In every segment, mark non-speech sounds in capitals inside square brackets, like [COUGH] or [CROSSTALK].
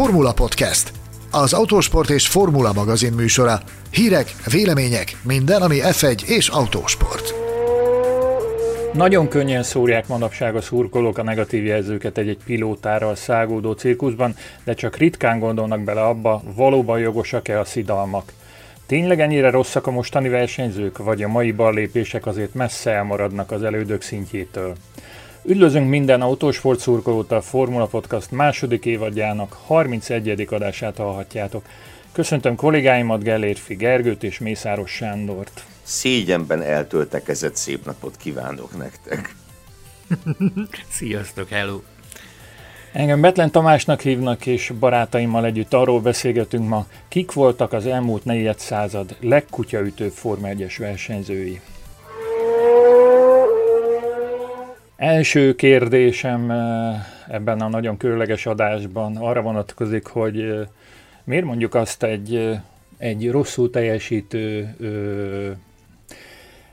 Formula Podcast, az autósport és formula magazin műsora. Hírek, vélemények, minden, ami F1 és autósport. Nagyon könnyen szórják manapság a szurkolók a negatív jelzőket egy-egy pilótára szágódó cirkuszban, de csak ritkán gondolnak bele abba, valóban jogosak-e a szidalmak. Tényleg ennyire rosszak a mostani versenyzők, vagy a mai ballépések azért messze elmaradnak az elődök szintjétől? Üdvözlünk minden autósport szurkolót a Formula Podcast második évadjának 31. adását hallhatjátok. Köszöntöm kollégáimat, Gellérfi Gergőt és Mészáros Sándort. Szégyenben eltöltekezett szép napot kívánok nektek. [LAUGHS] Sziasztok, hello! Engem Betlen Tamásnak hívnak, és barátaimmal együtt arról beszélgetünk ma, kik voltak az elmúlt negyed század legkutyaütőbb Forma 1-es versenyzői. Első kérdésem eh, ebben a nagyon különleges adásban arra vonatkozik, hogy eh, miért mondjuk azt egy, eh, egy rosszul teljesítő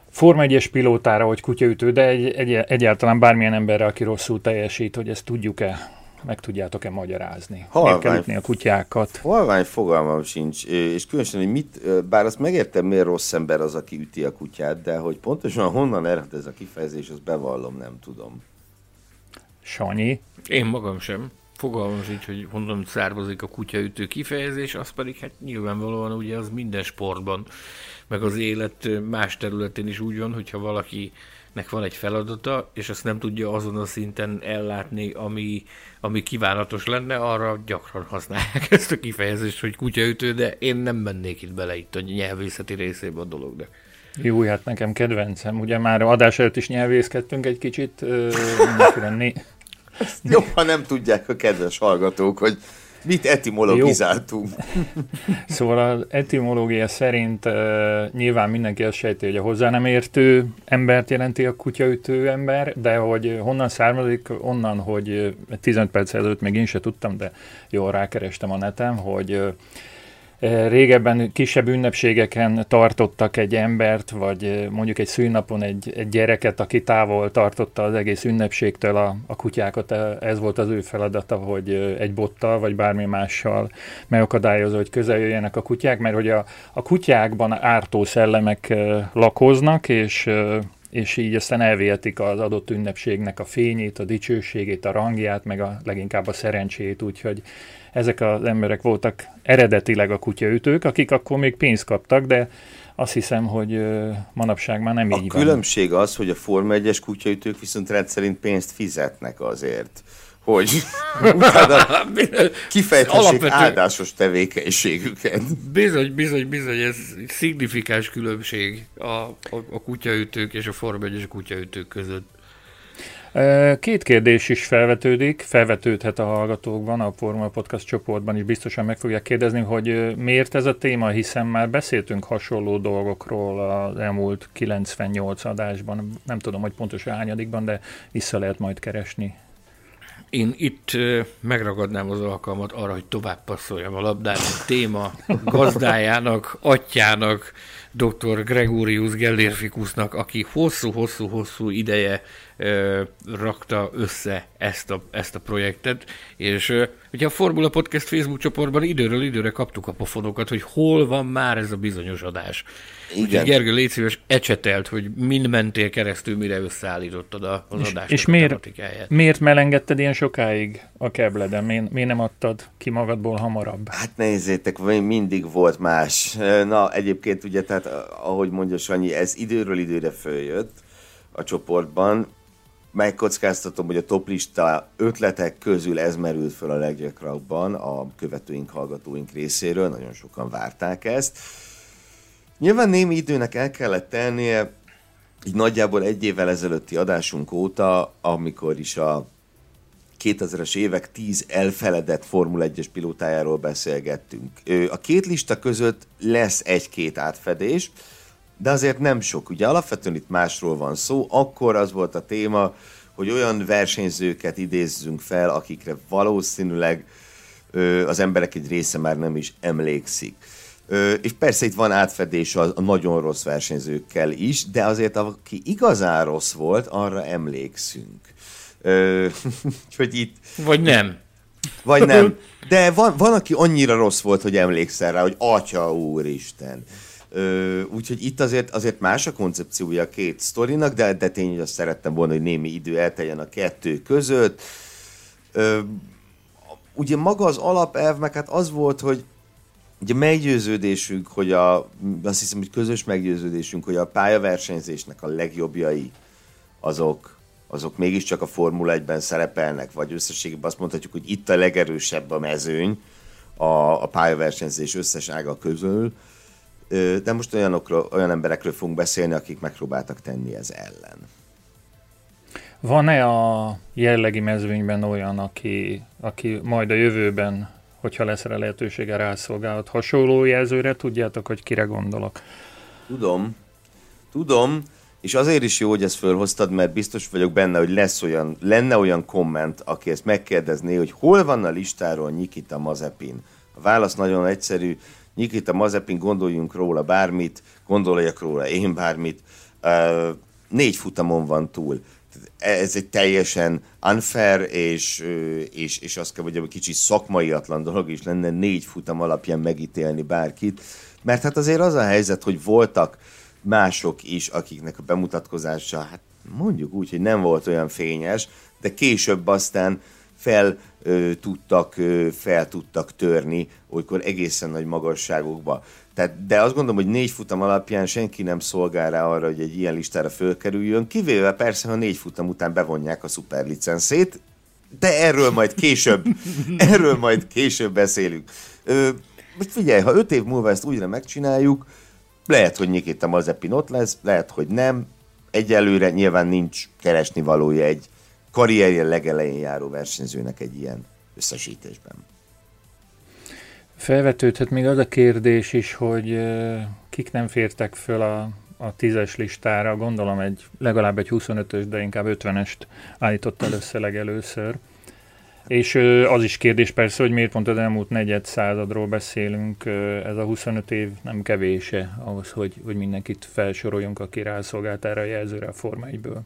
Forma 1 pilótára, hogy kutyaütő, de egy, egy, egyáltalán bármilyen emberre, aki rosszul teljesít, hogy ezt tudjuk-e meg tudjátok-e magyarázni? Halvány, miért kell a kutyákat? Halvány fogalmam sincs, és különösen, hogy mit, bár azt megértem, miért rossz ember az, aki üti a kutyát, de hogy pontosan honnan ered ez a kifejezés, azt bevallom, nem tudom. Sanyi? Én magam sem. Fogalmam sincs, hogy honnan származik a kutyaütő kifejezés, az pedig hát nyilvánvalóan ugye az minden sportban, meg az élet más területén is úgy van, hogyha valaki nek van egy feladata, és azt nem tudja azon a szinten ellátni, ami, ami kívánatos lenne, arra gyakran használják [LAUGHS] ezt a kifejezést, hogy kutyaütő, de én nem mennék itt bele itt a nyelvészeti részébe a dolognak. Jó, hát nekem kedvencem. Ugye már adás előtt is nyelvészkedtünk egy kicsit. Jó, ha nem tudják a kedves hallgatók, hogy Mit etimologizáltunk? [LAUGHS] szóval az etimológia szerint uh, nyilván mindenki azt sejti, hogy a hozzá nem értő embert jelenti a kutyaütő ember, de hogy honnan származik, onnan, hogy 15 perc előtt még én se tudtam, de jól rákerestem a netem, hogy uh, régebben kisebb ünnepségeken tartottak egy embert, vagy eh, mondjuk egy szűnapon egy, egy gyereket, aki távol tartotta az egész ünnepségtől a, a kutyákat. Eh, ez volt az ő feladata, hogy egy bottal, vagy bármi mással megakadályozza, hogy közel jöjjenek a kutyák, mert hogy a, a kutyákban ártó szellemek lakoznak, és és így aztán elvihetik az adott ünnepségnek a fényét, a dicsőségét, a rangját, meg a leginkább a szerencsét, úgyhogy ezek az emberek voltak eredetileg a kutyaütők, akik akkor még pénzt kaptak, de azt hiszem, hogy manapság már nem a így van. A különbség az, hogy a Forma 1-es kutyaütők viszont rendszerint pénzt fizetnek azért, hogy [LAUGHS] kifejthessék Alapvető... áldásos tevékenységüket. Bizony, bizony, bizony, ez szignifikáns különbség a, a, a kutyaütők és a Forma 1-es kutyaütők között. Két kérdés is felvetődik, felvetődhet a hallgatókban, a Forma Podcast csoportban is biztosan meg fogják kérdezni, hogy miért ez a téma, hiszen már beszéltünk hasonló dolgokról az elmúlt 98 adásban, nem tudom, hogy pontosan hányadikban, de vissza lehet majd keresni. Én itt megragadnám az alkalmat arra, hogy tovább passzoljam a labdát a téma gazdájának, atyának, dr. Gregorius Gellérfikusnak, aki hosszú-hosszú-hosszú ideje ö, rakta össze ezt a, ezt a projektet, és ö, ugye a Formula Podcast Facebook csoportban időről időre kaptuk a pofonokat, hogy hol van már ez a bizonyos adás. Igen. Úgyhogy Gergő, légy szíves, ecsetelt, hogy mind mentél keresztül, mire összeállítottad az és, adásnak És miért, miért melengedted ilyen sokáig a kebleden? Miért, miért nem adtad ki magadból hamarabb? Hát nézzétek, mindig volt más. Na, egyébként ugye, tehát ahogy mondja Sanyi, ez időről időre följött a csoportban, megkockáztatom, hogy a toplista ötletek közül ez merült föl a leggyakrabban a követőink, hallgatóink részéről, nagyon sokan várták ezt. Nyilván némi időnek el kellett tennie, így nagyjából egy évvel ezelőtti adásunk óta, amikor is a 2000-es évek 10 elfeledett Formula 1-es pilótájáról beszélgettünk. A két lista között lesz egy-két átfedés, de azért nem sok. Ugye alapvetően itt másról van szó. Akkor az volt a téma, hogy olyan versenyzőket idézzünk fel, akikre valószínűleg ö, az emberek egy része már nem is emlékszik. Ö, és persze itt van átfedés a, a nagyon rossz versenyzőkkel is, de azért aki igazán rossz volt, arra emlékszünk. Ö, [LAUGHS] hogy itt... Vagy nem. vagy nem. De van, van, aki annyira rossz volt, hogy emlékszel rá, hogy Atya Úristen. Ö, úgyhogy itt azért, azért más a koncepciója a két sztorinak, de, de tény, hogy azt szerettem volna, hogy némi idő elteljen a kettő között. Ö, ugye maga az alapelv, meg hát az volt, hogy ugye meggyőződésünk, hogy a, azt hiszem, hogy közös meggyőződésünk, hogy a pályaversenyzésnek a legjobbjai azok, azok mégiscsak a Formula 1-ben szerepelnek, vagy összességében azt mondhatjuk, hogy itt a legerősebb a mezőny a, a pályaversenyzés összes ága közül, de most olyanokról, olyan emberekről fogunk beszélni, akik megpróbáltak tenni ez ellen. Van-e a jellegi mezőnyben olyan, aki, aki majd a jövőben, hogyha lesz rá lehetősége, rászolgálhat hasonló jelzőre? Tudjátok, hogy kire gondolok? Tudom. Tudom, és azért is jó, hogy ezt fölhoztad, mert biztos vagyok benne, hogy lesz olyan, lenne olyan komment, aki ezt megkérdezné, hogy hol van a listáról Nikita Mazepin. A válasz nagyon egyszerű, Nikita Mazepin, gondoljunk róla bármit, gondoljak róla én bármit, uh, négy futamon van túl. Ez egy teljesen unfair, és, és, és azt kell hogy kicsit szakmaiatlan dolog is lenne négy futam alapján megítélni bárkit, mert hát azért az a helyzet, hogy voltak mások is, akiknek a bemutatkozása, hát mondjuk úgy, hogy nem volt olyan fényes, de később aztán fel ö, tudtak, ö, fel tudtak törni, olykor egészen nagy magasságokba. Tehát, de azt gondolom, hogy négy futam alapján senki nem szolgál rá arra, hogy egy ilyen listára fölkerüljön, kivéve persze, ha négy futam után bevonják a szuperlicenszét, de erről majd később, [LAUGHS] erről majd később beszélünk. Ö, most figyelj, ha öt év múlva ezt újra megcsináljuk, lehet, hogy Nikita Mazepin ott lesz, lehet, hogy nem. Egyelőre nyilván nincs keresni valója egy karrierje legelején járó versenyzőnek egy ilyen összesítésben. Felvetődhet még az a kérdés is, hogy kik nem fértek föl a, a tízes listára, gondolom egy legalább egy 25-ös, de inkább 50-est állított először legelőször. És az is kérdés persze, hogy miért pont az elmúlt negyed századról beszélünk, ez a 25 év nem kevése ahhoz, hogy, hogy mindenkit felsoroljunk, aki rászolgált erre a jelzőre a Forma 1-ből.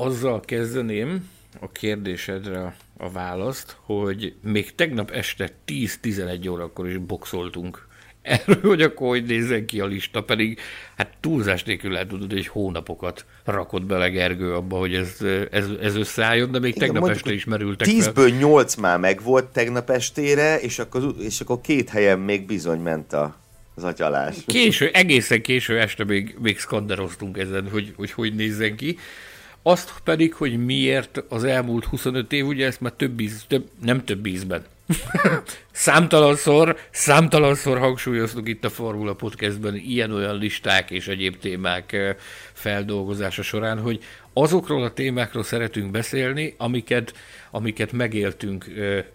Azzal kezdeném a kérdésedre a választ, hogy még tegnap este 10-11 órakor is boxoltunk [LAUGHS] erről, hogy akkor hogy nézzen ki a lista, pedig hát túlzás nélkül lehet tudod, hogy hónapokat rakott bele Gergő abba, hogy ez, ez, ez összeálljon, de még Igen, tegnap este is merültek Tízből fel. nyolc már megvolt tegnap estére, és akkor, és akkor két helyen még bizony ment a, az atyalás. Késő, egészen késő este még, még skanderoztunk ezen, hogy, hogy hogy nézzen ki. Azt pedig, hogy miért az elmúlt 25 év, ugye ezt már több íz, több, nem több ízben, számtalanszor, számtalanszor hangsúlyoztuk itt a Formula Podcastben ilyen-olyan listák és egyéb témák feldolgozása során, hogy azokról a témákról szeretünk beszélni, amiket, amiket megéltünk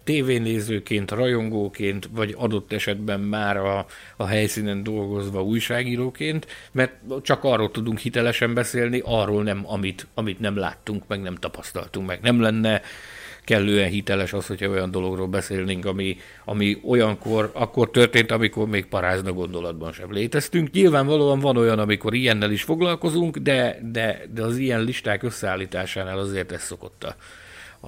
tévénézőként, rajongóként, vagy adott esetben már a, a helyszínen dolgozva újságíróként, mert csak arról tudunk hitelesen beszélni, arról nem, amit, amit nem láttunk, meg nem tapasztaltunk, meg nem lenne kellően hiteles az, hogyha olyan dologról beszélnénk, ami, ami olyankor, akkor történt, amikor még parázna gondolatban sem léteztünk. Nyilvánvalóan van olyan, amikor ilyennel is foglalkozunk, de, de, de az ilyen listák összeállításánál azért ez szokott a,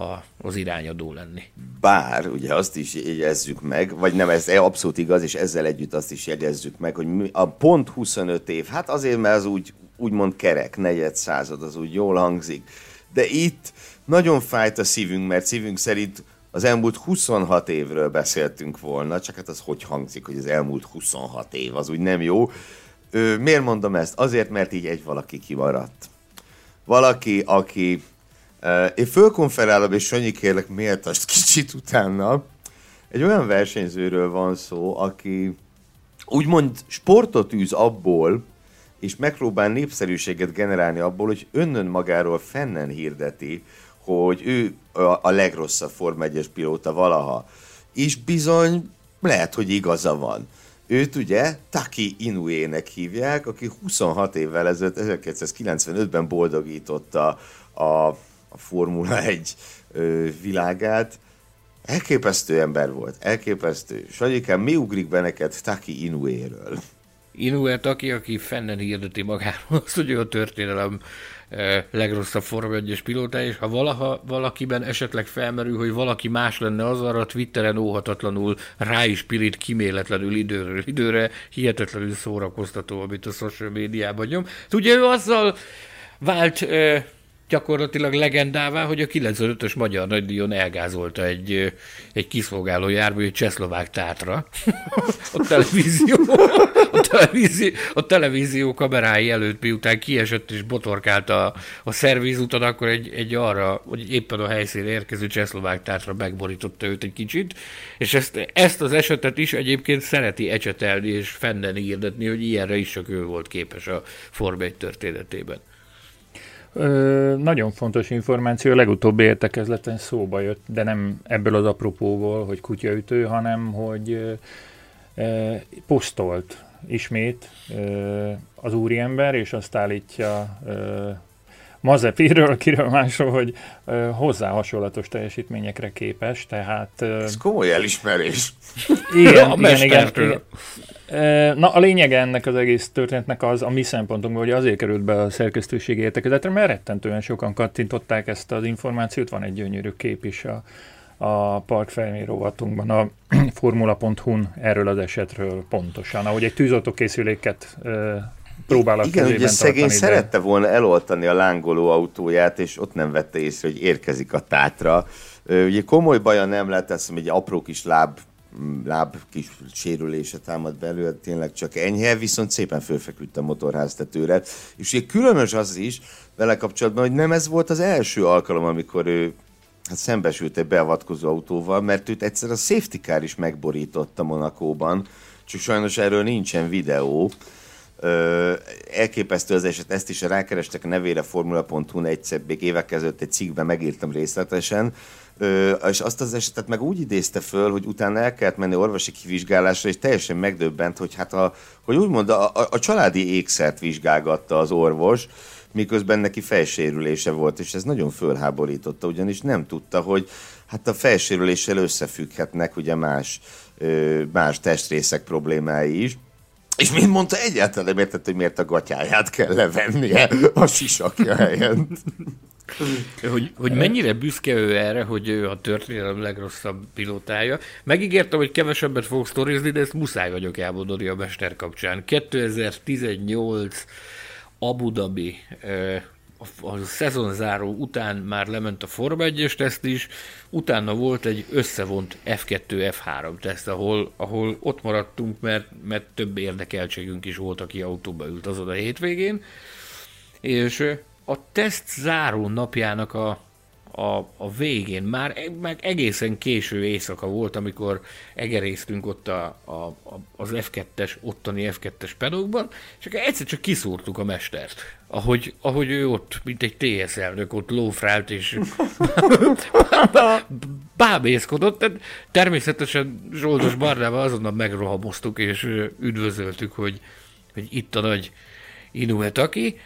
a, az irányadó lenni. Bár, ugye azt is jegyezzük meg, vagy nem, ez abszolút igaz, és ezzel együtt azt is jegyezzük meg, hogy a pont 25 év, hát azért, mert az úgy, úgymond kerek, negyed század, az úgy jól hangzik, de itt nagyon fájt a szívünk, mert szívünk szerint az elmúlt 26 évről beszéltünk volna, csak hát az hogy hangzik, hogy az elmúlt 26 év, az úgy nem jó. Ö, miért mondom ezt? Azért, mert így egy valaki kimaradt. Valaki, aki... Uh, én fölkonferálom, és Sanyi kérlek méltast kicsit utána. Egy olyan versenyzőről van szó, aki úgymond sportot űz abból, és megpróbál népszerűséget generálni abból, hogy önnön magáról fennen hirdeti, hogy ő a legrosszabb Form 1 pilóta valaha. És bizony lehet, hogy igaza van. Őt ugye Taki Inuének hívják, aki 26 évvel ezelőtt, 1995-ben boldogította a, a Formula 1 ö, világát. Elképesztő ember volt, elképesztő. Sanyikám, mi ugrik be neked Taki Inuéről? Inuet, aki, aki fennen hirdeti magáról azt, hogy ő a történelem legrosszabb Forma 1 pilóta, és ha valaha valakiben esetleg felmerül, hogy valaki más lenne az, arra Twitteren óhatatlanul rá is pirít kiméletlenül időről időre, hihetetlenül szórakoztató, amit a social médiában nyom. Ugye ő azzal vált gyakorlatilag legendává, hogy a 95-ös Magyar Nagydíjon elgázolta egy, egy kiszolgáló jármű, egy csehszlovák tátra. [LAUGHS] a, televízió, a, televízió, a televízió kamerái előtt, miután kiesett és botorkált a, a szervízúton, akkor egy, egy arra, hogy éppen a helyszínre érkező csehszlovák tátra megborította őt egy kicsit, és ezt, ezt az esetet is egyébként szereti ecsetelni és fennen írdetni, hogy ilyenre is csak ő volt képes a Form 1 történetében. Ö, nagyon fontos információ, a legutóbbi értekezleten szóba jött, de nem ebből az apropóból, hogy kutyaütő, hanem hogy ö, posztolt ismét az úriember, és azt állítja Mazepiről, kiről másról, hogy ö, hozzá hasonlatos teljesítményekre képes, tehát... Ö, Ez komoly elismerés. Igen, a igen, igen, igen. Na, a lényege ennek az egész történetnek az, a mi szempontunkból, hogy azért került be a szerkesztőségi értekezetre, mert rettentően sokan kattintották ezt az információt, van egy gyönyörű kép is a, a parkfelmé rovatunkban, a [CLEARS THROAT] formula.hu-n erről az esetről pontosan, ahogy egy tűzoltókészüléket próbál a Igen, ugye szegény de... szerette volna eloltani a lángoló autóját, és ott nem vette észre, hogy érkezik a tátra. Ugye komoly baja nem lett, azt egy apró kis láb láb kis sérülése támad belőle, tényleg csak enyhe, viszont szépen fölfeküdt a motorháztetőre. És ugye különös az is vele kapcsolatban, hogy nem ez volt az első alkalom, amikor ő hát szembesült egy beavatkozó autóval, mert őt egyszer a safety car is megborította Monakóban, csak sajnos erről nincsen videó. Ö, elképesztő az eset, ezt is rákerestek a nevére formula.hu-n egyszer, még évek ezelőtt egy cikkben megírtam részletesen, Ö, és azt az esetet meg úgy idézte föl, hogy utána el kellett menni orvosi kivizsgálásra, és teljesen megdöbbent, hogy hát a, hogy úgymond a, a, a családi ékszert vizsgálgatta az orvos, miközben neki fejsérülése volt, és ez nagyon fölháborította, ugyanis nem tudta, hogy hát a fejsérüléssel összefügghetnek ugye más, más testrészek problémái is. És mint mondta, egyáltalán nem értett, hogy miért a gatyáját kell levennie a sisakja helyen. [LAUGHS] hogy, hogy mennyire büszke ő erre, hogy ő a történelem legrosszabb pilótája. Megígértem, hogy kevesebbet fogok sztorizni, de ezt muszáj vagyok elmondani a mester kapcsán. 2018 Abu Dhabi a, szezonzáró után már lement a Forma 1 teszt is, utána volt egy összevont F2, F3 teszt, ahol, ahol ott maradtunk, mert, mert több érdekeltségünk is volt, aki autóba ült azon a hétvégén, és a teszt záró napjának a, a, a végén, már, e, már egészen késő éjszaka volt, amikor egeréztünk ott a, a, a, az F2-es, ottani F2-es pedokban, és akkor egyszer csak kiszúrtuk a mestert. Ahogy, ahogy ő ott, mint egy TS elnök, ott lófrált és [LAUGHS] bábészkodott. Tehát természetesen Zsoldos Barnával azonnal megrohamoztuk, és üdvözöltük, hogy, hogy itt a nagy Inuetaki,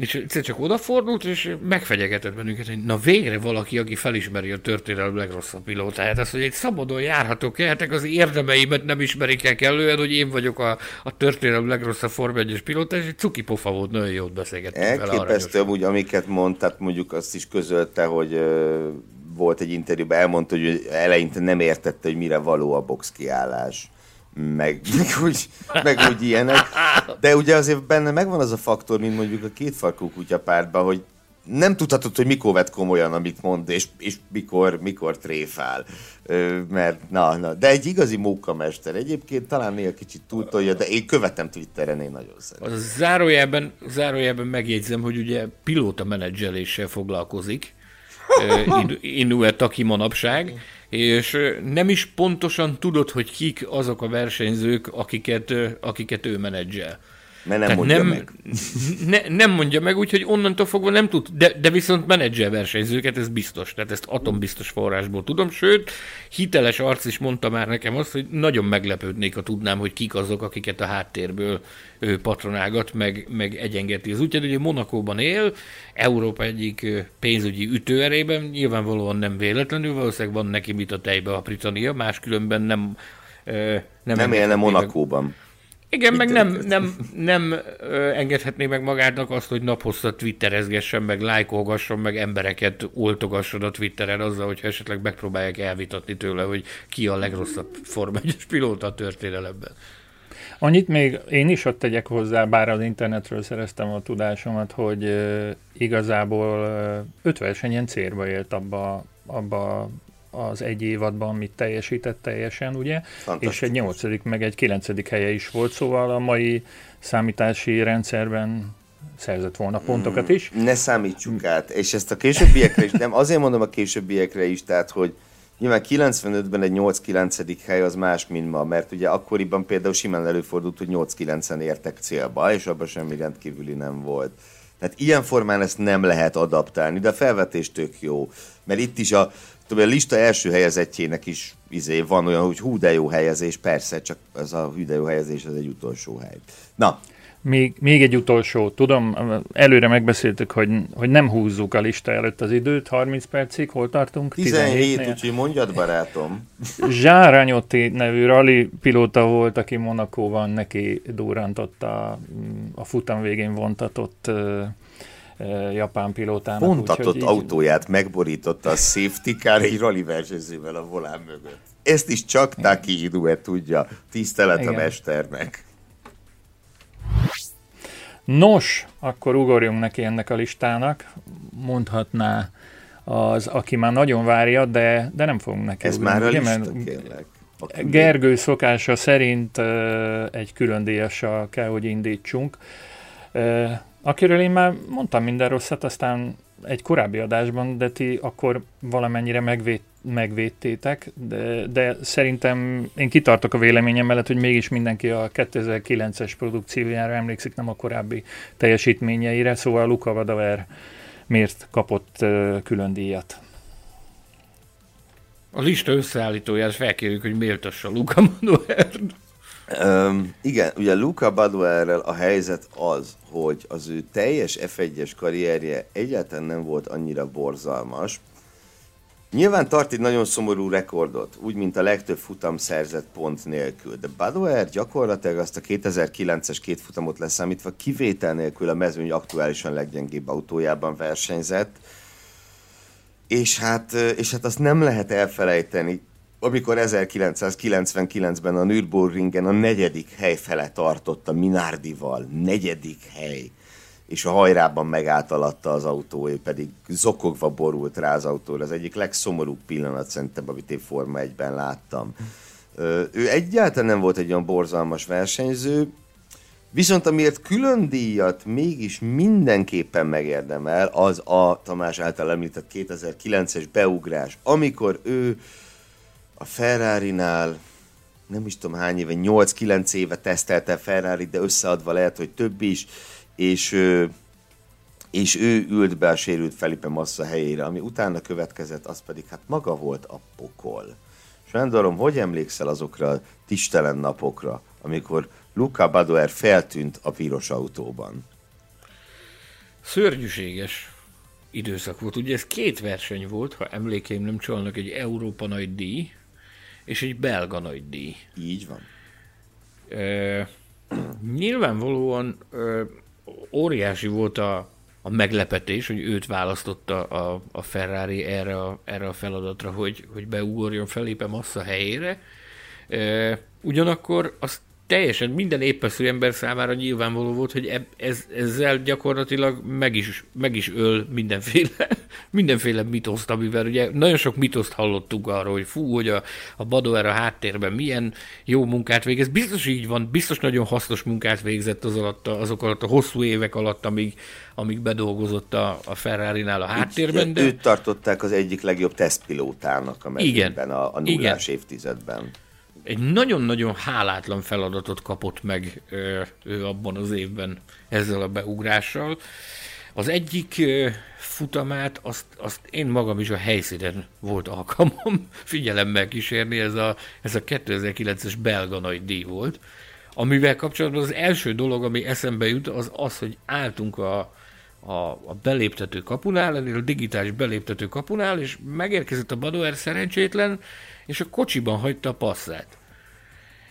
és egyszer csak odafordult, és megfegyegetett bennünket, hogy na végre valaki, aki felismeri a történelem legrosszabb pilótáját. Az, hogy egy szabadon járható kehetek, az érdemeimet nem ismerik el kellően, hogy én vagyok a, a történelem legrosszabb Form 1 pilóta, és egy cuki pofa volt, nagyon jót beszélgettünk Elképesztő amúgy, amiket mondtad, mondjuk azt is közölte, hogy volt egy interjúban, elmondta, hogy eleinte nem értette, hogy mire való a box kiállás meg, meg, úgy, meg úgy ilyenek. De ugye azért benne megvan az a faktor, mint mondjuk a kétfarkú kutya pártban, hogy nem tudhatod, hogy mikor vett komolyan, amit mond, és, és mikor, mikor tréfál. Ö, mert, na, na, de egy igazi mókamester. Egyébként talán néha kicsit túltolja, de én követem Twitteren, én nagyon szeretem. A zárójelben, zárójelben megjegyzem, hogy ugye pilóta menedzseléssel foglalkozik, [LAUGHS] Inuet, aki manapság, és nem is pontosan tudod, hogy kik azok a versenyzők, akiket, akiket ő menedzsel. Mert nem mondja nem, meg. [LAUGHS] Ne, nem mondja meg, úgyhogy onnantól fogva nem tud, de, de viszont menedzser versenyzőket, ez biztos. Tehát ezt atombiztos forrásból tudom, sőt, hiteles arc is mondta már nekem azt, hogy nagyon meglepődnék, ha tudnám, hogy kik azok, akiket a háttérből ő patronálgat, meg, meg egyengeti az útját. Ugye Monakóban él, Európa egyik pénzügyi ütőerében, nyilvánvalóan nem véletlenül, valószínűleg van neki mit a tejbe a Britannia, máskülönben nem nem, nem élne Monakóban. Igen, meg nem, nem, nem engedhetné meg magának azt, hogy naphozta twitterezgessen, meg lájkolgasson, meg embereket oltogasson a Twitteren azzal, hogyha esetleg megpróbálják elvitatni tőle, hogy ki a legrosszabb Forma 1 pilóta a történelemben. Annyit még én is ott tegyek hozzá, bár az internetről szereztem a tudásomat, hogy igazából öt versenyen célba élt abba, abba az egy évadban, amit teljesített teljesen, ugye? És egy nyolcadik, meg egy kilencedik helye is volt, szóval a mai számítási rendszerben szerzett volna pontokat is. Mm, ne számítsuk át, és ezt a későbbiekre is, nem, azért mondom a későbbiekre is, tehát, hogy Nyilván 95-ben egy 8-9. hely az más, mint ma, mert ugye akkoriban például simán előfordult, hogy 8-9-en értek célba, és abban semmi rendkívüli nem volt. Tehát ilyen formán ezt nem lehet adaptálni, de a felvetés tök jó. Mert itt is a, tudom, a lista első helyezettjének is izé, van olyan, hogy hú, de jó helyezés, persze, csak az a hú, de jó helyezés az egy utolsó hely. Na, még, még egy utolsó, tudom, előre megbeszéltük, hogy, hogy nem húzzuk a lista előtt az időt, 30 percig, hol tartunk? 17, úgyhogy mondjad, barátom. Ragnotti nevű rally pilóta volt, aki Monakóban neki durantott a, a futam végén vontatott japán pilótának. Vontatott úgy, autóját így... megborította a safety car egy rally versenyzővel a volán mögött. Ezt is csak Taki Inoue tudja. Tisztelet Igen. a mesternek. Nos, akkor ugorjunk neki ennek a listának. Mondhatná az, aki már nagyon várja, de, de nem fogunk neki. Ez ugrani, már a lista, mert kérlek. Gergő szokása szerint uh, egy külön díjassal kell, hogy indítsunk. Uh, akiről én már mondtam minden rosszat, aztán egy korábbi adásban, de ti akkor valamennyire megvéd, megvédtétek, de, de szerintem én kitartok a véleményem mellett, hogy mégis mindenki a 2009-es produkciójára emlékszik, nem a korábbi teljesítményeire, szóval Luca Vadaver miért kapott uh, külön díjat? A lista összeállítóját felkérjük, hogy méltassa Luca Vadaver. Um, igen, ugye Luca Badoerrel a helyzet az, hogy az ő teljes F1-es karrierje egyáltalán nem volt annyira borzalmas. Nyilván tart egy nagyon szomorú rekordot, úgy, mint a legtöbb futam szerzett pont nélkül, de Badoer gyakorlatilag azt a 2009-es két futamot leszámítva kivétel nélkül a mezőny aktuálisan leggyengébb autójában versenyzett, és hát, és hát azt nem lehet elfelejteni, amikor 1999-ben a Nürburgringen a negyedik hely fele tartott a Minardival, negyedik hely, és a hajrában megállt az autó, ő pedig zokogva borult rá az autóra. Az egyik legszomorúbb pillanat szerintem, amit én Forma 1-ben láttam. Ő egyáltalán nem volt egy olyan borzalmas versenyző, viszont amiért külön díjat mégis mindenképpen megérdemel, az a Tamás által említett 2009-es beugrás, amikor ő a Ferrari-nál nem is tudom hány éve, 8-9 éve tesztelte Ferrari, de összeadva lehet, hogy több is, és, és ő ült be a sérült Felipe Massa helyére, ami utána következett, az pedig hát maga volt a pokol. Sándorom, hogy emlékszel azokra a tisztelen napokra, amikor Luca Badoer feltűnt a piros autóban? Szörnyűséges időszak volt. Ugye ez két verseny volt, ha emlékeim nem csalnak, egy Európa nagy díj, és egy belga nagy díj. Így van. E, nyilvánvalóan e, óriási volt a, a meglepetés, hogy őt választotta a, a Ferrari erre a, erre a feladatra, hogy, hogy beugorjon Felipe Massa helyére. E, ugyanakkor azt teljesen minden épeszű ember számára nyilvánvaló volt, hogy ez, ezzel gyakorlatilag meg is, meg is öl mindenféle, [LAUGHS] mindenféle mitoszt, amivel ugye nagyon sok mitoszt hallottunk arról, hogy fú, hogy a, a Badoer a háttérben milyen jó munkát végez. Biztos így van, biztos nagyon hasznos munkát végzett az alatt, azok alatt a hosszú évek alatt, amíg, amíg bedolgozott a, a Ferrari-nál a háttérben. De... Őt tartották az egyik legjobb tesztpilótának a igen, a, a nullás igen. évtizedben egy nagyon-nagyon hálátlan feladatot kapott meg ő abban az évben ezzel a beugrással. Az egyik futamát, azt, azt én magam is a helyszínen volt alkalmam [LAUGHS] figyelemmel kísérni, ez a, ez a 2009-es belga nagy díj volt, amivel kapcsolatban az első dolog, ami eszembe jut, az az, hogy álltunk a, a, a beléptető kapunál, a digitális beléptető kapunál, és megérkezett a Badoer szerencsétlen, és a kocsiban hagyta a passzát.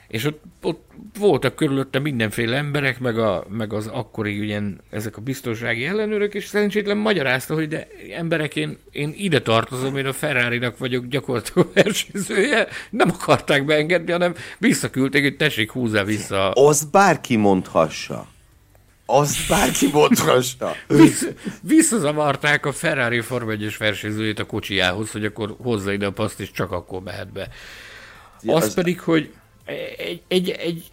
És ott, ott voltak körülötte mindenféle emberek, meg, a, meg az akkori ugye ezek a biztonsági ellenőrök, és szerencsétlen magyarázta, hogy de emberek, én, én ide tartozom, én a ferrari vagyok gyakorlatilag versenyzője, nem akarták beengedni, hanem visszaküldték, hogy tessék, húzzá vissza. Azt bárki mondhassa. Azt bárki mondhassa. [LAUGHS] Vissz, visszazavarták a Ferrari Forma 1 versenyzőjét a kocsijához, hogy akkor hozza ide a paszt, és csak akkor mehet be. Az, az pedig, hogy egy, egy, egy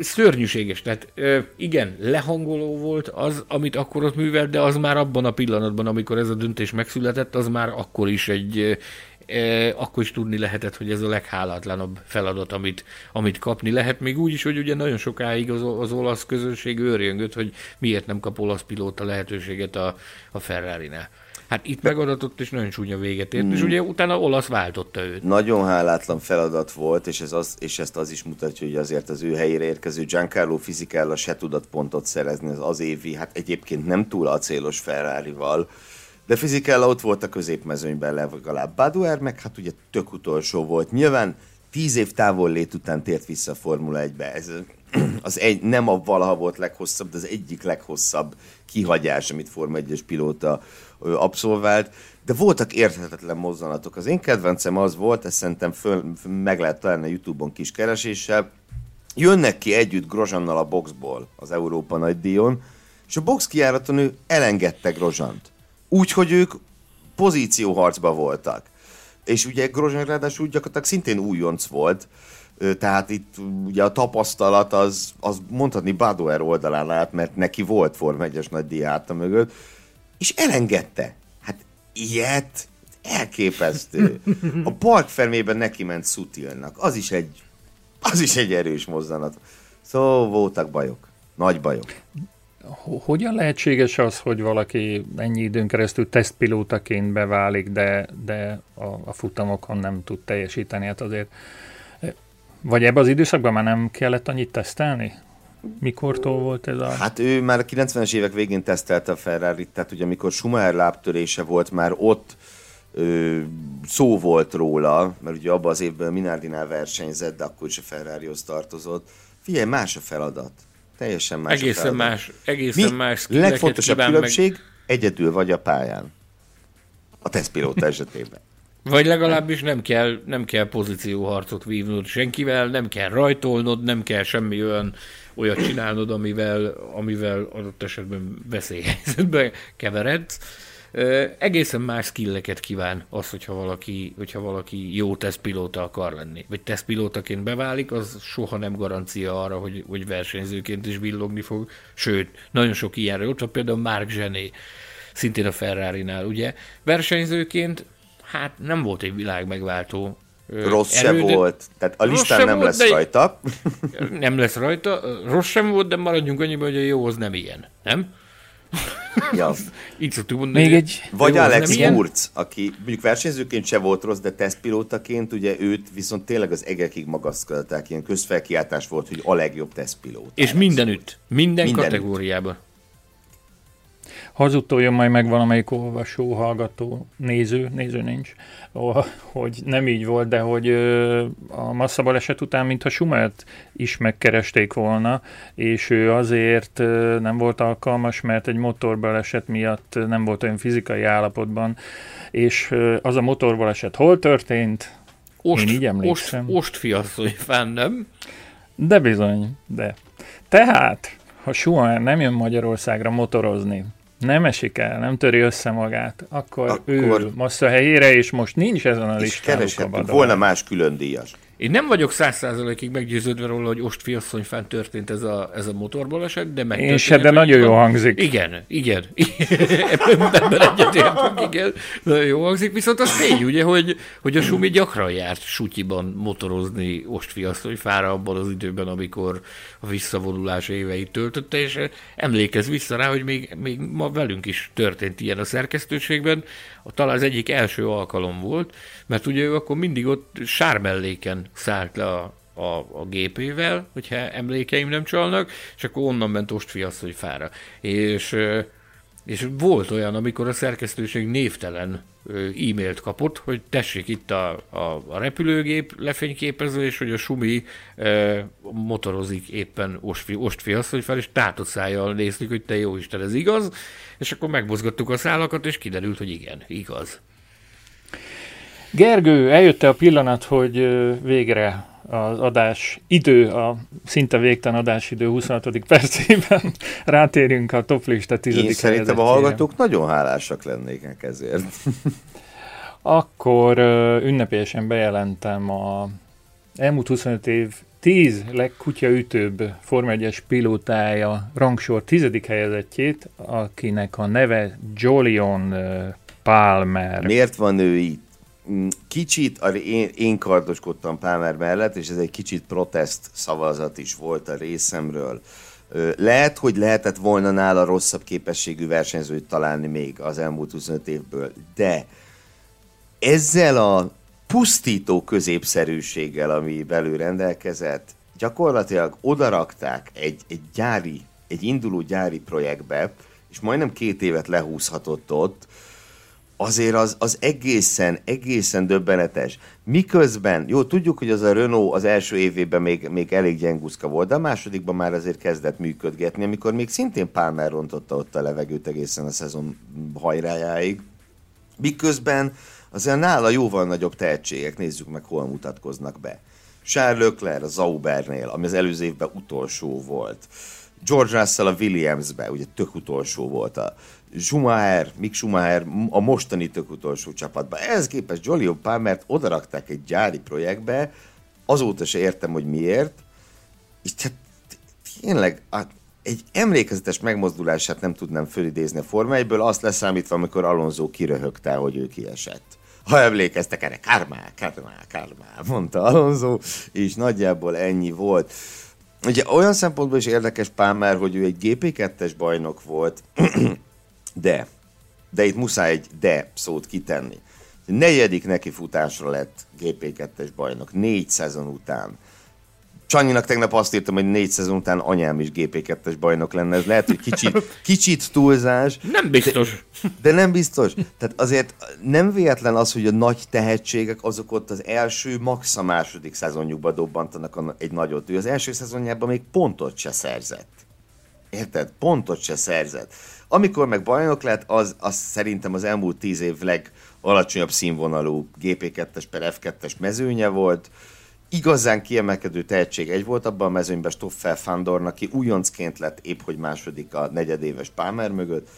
szörnyűséges. Tehát igen, lehangoló volt az, amit akkor ott művelt, de az már abban a pillanatban, amikor ez a döntés megszületett, az már akkor is egy, akkor is tudni lehetett, hogy ez a leghálátlanabb feladat, amit, amit kapni lehet. Még úgy is, hogy ugye nagyon sokáig az, az olasz közönség őrjöngött, hogy miért nem kap olasz pilóta lehetőséget a, a Ferrari-nál. Hát itt megadatott, és nagyon csúnya véget ért, mm. és hmm. ugye utána olasz váltotta őt. Nagyon hálátlan feladat volt, és, ez az, és ezt az is mutatja, hogy azért az ő helyére érkező Giancarlo Fisichella se tudott pontot szerezni az az évi, hát egyébként nem túl acélos Ferrari-val, de Fisichella ott volt a középmezőnyben legalább. Baduer meg hát ugye tök utolsó volt. Nyilván tíz év távol lét után tért vissza a Formula 1-be. Ez [CLEARS THROAT] az egy, nem a valaha volt leghosszabb, de az egyik leghosszabb kihagyás, amit Forma 1-es pilóta abszolvált, de voltak érthetetlen mozzanatok. Az én kedvencem az volt, ezt szerintem föl, meg lehet találni a Youtube-on kis kereséssel, jönnek ki együtt Grozsannal a boxból az Európa nagy díjon, és a box kiáraton ő elengedte Grozsant. Úgy, hogy ők pozícióharcba voltak. És ugye Grozsán ráadásul gyakorlatilag szintén újonc volt, tehát itt ugye a tapasztalat az, az mondhatni Badoer oldalán állt, mert neki volt Form 1-es nagy diáta mögött, és elengedte. Hát ilyet elképesztő. A park fermében neki ment Sutilnak. Az is egy, az is egy erős mozzanat. Szóval voltak bajok. Nagy bajok. Hogyan lehetséges az, hogy valaki ennyi időn keresztül tesztpilótaként beválik, de, de a, a futamokon nem tud teljesíteni? Hát azért vagy ebben az időszakban már nem kellett annyit tesztelni? Mikortól volt ez a... Hát ő már a 90-es évek végén tesztelte a ferrari tehát ugye amikor Schumacher lábtörése volt, már ott ö, szó volt róla, mert ugye abban az évben Minardinál versenyzett, de akkor is a Ferrarihoz tartozott. Figyelj, más a feladat. Teljesen más egészen a feladat. Más, egészen Mi? más legfontosabb különbség, meg... egyedül vagy a pályán. A tesztpilóta esetében. Vagy legalábbis nem kell, nem kell pozícióharcot vívnod senkivel, nem kell rajtolnod, nem kell semmi olyan olyat csinálnod, amivel, amivel adott esetben veszélyhelyzetbe keveredsz. egészen más skilleket kíván az, hogyha valaki, hogyha valaki jó tesztpilóta akar lenni. Vagy tesztpilótaként beválik, az soha nem garancia arra, hogy, hogy versenyzőként is villogni fog. Sőt, nagyon sok ilyenre. Ott például Mark Zsené, szintén a Ferrari-nál, ugye? Versenyzőként hát nem volt egy világ megváltó Rossz erő, se volt, tehát a listán nem volt, lesz rajta. [LAUGHS] Nem lesz rajta, rossz sem volt, de maradjunk annyiban, hogy a jó az nem ilyen, nem? Ja. Így szoktuk mondani. Még egy... Vagy Alex Wurz, aki mondjuk versenyzőként se volt rossz, de tesztpilótaként, ugye őt viszont tényleg az egekig magasztalták, ilyen közfelkiáltás volt, hogy a legjobb tesztpilóta. És mindenütt, minden, minden kategóriában. Hazudtoljon majd meg valamelyik olvasó, hallgató, néző, néző nincs, hogy nem így volt, de hogy a massza baleset után, mintha Schumert is megkeresték volna, és ő azért nem volt alkalmas, mert egy motorbaleset miatt nem volt olyan fizikai állapotban, és az a motorbaleset hol történt? Ost, Én így emlékszem. Ost, ostfiasszony fán, nem? De bizony, de. Tehát, ha Schumacher nem jön Magyarországra motorozni, nem esik el, nem töri össze magát, akkor, akkor ül Massza helyére, és most nincs ezen a listán. volna más külön díjas. Én nem vagyok száz százalékig meggyőződve róla, hogy Ostfiasszonyfán történt ez a, ez a motorbaleset, de meg. Én se, de nagyon jó hangzik. Igen, igen. [LAUGHS] Ebben egyetértünk, igen. Nagyon jó hangzik, viszont az tény, ugye, hogy, hogy a Sumi gyakran járt Sutyiban motorozni Ostfiasszonyfára abban az időben, amikor a visszavonulás éveit töltötte, és emlékez vissza rá, hogy még, még ma velünk is történt ilyen a szerkesztőségben. Talán az egyik első alkalom volt, mert ugye ő akkor mindig ott sármelléken szállt le a, a, a gépével, hogyha emlékeim nem csalnak, és akkor onnan ment Ostfiasszony fára. És És volt olyan, amikor a szerkesztőség névtelen e-mailt kapott, hogy tessék itt a, a, a repülőgép lefényképező, és hogy a Sumi e, motorozik éppen Ostfi, Ostfi hogy fel, és tátott szájjal néztük, hogy te jó Isten, ez igaz, és akkor megmozgattuk a szálakat, és kiderült, hogy igen, igaz. Gergő, eljött a pillanat, hogy végre az adás idő, a szinte végtelen adás idő 26. percében [LAUGHS] rátérünk a toplista 10. Én szerintem a hallgatók nagyon hálásak lennének ezért. [LAUGHS] Akkor ünnepélyesen bejelentem a elmúlt 25 év 10 legkutyaütőbb Forma 1-es pilótája rangsor 10. helyezettjét, akinek a neve Jolion Palmer. Miért van ő itt? Mm, kicsit én, én kardoskodtam Palmer mellett, és ez egy kicsit protest szavazat is volt a részemről. Lehet, hogy lehetett volna nála rosszabb képességű versenyzőt találni még az elmúlt 25 évből, de ezzel a pusztító középszerűséggel, ami belül rendelkezett, gyakorlatilag odarakták egy, egy gyári, egy induló gyári projektbe, és majdnem két évet lehúzhatott ott, azért az, az egészen, egészen döbbenetes. Miközben, jó, tudjuk, hogy az a Renault az első évében még, még elég gyenguszka volt, de a másodikban már azért kezdett működgetni, amikor még szintén Palmer rontotta ott a levegőt egészen a szezon hajrájáig. Miközben azért nála jóval nagyobb tehetségek, nézzük meg, hol mutatkoznak be. Charles Leclerc a Zaubernél, ami az előző évben utolsó volt. George Russell a Williamsbe, ugye tök utolsó volt a Schumacher, Mick Schumacher a mostani tök utolsó csapatban. Ehhez képest Jolyon Palmert odarakták egy gyári projektbe, azóta se értem, hogy miért, és tehát tényleg egy emlékezetes megmozdulását nem tudnám fölidézni a 1 azt leszámítva, amikor Alonso kiröhögte, hogy ő kiesett. Ha emlékeztek erre, kármá, kármá, kármá, mondta Alonso, és nagyjából ennyi volt. Ugye olyan szempontból is érdekes Palmer, hogy ő egy GP2-es bajnok volt, [CLEARS THROAT] de, de itt muszáj egy de szót kitenni. Negyedik nekifutásra lett GP2-es bajnok, négy szezon után. Csanyinak tegnap azt írtam, hogy négy szezon után anyám is GP2-es bajnok lenne. Ez lehet, hogy kicsit, [LAUGHS] kicsit túlzás. Nem biztos. De, de nem biztos. Tehát azért nem véletlen az, hogy a nagy tehetségek azok ott az első, max a második szezonjukba dobbantanak egy nagyot. Ő az első szezonjában még pontot se szerzett. Érted? Pontot se szerzett. Amikor meg bajnok lett, az, az szerintem az elmúlt tíz év legalacsonyabb színvonalú GP2-es per F2-es mezőnye volt. Igazán kiemelkedő tehetség egy volt abban a mezőnyben Stoffel Fandorn, aki újoncként lett épp hogy második a negyedéves Palmer mögött,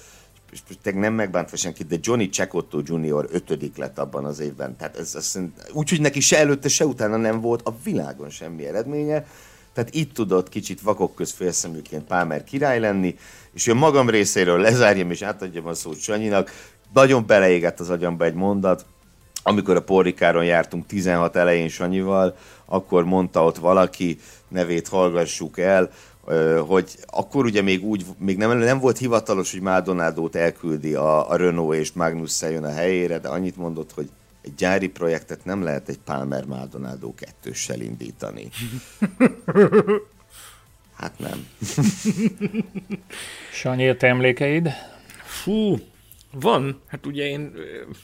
és most nem megbántva senki, de Johnny Cecotto Jr. ötödik lett abban az évben. Tehát ez, ez úgyhogy neki se előtte, se utána nem volt a világon semmi eredménye. Tehát itt tudott kicsit vakok köz félszeműként Palmer király lenni, és a magam részéről lezárjam és átadjam a szót Sanyinak. Nagyon beleégett az agyamba egy mondat, amikor a Porrikáron jártunk 16 elején Sanyival, akkor mondta ott valaki, nevét hallgassuk el, hogy akkor ugye még úgy, még nem, nem volt hivatalos, hogy Maldonado-t elküldi a, a Renault és Magnus jön a helyére, de annyit mondott, hogy egy gyári projektet nem lehet egy Palmer Maldonado kettőssel indítani. [LAUGHS] Hát nem. [LAUGHS] Sanyi, te emlékeid? Fú, van. Hát ugye én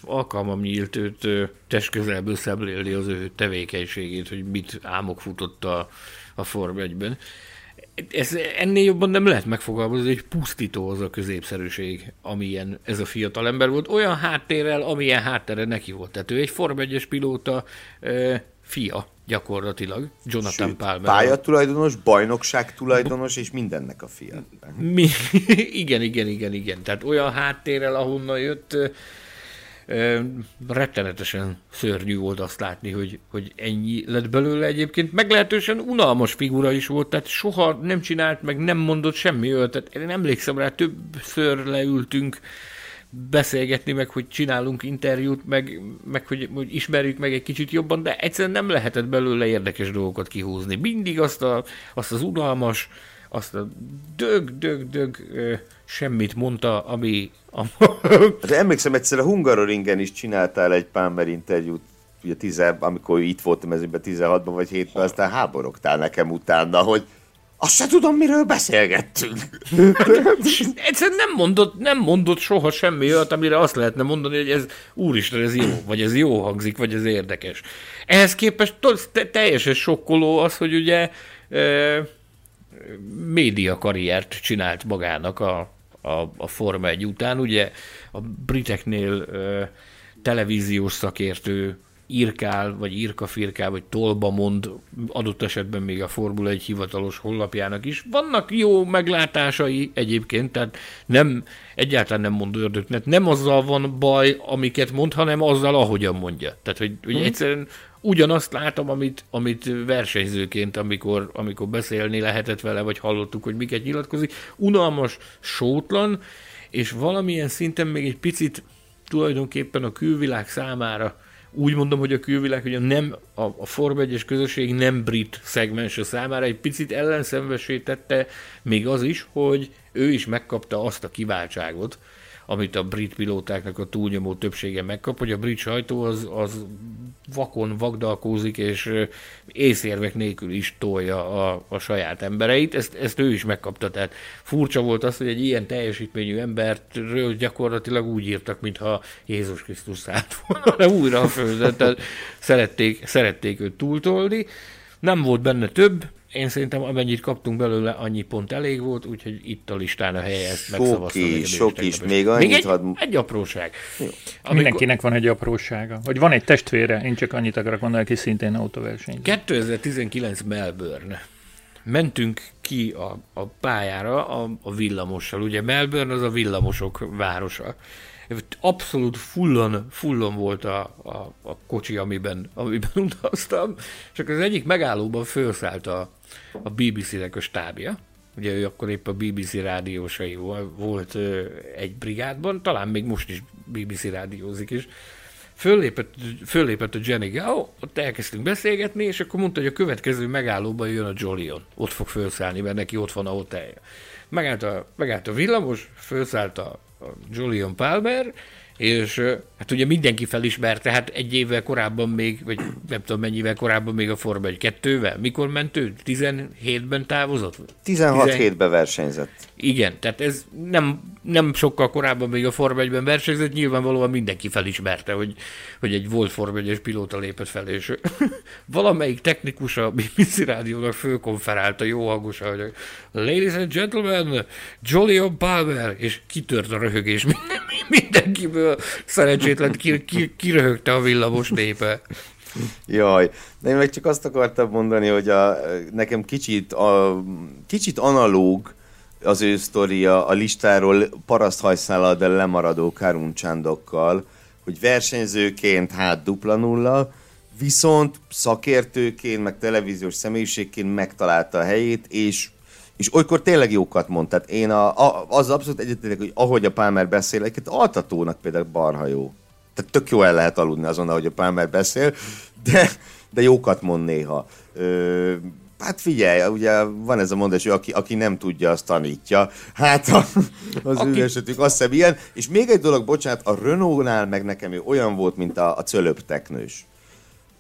alkalmam nyílt őt testközelből szemlélni az ő tevékenységét, hogy mit álmok futott a, a Form 1-ben ez, ennél jobban nem lehet megfogalmazni, hogy pusztító az a középszerűség, amilyen ez a fiatal ember volt, olyan háttérrel, amilyen háttere neki volt. Tehát ő egy Form 1 pilóta e, fia gyakorlatilag, Jonathan Sőt, Palmer. Pályatulajdonos, bajnokság tulajdonos, és mindennek a fia. Mi, [LAUGHS] igen, igen, igen, igen. Tehát olyan háttérrel, ahonnan jött, rettenetesen szörnyű volt azt látni, hogy, hogy ennyi lett belőle egyébként. Meglehetősen unalmas figura is volt, tehát soha nem csinált, meg nem mondott semmi olyat. Tehát én emlékszem rá, többször leültünk beszélgetni, meg hogy csinálunk interjút, meg, meg hogy, hogy ismerjük meg egy kicsit jobban, de egyszerűen nem lehetett belőle érdekes dolgokat kihúzni. Mindig azt, a, azt az unalmas, azt a dög, dög, dög semmit mondta, ami... De emlékszem, egyszer a Hungaroringen is csináltál egy Palmer interjút, ugye tize, amikor itt voltam ezünkben 16-ban vagy 7-ben, aztán háborogtál nekem utána, hogy Azt se tudom, miről beszélgettünk. Egyszerűen nem mondott, nem mondott soha semmi olyat, amire azt lehetne mondani, hogy ez úristen, ez jó, vagy ez jó hangzik, vagy ez érdekes. Ehhez képest te- teljesen sokkoló az, hogy ugye e, média karriert csinált magának a, a, a Forma 1 után. Ugye a briteknél e, televíziós szakértő írkál, vagy írkafirkál, vagy tolba mond, adott esetben még a Formula 1 hivatalos honlapjának is. Vannak jó meglátásai egyébként, tehát nem, egyáltalán nem mond ördögnek. Nem azzal van baj, amiket mond, hanem azzal, ahogyan mondja. Tehát, hogy, hogy hmm. egyszerűen ugyanazt látom, amit, amit versenyzőként, amikor, amikor beszélni lehetett vele, vagy hallottuk, hogy miket nyilatkozik. Unalmas, sótlan, és valamilyen szinten még egy picit tulajdonképpen a külvilág számára úgy mondom, hogy a külvilág, hogy a, nem, a, a Forma 1 közösség nem brit szegmense számára egy picit ellenszenvesítette még az is, hogy ő is megkapta azt a kiváltságot, amit a brit pilótáknak a túlnyomó többsége megkap, hogy a brit sajtó az, az vakon vagdalkózik, és észérvek nélkül is tolja a, a saját embereit. Ezt, ezt ő is megkapta, tehát furcsa volt az, hogy egy ilyen teljesítményű embertről gyakorlatilag úgy írtak, mintha Jézus Krisztus szállt volna [LAUGHS] újra a földön, tehát szerették, szerették őt túltolni. Nem volt benne több, én szerintem amennyit kaptunk belőle, annyi pont elég volt, úgyhogy itt a listán a helye ezt Sok is, sok is, még annyit még egy, had... egy apróság. Amikor... Mindenkinek van egy aprósága. Vagy van egy testvére, én csak annyit akarok mondani, aki szintén autóverseny. 2019 Melbourne. Mentünk ki a, a pályára a, a villamossal. Ugye Melbourne az a villamosok városa abszolút fullon, fullon volt a, a, a kocsi, amiben, amiben [LAUGHS] utaztam, és akkor az egyik megállóban felszállt a, a BBC-nek a stábja, ugye ő akkor épp a BBC rádiósai volt egy brigádban, talán még most is BBC rádiózik is, föllépett, föllépett a Jenny Gao, ott elkezdtünk beszélgetni, és akkor mondta, hogy a következő megállóban jön a Jolion. Ott fog felszállni, mert neki ott van a hotelje. Megállt a, megállt a villamos, felszállt a, Julian Palmer, és hát ugye mindenki felismerte, hát egy évvel korábban még, vagy nem tudom mennyivel korábban még a Forma 1 kettővel. Mikor ment ő? 17-ben távozott? 16 hétben versenyzett. Igen, tehát ez nem, nem sokkal korábban még a Forma 1-ben versenyzett, nyilvánvalóan mindenki felismerte, hogy, hogy egy volt Forma 1 pilóta lépett fel, és [LAUGHS] valamelyik technikus a BBC rádiónak fölkonferálta jó hangosan, hogy Ladies and gentlemen, Jolion Palmer, és kitört a röhögés [LAUGHS] mindenkiből szerencsétlen ki, ki, kiröhögte a villamos népe. Jaj, de én meg csak azt akartam mondani, hogy a, nekem kicsit, a, kicsit analóg az ő sztoria a listáról paraszthajszállal, de lemaradó karuncsandokkal, hogy versenyzőként hát dupla nulla, viszont szakértőként, meg televíziós személyiségként megtalálta a helyét, és és olykor tényleg jókat mond. Tehát én a, a, az abszolút egyetértek, hogy ahogy a Palmer beszél, egyébként altatónak például barha jó. Tehát tök jó el lehet aludni azon, ahogy a Palmer beszél, de, de jókat mond néha. Ö, Hát figyelj, ugye van ez a mondás, hogy aki, aki nem tudja, azt tanítja. Hát a, az aki... ő esetük azt hiszem ilyen. És még egy dolog, bocsánat, a Renault-nál meg nekem ő olyan volt, mint a, a cölöp teknős.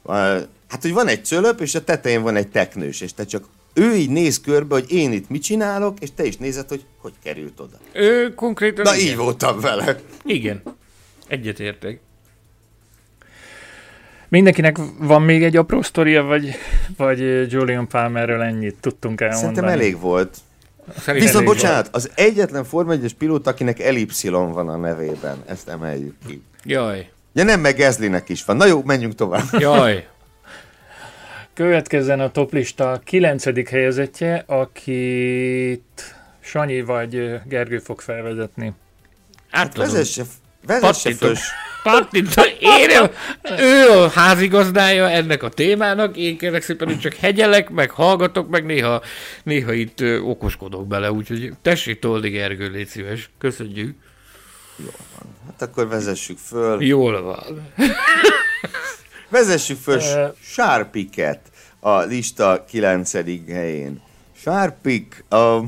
Hát, hogy van egy cölöp, és a tetején van egy teknős, és te csak ő így néz körbe, hogy én itt mit csinálok, és te is nézed, hogy hogy került oda. Ő konkrétan... Na igen. így voltam vele. Igen. Egyetértek. Mindenkinek van még egy apró sztoria, vagy, vagy Julian Palmerről ennyit tudtunk elmondani? Szerintem elég volt. Szerintem Viszont elég bocsánat, volt. az egyetlen Forma 1 pilóta, akinek elipszilon van a nevében. Ezt emeljük ki. Jaj. Ja nem, meg Gezlinek is van. Na jó, menjünk tovább. Jaj. Következzen a toplista kilencedik helyezettje, akit Sanyi vagy Gergő fog felvezetni. Hát vezesse, vezesse föl. Én, ő a házigazdája ennek a témának, én kérlek szépen, hogy csak hegyelek, meg hallgatok, meg néha, néha itt ö, okoskodok bele, úgyhogy tessék Toldi Gergő, légy szíves. Köszönjük. Jó van. Hát akkor vezessük föl. Jól van. Vezessük föl Sárpiket a lista 9. helyén. Sárpik, a,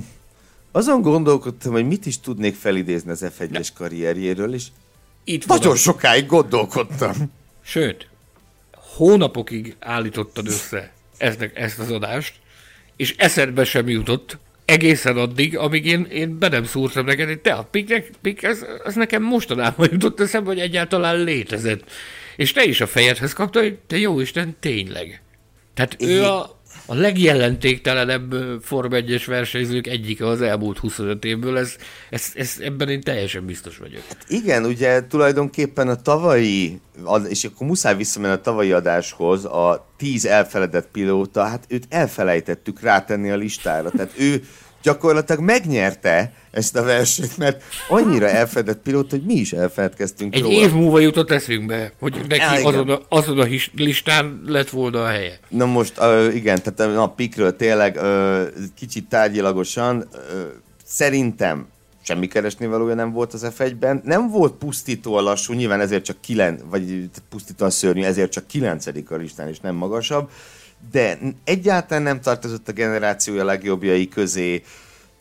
azon gondolkodtam, hogy mit is tudnék felidézni az F1-es karrierjéről, és itt nagyon sokáig gondolkodtam. Sőt, hónapokig állítottad össze ezt, ezt az adást, és eszedbe sem jutott, egészen addig, amíg én, én be nem szúrtam neked, hogy te a piknek, pik, ez, ez nekem mostanában jutott eszembe, hogy egyáltalán létezett. És te is a fejedhez kaptad, hogy te jó Isten, tényleg. Tehát ő a, a legjelentéktelenebb Form 1 versenyzők egyike az elmúlt 25 évből, ez, ez, ez, ebben én teljesen biztos vagyok. Hát igen, ugye tulajdonképpen a tavalyi, és akkor muszáj visszamenni a tavalyi adáshoz, a 10 elfeledett pilóta, hát őt elfelejtettük rátenni a listára, tehát ő gyakorlatilag megnyerte ezt a versenyt, mert annyira elfedett pilót, hogy mi is elfeledkeztünk Egy róla. év múlva jutott eszünkbe, hogy neki ja, azon, a, azon a listán lett volna a helye. Na most, uh, igen, tehát a pikről tényleg uh, kicsit tárgyilagosan, uh, szerintem semmi keresni valója nem volt az F1-ben. Nem volt pusztítóan lassú, nyilván ezért csak kilen, vagy pusztítóan szörnyű, ezért csak kilencedik a listán, és nem magasabb de egyáltalán nem tartozott a generációja legjobbjai közé.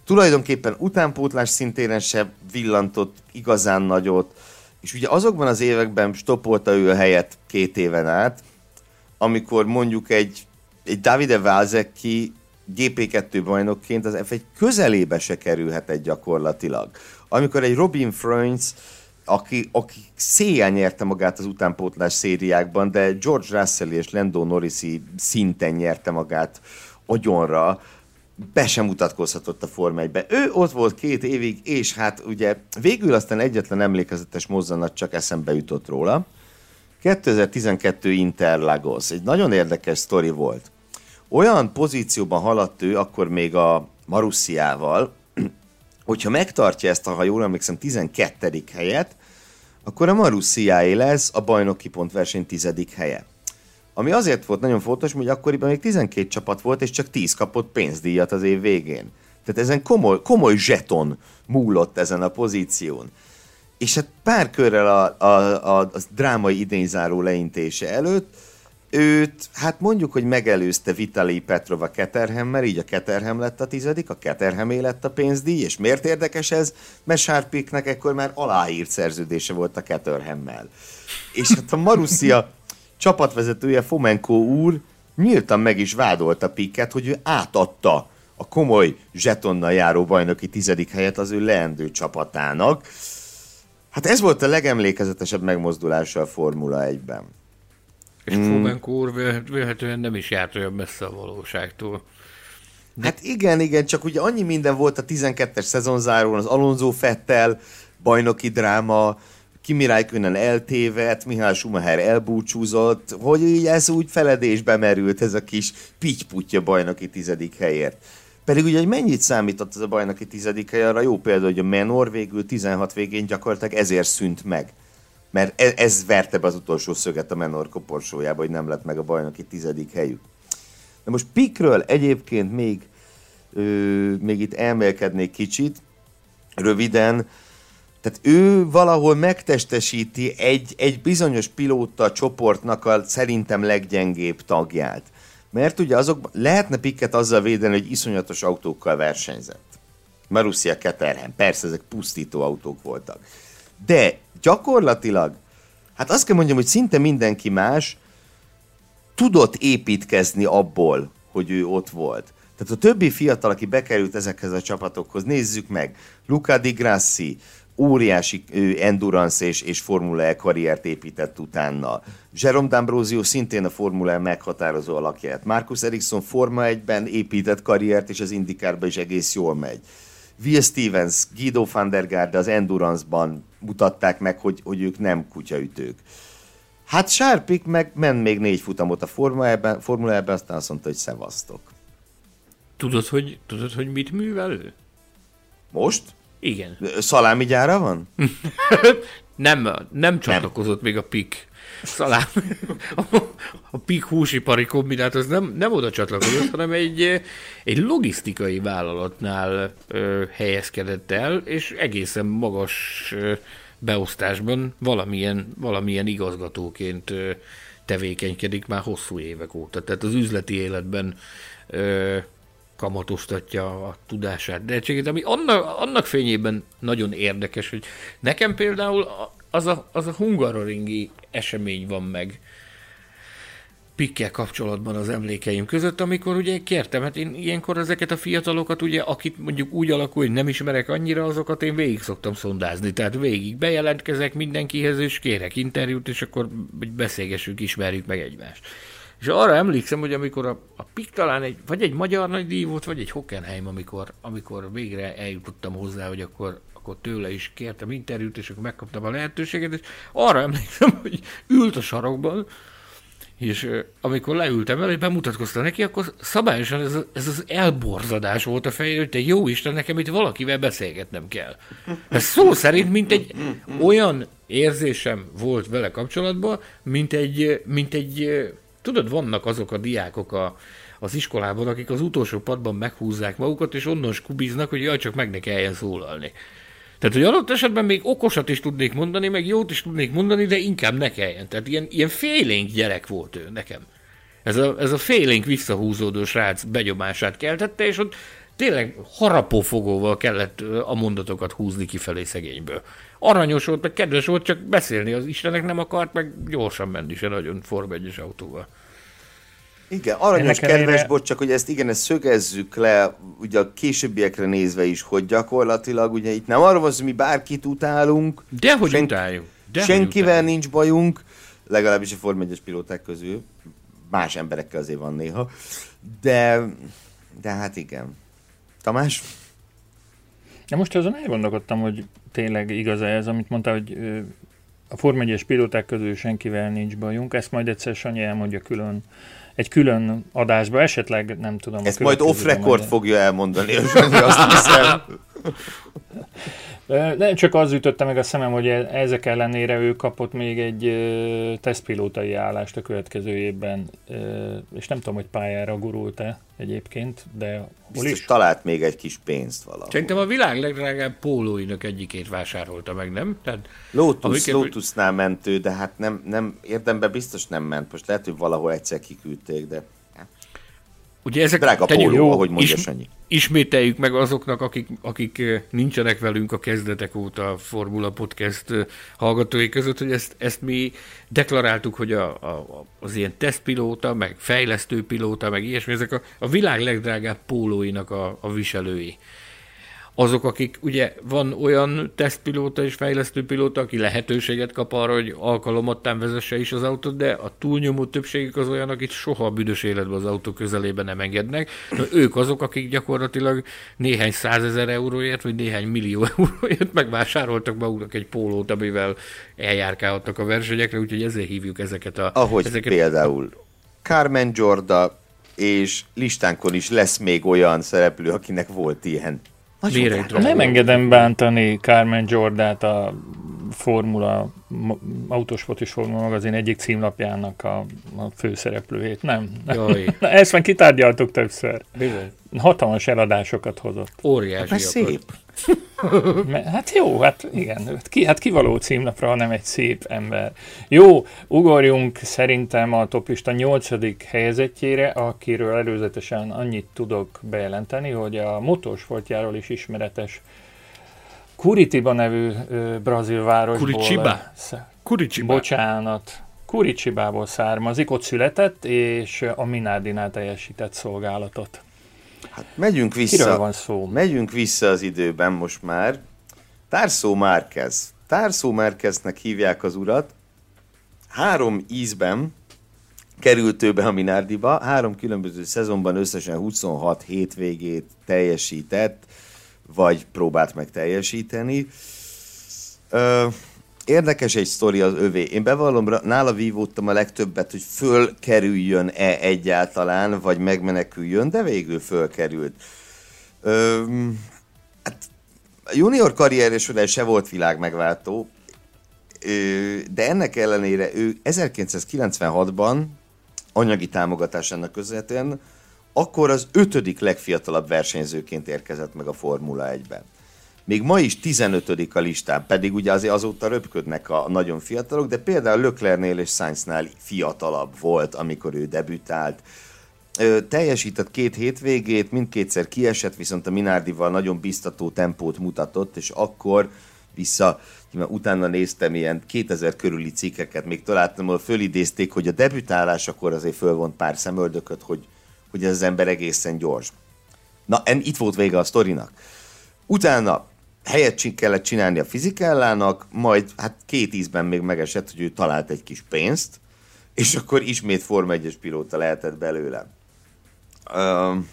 Tulajdonképpen utánpótlás szintén sem villantott igazán nagyot, és ugye azokban az években stopolta ő a helyet két éven át, amikor mondjuk egy, egy Davide Valzecki GP2 bajnokként az F1 közelébe se kerülhet gyakorlatilag. Amikor egy Robin Freunz aki, aki széjjel nyerte magát az utánpótlás szériákban, de George Russell és Lando Norrisi szinten nyerte magát agyonra, be sem mutatkozhatott a Forma 1 Ő ott volt két évig, és hát ugye végül aztán egyetlen emlékezetes mozzanat csak eszembe jutott róla. 2012 Interlagos. Egy nagyon érdekes sztori volt. Olyan pozícióban haladt ő akkor még a Marussiával, [CLEARS THROAT] hogyha megtartja ezt a, ha jól emlékszem, 12. helyet, akkor a Marussia lesz a bajnoki pontverseny tizedik helye. Ami azért volt nagyon fontos, hogy akkoriban még 12 csapat volt, és csak 10 kapott pénzdíjat az év végén. Tehát ezen komoly, komoly zseton múlott ezen a pozíción. És hát pár körrel a, a, a, a drámai idényzáró leintése előtt őt, hát mondjuk, hogy megelőzte Vitali Petrova Keterhemmel, így a Keterhem lett a tizedik, a Keterhemé lett a pénzdíj, és miért érdekes ez? Mert Sárpiknek ekkor már aláírt szerződése volt a Keterhemmel. És hát a Marussia [LAUGHS] csapatvezetője Fomenko úr nyíltan meg is vádolta Piket, hogy ő átadta a komoly zsetonnal járó bajnoki tizedik helyet az ő leendő csapatának. Hát ez volt a legemlékezetesebb megmozdulása a Formula 1-ben. És mm. Fomenkor véletlenül nem is járt olyan messze a valóságtól. De... Hát igen, igen, csak ugye annyi minden volt a 12-es szezonzáron, az Alonso Fettel, bajnoki dráma, Kimi Räikkönen eltévedt, Mihály Schumacher elbúcsúzott, hogy így ez úgy feledésbe merült ez a kis pittyputya bajnoki tizedik helyért. Pedig ugye, hogy mennyit számított ez a bajnoki tizedik hely, arra jó példa, hogy a Menor végül 16 végén gyakorlatilag ezért szűnt meg mert ez, ez verte be az utolsó szöget a Menor koporsójába, hogy nem lett meg a bajnoki tizedik helyük. De most Pikről egyébként még, ö, még itt elmélkednék kicsit, röviden, tehát ő valahol megtestesíti egy, egy bizonyos pilóta csoportnak a szerintem leggyengébb tagját. Mert ugye azok lehetne Pikket azzal védeni, hogy iszonyatos autókkal versenyzett. Marussia Keterhen, persze ezek pusztító autók voltak. De gyakorlatilag, hát azt kell mondjam, hogy szinte mindenki más tudott építkezni abból, hogy ő ott volt. Tehát a többi fiatal, aki bekerült ezekhez a csapatokhoz, nézzük meg, Luca Di Grassi, óriási endurance és, és Formula E karriert épített utána. Jerome D'Ambrosio szintén a Formula E meghatározó alakját. Marcus Ericsson Forma 1-ben épített karriert, és az Indikárban is egész jól megy. Will Stevens, Guido van der Garde az Endurance-ban mutatták meg, hogy, hogy ők nem kutyaütők. Hát Sárpik meg ment még négy futamot a Formula ebben aztán azt mondta, hogy szevasztok. Tudod, hogy, tudod, hogy mit művel ő? Most? Igen. Szalámi gyára van? [LAUGHS] nem, nem csatlakozott nem. még a PIK Szalám. A, a PIK húsipari kombinát az nem, nem oda csatlakozott, hanem egy, egy logisztikai vállalatnál ö, helyezkedett el, és egészen magas ö, beosztásban valamilyen, valamilyen igazgatóként ö, tevékenykedik már hosszú évek óta. Tehát az üzleti életben ö, kamatoztatja a tudását, de egyébként, ami annak, annak fényében nagyon érdekes, hogy nekem például az a, az a hungaroringi esemény van meg. pikkel kapcsolatban az emlékeim között, amikor ugye kértem, hát én ilyenkor ezeket a fiatalokat, ugye, akit mondjuk úgy alakul, hogy nem ismerek annyira, azokat én végig szoktam szondázni. Tehát végig bejelentkezek mindenkihez, és kérek interjút, és akkor beszélgessünk, ismerjük meg egymást. És arra emlékszem, hogy amikor a, a PIK talán egy, vagy egy magyar nagydíj volt, vagy egy Hockenheim, amikor, amikor végre eljutottam hozzá, hogy akkor, akkor tőle is kértem interjút, és akkor megkaptam a lehetőséget, és arra emlékszem, hogy ült a sarokban, és amikor leültem el, és bemutatkoztam neki, akkor szabályosan ez, ez az elborzadás volt a fején, hogy te jó Isten, nekem itt valakivel beszélgetnem kell. Ez szó szerint, mint egy olyan érzésem volt vele kapcsolatban, mint egy, mint egy tudod, vannak azok a diákok a, az iskolában, akik az utolsó padban meghúzzák magukat, és onnan skubiznak, hogy jaj, csak meg ne kelljen szólalni. Tehát, hogy adott esetben még okosat is tudnék mondani, meg jót is tudnék mondani, de inkább ne kelljen. Tehát ilyen, ilyen félénk gyerek volt ő nekem. Ez a, ez a félénk visszahúzódó srác begyomását keltette, és ott tényleg harapófogóval kellett a mondatokat húzni kifelé szegényből. Aranyos volt, meg kedves volt, csak beszélni az Istenek nem akart, meg gyorsan menni se nagyon Form 1 autóval. Igen, aranyos, Ennek kedves, elére... bocs, csak hogy ezt igen, ezt szögezzük le, ugye a későbbiekre nézve is, hogy gyakorlatilag ugye itt nem arról van, hogy mi bárkit utálunk. De hogy sen... utáljuk. De senkivel utáljuk. nincs bajunk, legalábbis a Form 1 pilóták közül. Más emberekkel azért van néha. De, de hát igen. Tamás? De most azon elgondolkodtam, hogy tényleg igaz ez, amit mondta, hogy a Form 1 pilóták közül senkivel nincs bajunk. Ezt majd egyszer Sanyi elmondja külön egy külön adásba, esetleg nem tudom. Ezt majd off-record fogja elmondani, azt hiszem. [LAUGHS] De csak az ütötte meg a szemem, hogy e- ezek ellenére ő kapott még egy tesztpilótai állást a következő évben, és nem tudom, hogy pályára gurult-e egyébként, de Biztos is. talált még egy kis pénzt valahol. Szerintem a világ legdrágább pólóinak egyikét vásárolta meg, nem? Tehát, Lotus, amiket... Lotusnál mentő, de hát nem, nem, érdemben biztos nem ment. Most lehet, hogy valahol egyszer kiküldték, de... Ugye ezek Drága póló, jó, ahogy mondja is, Sanyi. Ismételjük meg azoknak, akik, akik nincsenek velünk a kezdetek óta a Formula Podcast hallgatói között, hogy ezt, ezt mi deklaráltuk, hogy a, a, az ilyen tesztpilóta, meg fejlesztőpilóta, meg ilyesmi, ezek a, a világ legdrágább pólóinak a, a viselői azok, akik ugye van olyan tesztpilóta és fejlesztőpilóta, aki lehetőséget kap arra, hogy alkalomattán vezesse is az autót, de a túlnyomó többségük az olyan, akit soha a büdös életben az autó közelében nem engednek. Na, ők azok, akik gyakorlatilag néhány százezer euróért, vagy néhány millió [LAUGHS] euróért megvásároltak maguknak egy pólót, amivel eljárkálhattak a versenyekre, úgyhogy ezért hívjuk ezeket a... Ahogy ezeket például Carmen Jorda, és listánkon is lesz még olyan szereplő, akinek volt ilyen nem engedem bántani Carmen Jordát a Formula, Autosport és Formula magazin egyik címlapjának a, a főszereplőjét. Nem. Jaj. [LAUGHS] Na, ezt már kitárgyaltuk többször. Bizony. Hatalmas eladásokat hozott. Óriási. Hát szép. Hát jó, hát igen. Ki, hát kivaló címlapra, hanem egy szép ember. Jó, ugorjunk szerintem a toplista nyolcadik helyezettjére, akiről előzetesen annyit tudok bejelenteni, hogy a motorsportjáról is ismeretes Curitiba nevű ö, brazil városból. Curitiba? Curitiba. Bocsánat. Curitibából származik, ott született, és a Minardinál teljesített szolgálatot. Hát megyünk vissza. Kiről van szó? Megyünk vissza az időben most már. Társzó Márkez. Társzó Márkeznek hívják az urat. Három ízben került ő be a Minardiba. Három különböző szezonban összesen 26 hétvégét teljesített vagy próbált meg teljesíteni. Ö, érdekes egy sztori az övé. Én bevallom, nála vívódtam a legtöbbet, hogy fölkerüljön-e egyáltalán, vagy megmeneküljön, de végül fölkerült. Ö, hát junior karrierje során se volt világ megváltó, de ennek ellenére ő 1996-ban anyagi támogatásának köszönhetően akkor az ötödik legfiatalabb versenyzőként érkezett meg a Formula 1-ben. Még ma is 15 a listán, pedig ugye azért azóta röpködnek a nagyon fiatalok, de például Löklernél és Sainznál fiatalabb volt, amikor ő debütált. Ö, teljesített két hétvégét, mindkétszer kiesett, viszont a Minardival nagyon biztató tempót mutatott, és akkor vissza, utána néztem ilyen 2000 körüli cikkeket, még találtam, ahol fölidézték, hogy a debütálásakor azért fölvont pár szemöldököt, hogy, hogy ez az ember egészen gyors. Na, en, itt volt vége a sztorinak. Utána helyet kellett csinálni a fizikálának, majd hát két ízben még megesett, hogy ő talált egy kis pénzt, és akkor ismét Forma 1-es pilóta lehetett belőle. Um,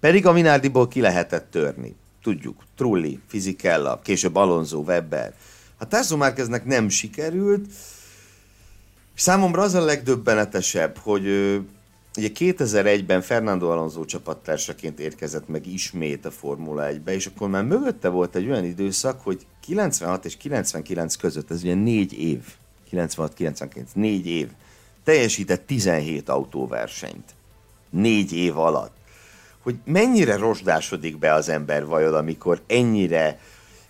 pedig a Minardiból ki lehetett törni. Tudjuk, Trulli, Fizikella, később Alonso, Webber. A Tarso Márkeznek nem sikerült. Számomra az a legdöbbenetesebb, hogy ugye 2001-ben Fernando Alonso csapattársaként érkezett meg ismét a Formula 1-be, és akkor már mögötte volt egy olyan időszak, hogy 96 és 99 között, ez ugye négy év, 96-99, négy év, teljesített 17 autóversenyt. Négy év alatt hogy mennyire rozsdásodik be az ember vajon, amikor ennyire,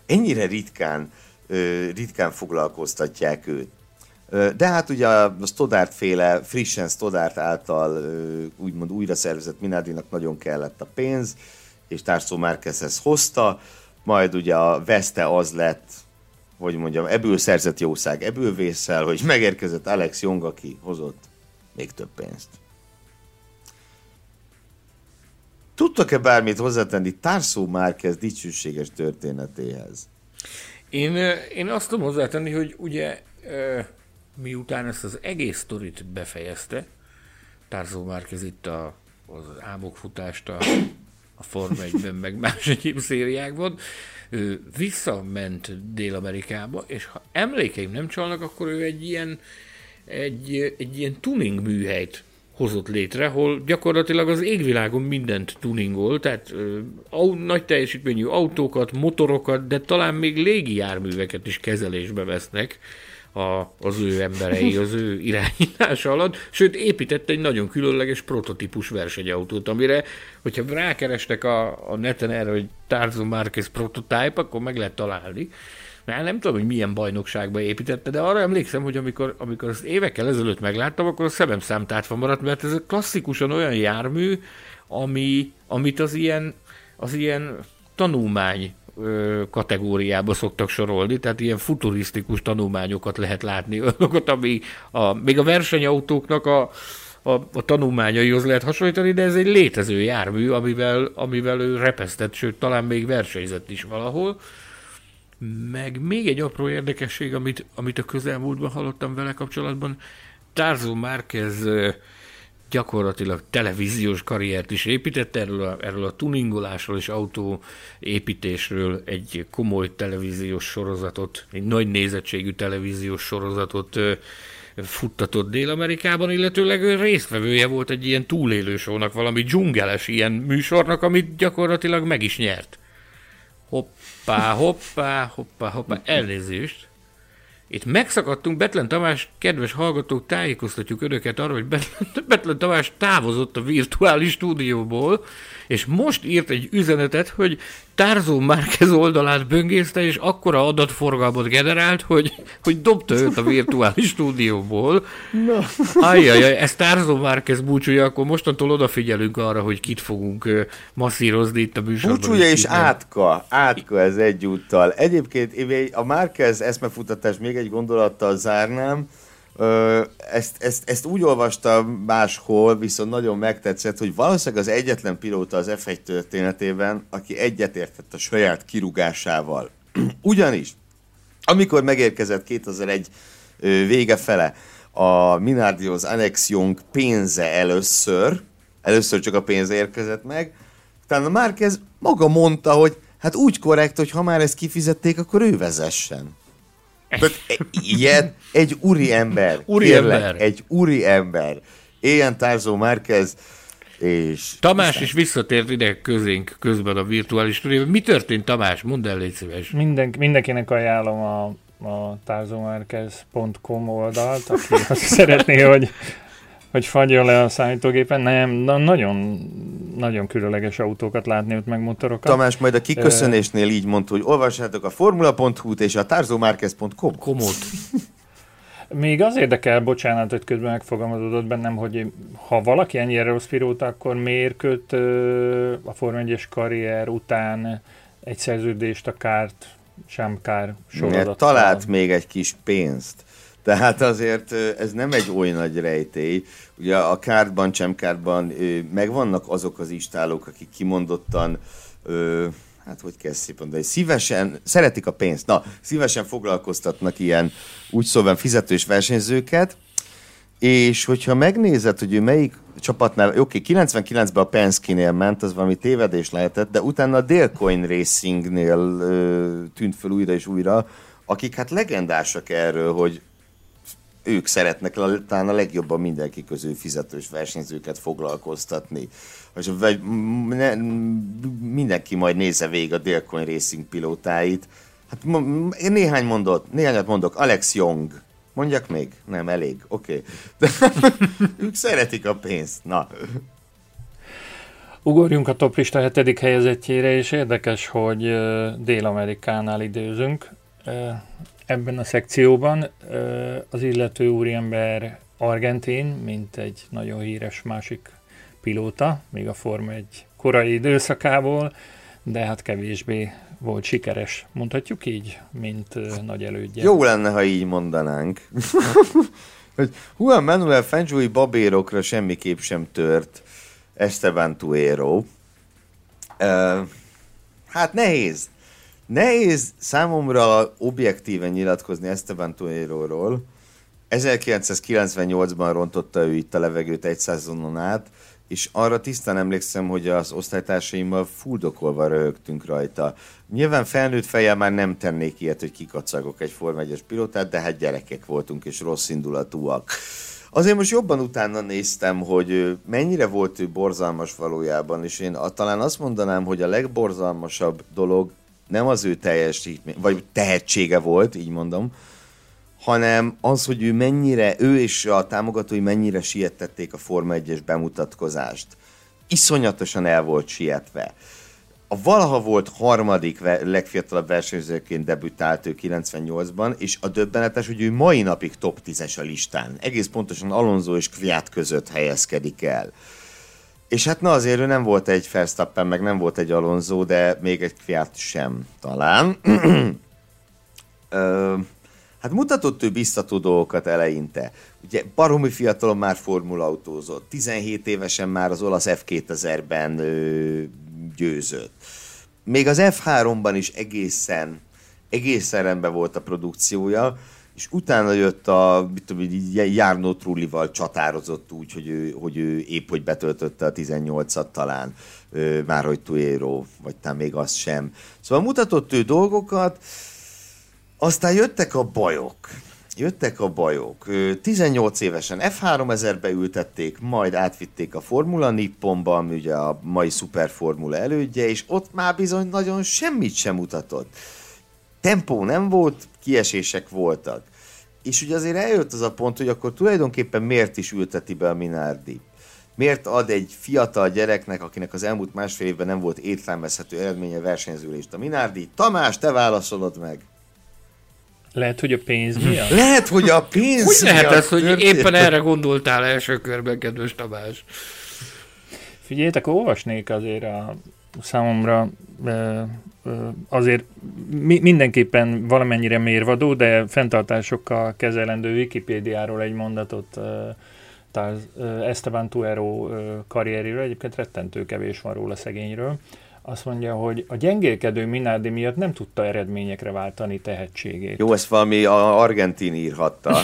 ennyire ritkán, ritkán foglalkoztatják őt. De hát ugye a Stoddart féle, frissen Stoddart által úgymond újra szervezett Minardinak nagyon kellett a pénz, és Tarso Márquezhez hozta, majd ugye a Veste az lett, hogy mondjam, ebből szerzett jószág, ebből vészel, hogy megérkezett Alex Jong, aki hozott még több pénzt. Tudtak-e bármit hozzátenni Tarso Márquez dicsőséges történetéhez? Én, én azt tudom hozzátenni, hogy ugye miután ezt az egész sztorit befejezte, Tarso Márquez itt a, az álmokfutást a, a Forma 1-ben, meg más egyéb szériákban, ő visszament Dél-Amerikába, és ha emlékeim nem csalnak, akkor ő egy ilyen, egy, egy ilyen tuning műhelyt hozott létre, hol gyakorlatilag az égvilágon mindent tuningol, tehát ö, nagy teljesítményű autókat, motorokat, de talán még légijárműveket is kezelésbe vesznek a, az ő emberei, az ő irányítása alatt, sőt épített egy nagyon különleges prototípus versenyautót, amire, hogyha rákerestek a, a neten erre, hogy Tarzo Márquez prototype, akkor meg lehet találni. Már nem tudom, hogy milyen bajnokságba építette, de arra emlékszem, hogy amikor, amikor azt évekkel ezelőtt megláttam, akkor a szemem számtátva maradt, mert ez klasszikusan olyan jármű, ami, amit az ilyen, az ilyen tanulmány kategóriába szoktak sorolni, tehát ilyen futurisztikus tanulmányokat lehet látni, [LAUGHS] olyanokat, ami a, még a versenyautóknak a, a, a tanulmányaihoz lehet hasonlítani, de ez egy létező jármű, amivel, amivel ő repesztett, sőt, talán még versenyzett is valahol. Meg még egy apró érdekesség, amit, amit a közelmúltban hallottam vele kapcsolatban, Tarzo Márquez gyakorlatilag televíziós karriert is épített, erről a, erről a tuningolásról és autóépítésről egy komoly televíziós sorozatot, egy nagy nézettségű televíziós sorozatot futtatott Dél-Amerikában, illetőleg résztvevője volt egy ilyen túlélősónak, valami dzsungeles ilyen műsornak, amit gyakorlatilag meg is nyert. Hoppá, hoppá, hoppá, hoppá, elnézést. Itt megszakadtunk, Betlen Tamás, kedves hallgatók, tájékoztatjuk önöket arra, hogy Betlen, Betlen Tamás távozott a virtuális stúdióból, és most írt egy üzenetet, hogy Tárzó Márquez oldalát böngészte, és akkora adatforgalmat generált, hogy, hogy dobta őt a virtuális stúdióból. No. Ajjajaj, ez Tárzó Márquez búcsúja, akkor mostantól odafigyelünk arra, hogy kit fogunk masszírozni itt a műsorban. Búcsúja és átka, átka ez egyúttal. Egyébként a Márquez eszmefutatás még egy gondolattal zárnám, ezt, ezt, ezt úgy olvastam máshol, viszont nagyon megtetszett, hogy valószínűleg az egyetlen pilóta az F1 történetében, aki egyetértett a saját kirugásával. [CLEARS THROAT] Ugyanis, amikor megérkezett 2001 vége fele a Minardihoz Annexion pénze először, először csak a pénze érkezett meg, utána Márquez maga mondta, hogy hát úgy korrekt, hogy ha már ezt kifizették, akkor ő vezessen. Tehát ilyen egy úri ember. Úri kérlek, ember. Egy úri ember. Ilyen Tárzó Márquez, és... Tamás aztán... is visszatért ide közénk közben a virtuális stúdióban. Mi történt, Tamás? Mondd el, légy szíves. Minden, mindenkinek ajánlom a, a tárzómárkez.com oldalt, aki azt [LAUGHS] szeretné, hogy hogy fagyja le a számítógépen. Nem, na, nagyon, nagyon különleges autókat látni ott meg motorokat. Tamás majd a kiköszönésnél így mondta, hogy olvassátok a formula.hu-t és a tarzomárquez.com. Komót. [LAUGHS] Még az érdekel, bocsánat, hogy közben megfogalmazódott bennem, hogy ha valaki ennyire rossz pilóta, akkor miért köt a Form 1 karrier után egy szerződést a kárt sem kár sorozat. Talált még egy kis pénzt. Tehát azért ez nem egy oly nagy rejtély. Ugye a kártban, csemkártban megvannak azok az istálók, akik kimondottan hát hogy kell szépen mondani, szívesen, szeretik a pénzt, na, szívesen foglalkoztatnak ilyen úgy szóval fizetős versenyzőket, és hogyha megnézed, hogy ő melyik csapatnál, oké, okay, 99-ben a Penske-nél ment, az valami tévedés lehetett, de utána a Dalecoin Racingnél ö, tűnt fel újra és újra, akik hát legendásak erről, hogy ők szeretnek talán a legjobban mindenki közül fizetős versenyzőket foglalkoztatni. És ne, mindenki majd nézze végig a Dalecoin Racing pilótáit. Hát néhány mondott, néhányat mondok, Alex Young, Mondjak még? Nem, elég. Oké. Okay. [LAUGHS] ők szeretik a pénzt. Na. Ugorjunk a toplista hetedik helyezettjére, és érdekes, hogy Dél-Amerikánál időzünk ebben a szekcióban. Az illető úriember argentin, mint egy nagyon híres másik pilóta, még a Forma egy korai időszakából, de hát kevésbé volt sikeres, mondhatjuk így, mint nagy elődje. Jó lenne, ha így mondanánk. [LAUGHS] hogy Juan Manuel Fangioui babérokra semmiképp sem tört Esteban Tuero. Uh, hát nehéz. Nehéz számomra objektíven nyilatkozni Esteban Tuero-ról. 1998-ban rontotta ő itt a levegőt egy szezonon át, és arra tisztán emlékszem, hogy az osztálytársaimmal fuldokolva röhögtünk rajta. Nyilván felnőtt fejjel már nem tennék ilyet, hogy kikacagok egy Form 1 pilótát, de hát gyerekek voltunk és rossz indulatúak. Azért most jobban utána néztem, hogy mennyire volt ő borzalmas valójában, és én talán azt mondanám, hogy a legborzalmasabb dolog nem az ő teljesítmény, vagy tehetsége volt, így mondom, hanem az, hogy ő mennyire, ő és a támogatói mennyire siettették a Forma 1-es bemutatkozást. Iszonyatosan el volt sietve. A valaha volt harmadik legfiatalabb versenyzőként debütált ő 98-ban, és a döbbenetes, hogy ő mai napig top 10-es a listán. Egész pontosan Alonso és Kviat között helyezkedik el. És hát na azért ő nem volt egy Verstappen, meg nem volt egy Alonso, de még egy Kviat sem talán. [CLEARS THROAT] Hát mutatott ő biztató dolgokat eleinte. Ugye baromi fiatalon már formulautózott, 17 évesen már az olasz F2000-ben ö, győzött. Még az F3-ban is egészen, egészen rendben volt a produkciója, és utána jött a, mit tudom, Járnó Trullival csatározott úgy, hogy ő, hogy ő épp hogy betöltötte a 18-at talán, már hogy Tuero, vagy talán még az sem. Szóval mutatott ő dolgokat, aztán jöttek a bajok. Jöttek a bajok. 18 évesen F3000-be ültették, majd átvitték a Formula Nipponba, ami ugye a mai szuperformula elődje, és ott már bizony nagyon semmit sem mutatott. Tempó nem volt, kiesések voltak. És ugye azért eljött az a pont, hogy akkor tulajdonképpen miért is ülteti be a Minardi? Miért ad egy fiatal gyereknek, akinek az elmúlt másfél évben nem volt értelmezhető eredménye versenyzőlést a Minardi? Tamás, te válaszolod meg! Lehet, hogy a pénz miatt? [LAUGHS] Lehet, hogy a pénz Hogy lehet ez, hogy történt? éppen erre gondoltál első körben, kedves Tamás? Figyeljétek, olvasnék azért a számomra azért mindenképpen valamennyire mérvadó, de fenntartásokkal kezelendő Wikipédiáról egy mondatot Esteban Tuero karrieréről, egyébként rettentő kevés van róla szegényről azt mondja, hogy a gyengélkedő Minardi miatt nem tudta eredményekre váltani tehetségét. Jó, ezt valami a argentin írhatta.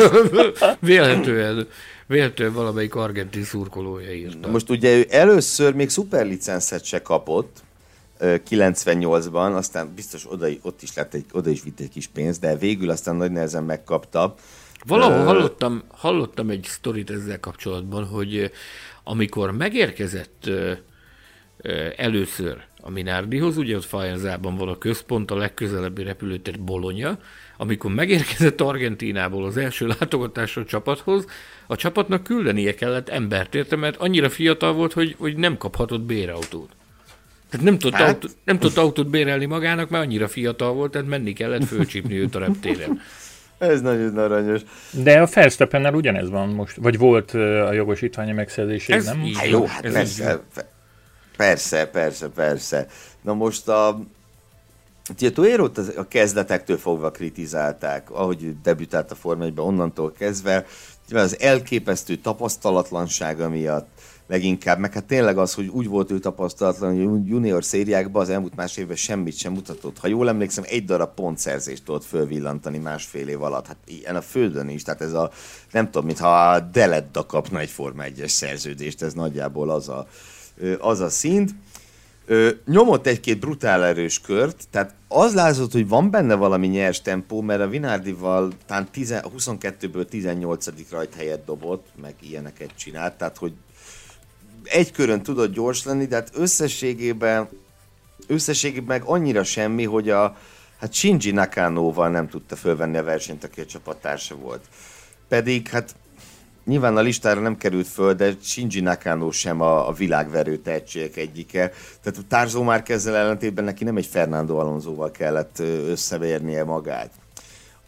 [LAUGHS] Vélhetően, vélhetően valamelyik argentin szurkolója írta. Most ugye ő először még szuperlicenszet se kapott, 98-ban, aztán biztos oda, ott is lett egy, oda is vitt egy kis pénzt, de végül aztán nagy nehezen megkapta. Valahol uh, hallottam, hallottam egy sztorit ezzel kapcsolatban, hogy amikor megérkezett először a Minardihoz, ugye ott Fajenzában van a központ, a legközelebbi repülőtér Bolonya, amikor megérkezett Argentinából az első látogatásra a csapathoz, a csapatnak küldenie kellett embert, érte, mert annyira fiatal volt, hogy, hogy nem kaphatott bérautót. Tehát nem tudott, hát? autó, nem tudott autót bérelni magának, mert annyira fiatal volt, tehát menni kellett fölcsípni őt a reptéren. Ez nagyon aranyos. De a Felsztepennel ugyanez van most, vagy volt a jogosítványa megszerzésére, nem? Így, hát jó, hát ez persze, Persze, persze, persze. Na most a, Ugye Tuérót a kezdetektől fogva kritizálták, ahogy debütált a Forma 1 onnantól kezdve, az elképesztő tapasztalatlansága miatt, leginkább, meg hát tényleg az, hogy úgy volt ő tapasztalatlan, hogy junior szériákban az elmúlt más évben semmit sem mutatott. Ha jól emlékszem, egy darab pontszerzést tudott fölvillantani másfél év alatt. Hát ilyen a földön is, tehát ez a, nem tudom, mintha a Deledda kapna egy Forma 1-es szerződést, ez nagyjából az a, az a szint. Nyomott egy-két brutál erős kört, tehát az látszott, hogy van benne valami nyers tempó, mert a Vinardival talán 22-ből 18. rajt helyet dobott, meg ilyeneket csinált, tehát hogy egy körön tudott gyors lenni, de hát összességében, összességében meg annyira semmi, hogy a hát Shinji Nakano-val nem tudta fölvenni a versenyt, aki a csapattársa volt. Pedig hát nyilván a listára nem került föl, de Shinji Nakano sem a, a világverő tehetségek egyike. Tehát a Tarzó már ezzel ellentétben neki nem egy Fernando Alonsoval kellett összevérnie magát.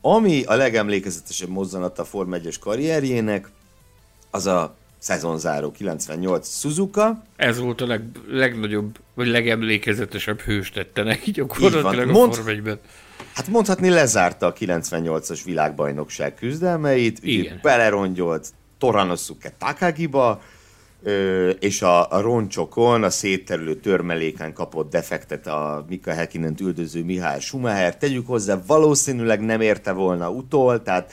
Ami a legemlékezetesebb mozzanat a Form 1 karrierjének, az a szezonzáró 98 Suzuka. Ez volt a leg, legnagyobb, vagy legemlékezetesebb hős tette neki gyakorlatilag Mond, a Form Hát mondhatni lezárta a 98-as világbajnokság küzdelmeit, Igen. belerongyolt Toranosuke Takagiba, és a, a roncsokon, a szétterülő törmeléken kapott defektet a Mika Häkkinen üldöző Mihály Schumacher. Tegyük hozzá, valószínűleg nem érte volna utol, tehát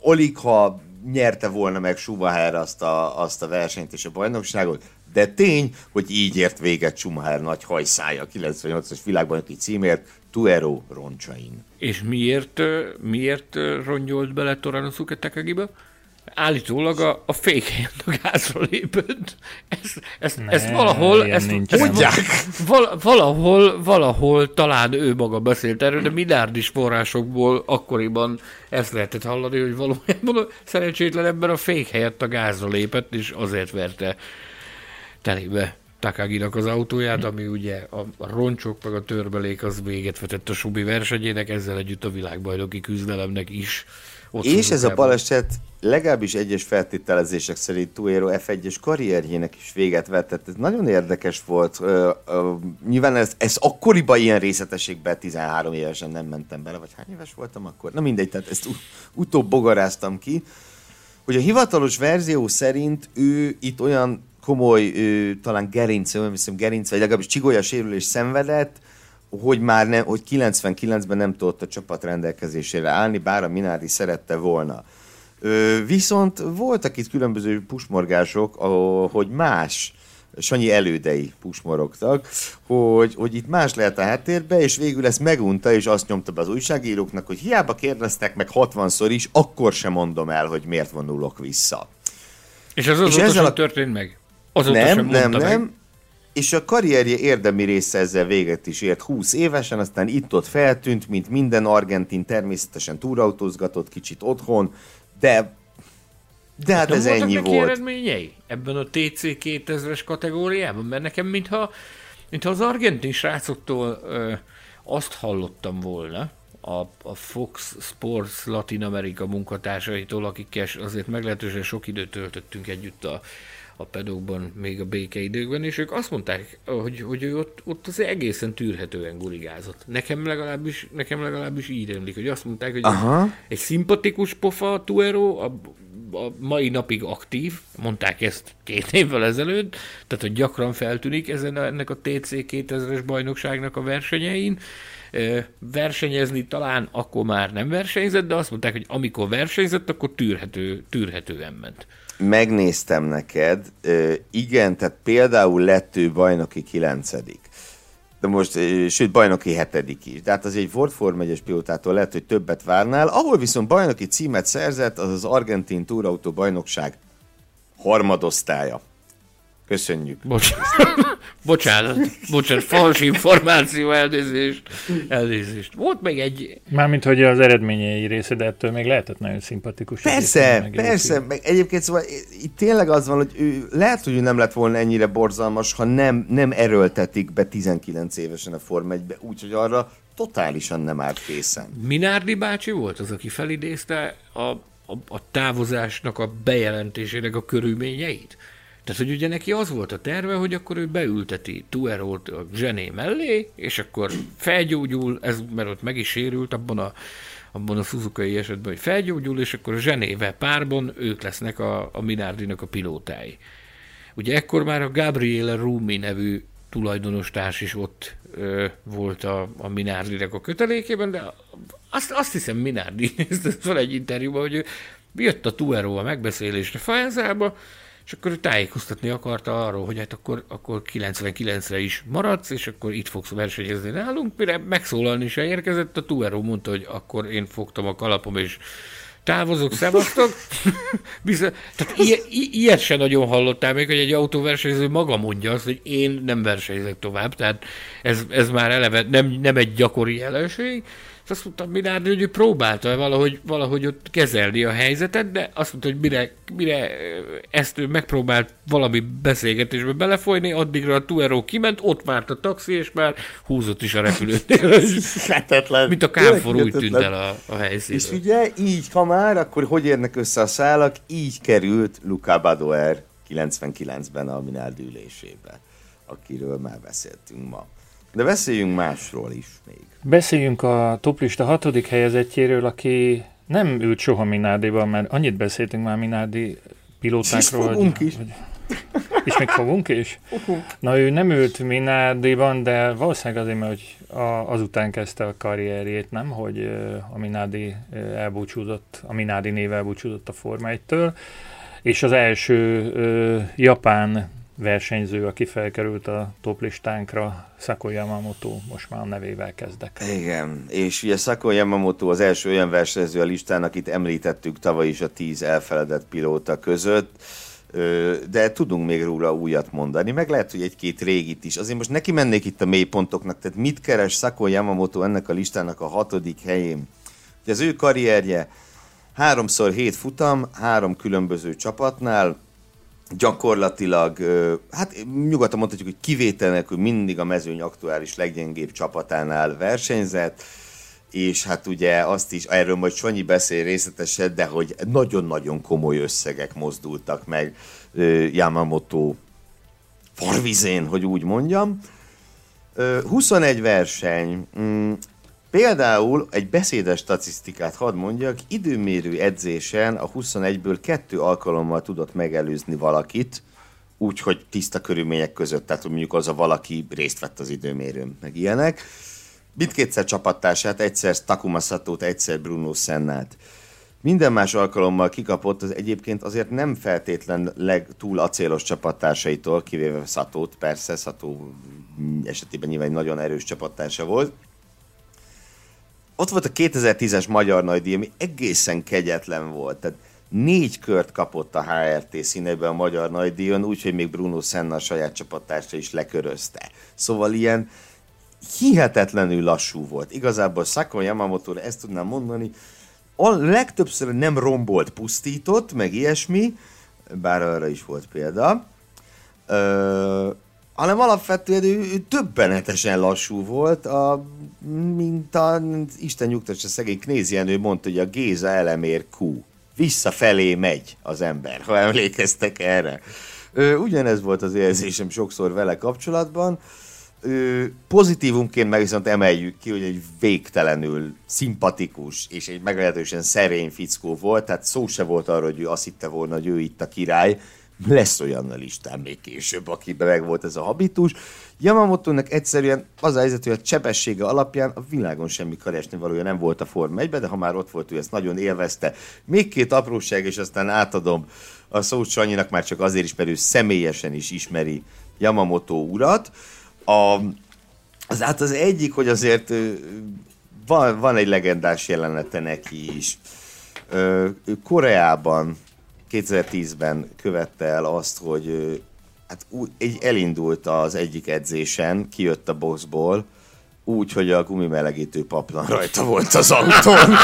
Olik, ha nyerte volna meg Schumacher azt a, azt a versenyt és a bajnokságot, de tény, hogy így ért véget Schumacher nagy hajszája a 98-as világbajnoki címért Tuero roncsain. És miért, miért rongyolt bele Toranosuke Takagiba? Állítólag a, a fékhelyen a gázra lépett. Ezt, ezt, ne, ezt valahol, ezt, ezt val, valahol, valahol talán ő maga beszélt erről, de milliárdis forrásokból akkoriban ezt lehetett hallani, hogy valójában a szerencsétlen ember a fék helyett a gázra lépett, és azért verte telébe Takaginak az autóját, ami ugye a, a roncsok meg a törbelék az véget vetett a Subi versenyének, ezzel együtt a világbajnoki küzdelemnek is. Ott és ez a baleset legalábbis egyes feltételezések szerint Tuero F1-es karrierjének is véget vetett. Ez nagyon érdekes volt. Ö, ö, nyilván ez, ez akkoriban ilyen részletességben 13 évesen nem mentem bele, vagy hány éves voltam akkor? Na mindegy, tehát ezt utóbb bogaráztam ki, hogy a hivatalos verzió szerint ő itt olyan komoly, ő, talán gerinc, nem hiszem gerinc, vagy legalábbis csigolya sérülés szenvedett, hogy már nem, hogy 99-ben nem tudott a csapat rendelkezésére állni, bár a Minardi szerette volna. Viszont voltak itt különböző pusmorgások, hogy más Sanyi elődei pusmorogtak, hogy, hogy itt más lehet a háttérbe, és végül ezt megunta, és azt nyomta be az újságíróknak, hogy hiába kérdeztek meg 60-szor is, akkor sem mondom el, hogy miért vonulok vissza. És az azóta és ezzel a... történt meg? Azóta nem, sem nem, meg. nem. És a karrierje érdemi része ezzel véget is ért 20 évesen, aztán itt-ott feltűnt, mint minden argentin természetesen túrautózgatott kicsit otthon, de de hát ez ennyi volt. eredményei ebben a TC 2000-es kategóriában? Mert nekem mintha, mintha az argentin srácoktól ö, azt hallottam volna, a, a Fox Sports Latin America munkatársaitól, akikkel azért meglehetősen sok időt töltöttünk együtt a, a pedokban, még a békeidőkben, és ők azt mondták, hogy, hogy ott, ott az egészen tűrhetően gurigázott. Nekem legalábbis, nekem legalábbis így emlik, hogy azt mondták, hogy Aha. egy szimpatikus pofa a Tuero, a, a mai napig aktív, mondták ezt két évvel ezelőtt, tehát hogy gyakran feltűnik ezen a, ennek a TC 2000-es bajnokságnak a versenyein, versenyezni talán akkor már nem versenyzett, de azt mondták, hogy amikor versenyzett, akkor tűrhető, tűrhetően ment megnéztem neked, igen, tehát például lett ő bajnoki kilencedik. De most, sőt, bajnoki hetedik is. Tehát az egy Ford Form 1 pilótától lehet, hogy többet várnál. Ahol viszont bajnoki címet szerzett, az az Argentin Túrautó bajnokság harmadosztálya. Köszönjük. Bocsánat, [LAUGHS] bocsánat, bocsánat, fals információ, elnézést, elnézést. Volt még egy... Mármint, hogy az eredményei része, de ettől még lehetett nagyon szimpatikus. Persze, persze, meg egyébként szóval itt tényleg az van, hogy ő, lehet, hogy ő nem lett volna ennyire borzalmas, ha nem, nem erőltetik be 19 évesen a Form 1-be, úgyhogy arra totálisan nem állt készen. Minárdi bácsi volt az, aki felidézte a, a, a távozásnak a bejelentésének a körülményeit? Tehát, hogy ugye neki az volt a terve, hogy akkor ő beülteti Tuerolt a zsené mellé, és akkor felgyógyul, ez, mert ott meg is sérült abban a, abban a Suzuki esetben, hogy felgyógyul, és akkor a zsenével párban ők lesznek a, a Minardinak a pilótái. Ugye ekkor már a Gabriele Rumi nevű tulajdonos társ is ott ö, volt a, a Minardinek a kötelékében, de azt, azt hiszem Minardi, [LAUGHS] ez van egy interjúban, hogy ő jött a Tuero a megbeszélésre Faenzába, és akkor ő tájékoztatni akarta arról, hogy hát akkor, akkor 99-re is maradsz, és akkor itt fogsz versenyezni nálunk, mire megszólalni se érkezett, a Tuero mondta, hogy akkor én fogtam a kalapom, és távozok, szevasztok. [LAUGHS] Bizony, tehát ilyet, ilyet se nagyon hallottál még, hogy egy autóversenyző maga mondja azt, hogy én nem versenyzek tovább, tehát ez, ez már eleve nem, nem egy gyakori jelenség, és azt mondta Minárdi, hogy ő próbálta valahogy, valahogy ott kezelni a helyzetet, de azt mondta, hogy mire, mire ezt ő megpróbált valami beszélgetésbe belefolyni, addigra a Tuero kiment, ott várt a taxi, és már húzott is a repülőtér. [LAUGHS] Hetetlen. Mint a kámfor úgy tűnt el a, a helyszínen. És ugye így, ha már, akkor hogy érnek össze a szálak, így került Luca Badoer 99-ben a Minárdi ülésébe, akiről már beszéltünk ma. De beszéljünk másról is még. Beszéljünk a toplista hatodik helyezettjéről, aki nem ült soha Minádiban, mert annyit beszéltünk már Minádi pilótákról. És fogunk hogy, is. Hogy, és még fogunk is? Na ő nem ült Minádiban, de valószínűleg azért, mert hogy a, azután kezdte a karrierjét, nem? Hogy a Minádi elbúcsúzott, a Minádi név elbúcsúzott a Forma 1-től, és az első ö, japán versenyző, aki felkerült a toplistánkra, Sako Yamamoto, most már a nevével kezdek. Igen, és ugye Sako Yamamoto az első olyan versenyző a listán, akit említettük tavaly is a tíz elfeledett pilóta között, de tudunk még róla újat mondani, meg lehet, hogy egy-két régit is. Azért most neki mennék itt a mélypontoknak, tehát mit keres Sako Yamamoto ennek a listának a hatodik helyén? Ugye az ő karrierje háromszor hét futam, három különböző csapatnál, gyakorlatilag, hát nyugodtan mondhatjuk, hogy kivétel nélkül mindig a mezőny aktuális leggyengébb csapatánál versenyzett, és hát ugye azt is, erről majd Sanyi beszél részletesen, de hogy nagyon-nagyon komoly összegek mozdultak meg Yamamoto farvizén, hogy úgy mondjam. 21 verseny, mm, Például egy beszédes statisztikát hadd mondjak, időmérő edzésen a 21-ből kettő alkalommal tudott megelőzni valakit, úgyhogy tiszta körülmények között, tehát mondjuk az a valaki részt vett az időmérőn, meg ilyenek. Mindkétszer csapattársát, egyszer Takuma Satót, egyszer Bruno Sennát. Minden más alkalommal kikapott az egyébként azért nem feltétlen legtúl acélos csapattársaitól, kivéve Szatót, persze, Szató esetében nyilván egy nagyon erős csapattársa volt, ott volt a 2010-es Magyar Nagydíj, ami egészen kegyetlen volt. Tehát négy kört kapott a HRT színebe a Magyar Nagydíjon, úgyhogy még Bruno Senna a saját csapattársa is lekörözte. Szóval ilyen hihetetlenül lassú volt. Igazából Sakon yamamoto ezt tudnám mondani, a legtöbbször nem rombolt, pusztított, meg ilyesmi, bár arra is volt példa. Ö, hanem alapvetően ő, ő többenetesen lassú volt, a, mint a Isten nyugtassa szegény Knézienő mondta, hogy a Géza elemér Q. Visszafelé megy az ember, ha emlékeztek erre. Ö, ugyanez volt az érzésem sokszor vele kapcsolatban. Ö, pozitívumként meg viszont emeljük ki, hogy egy végtelenül szimpatikus és egy meglehetősen szerény fickó volt, tehát szó se volt arról, hogy ő azt hitte volna, hogy ő itt a király, lesz olyan a listán még később, akiben meg volt ez a habitus. Yamamoto-nak egyszerűen az a helyzet, hogy a csepessége alapján a világon semmi keresni valója nem volt a Forma 1 de ha már ott volt, ő ezt nagyon élvezte. Még két apróság, és aztán átadom a szót Sanyinak már csak azért is, mert ő személyesen is ismeri Yamamoto urat. A, az, hát az egyik, hogy azért van, van egy legendás jelenete neki is. Koreában 2010-ben követte el azt, hogy hát úgy, elindult az egyik edzésen, kijött a boxból, úgy, hogy a gumimelegítő paplan rajta volt az autón.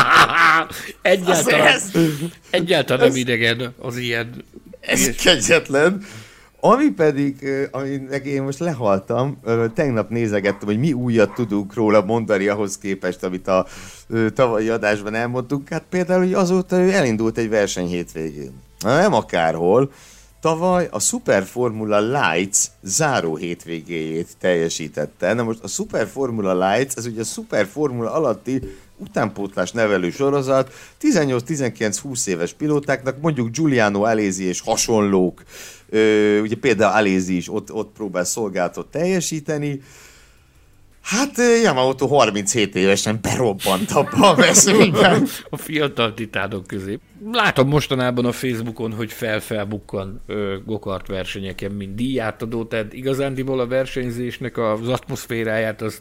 [LAUGHS] egyáltalán, ez, egyáltalán nem idegen az ilyen. Ez kegyetlen. Ami pedig, aminek én most lehaltam, tegnap nézegettem, hogy mi újat tudunk róla mondani ahhoz képest, amit a tavalyi adásban elmondtunk. Hát például, hogy azóta ő elindult egy verseny hétvégén. Nem akárhol. tavaly a Super Formula Lights záró hétvégéjét teljesítette. Na most a Super Formula Lights, ez ugye a Super Formula alatti utánpótlás nevelő sorozat, 18-19-20 éves pilótáknak, mondjuk Giuliano Alézi és hasonlók, ö, ugye például Alézi is ott, ott próbál szolgáltat teljesíteni, Hát Yamamoto 37 évesen berobbant abba a veszélyben. [LAUGHS] a fiatal titánok közé. Látom mostanában a Facebookon, hogy fel-felbukkan gokart versenyeken, mint díjátadó, tehát igazándiból a versenyzésnek az atmoszféráját azt,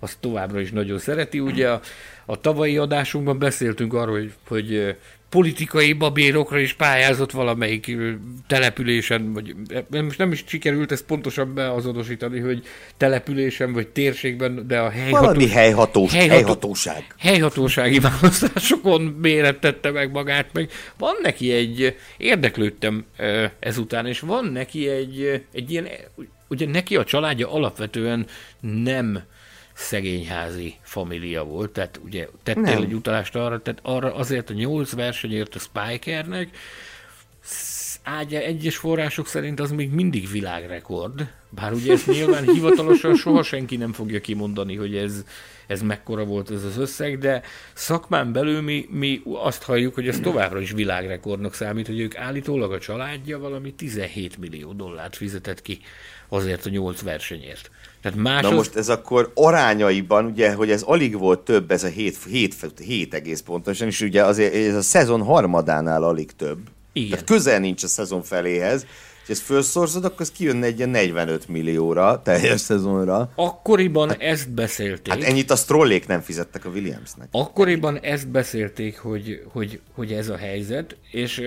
azt továbbra is nagyon szereti. Ugye a, a tavalyi adásunkban beszéltünk arról, hogy, hogy politikai babérokra is pályázott valamelyik településen, vagy most nem is sikerült ezt pontosan beazonosítani, hogy településen vagy térségben, de a helyható... Valami helyhatós, helyható... helyhatóság. Helyhatósági [LAUGHS] választásokon mérettette meg magát, meg van neki egy, érdeklődtem ezután, és van neki egy, egy ilyen, ugye neki a családja alapvetően nem szegényházi família volt, tehát ugye tettél Nem. egy utalást arra, tehát arra azért a nyolc versenyért a Spikernek, ágya egyes források szerint az még mindig világrekord, bár ugye ezt nyilván hivatalosan soha senki nem fogja kimondani, hogy ez, ez mekkora volt ez az összeg, de szakmán belül mi, mi azt halljuk, hogy ez továbbra is világrekordnak számít, hogy ők állítólag a családja valami 17 millió dollárt fizetett ki azért a nyolc versenyért. Tehát más Na most ez akkor arányaiban, ugye, hogy ez alig volt több, ez a 7, 7, 7 egész pontosan, és ugye azért ez a szezon harmadánál alig több. Igen. Tehát közel nincs a szezon feléhez, és ezt felszorzod, akkor ez kijönne egy ilyen 45 millióra teljes szezonra. Akkoriban hát, ezt beszélték. Hát ennyit a strollék nem fizettek a Williamsnek. Akkoriban ezt beszélték, hogy, hogy, hogy ez a helyzet, és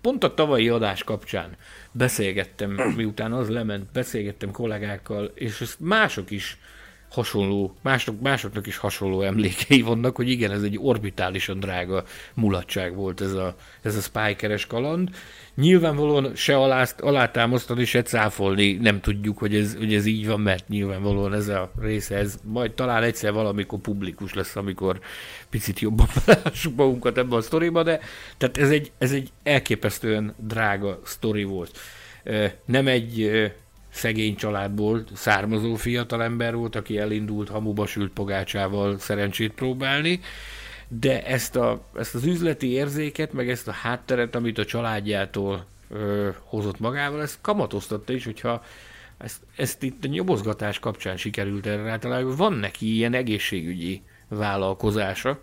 pont a tavalyi adás kapcsán beszélgettem, [CLEARS THROAT] miután az lement, beszélgettem kollégákkal, és ezt mások is hasonló, mások, másoknak is hasonló emlékei vannak, hogy igen, ez egy orbitálisan drága mulatság volt ez a, ez a spikeres kaland. Nyilvánvalóan se alá, alátámasztani, se cáfolni nem tudjuk, hogy ez, hogy ez így van, mert nyilvánvalóan ez a része, ez majd talán egyszer valamikor publikus lesz, amikor picit jobban [LAUGHS] lássuk magunkat ebben a sztoriba, de tehát ez egy, ez egy elképesztően drága sztori volt. Nem egy szegény családból származó fiatalember volt, aki elindult hamuba sült pogácsával szerencsét próbálni, de ezt, a, ezt az üzleti érzéket, meg ezt a hátteret, amit a családjától ö, hozott magával, ezt kamatoztatta is, hogyha ezt, ezt itt a nyomozgatás kapcsán sikerült erre általában, van neki ilyen egészségügyi vállalkozása,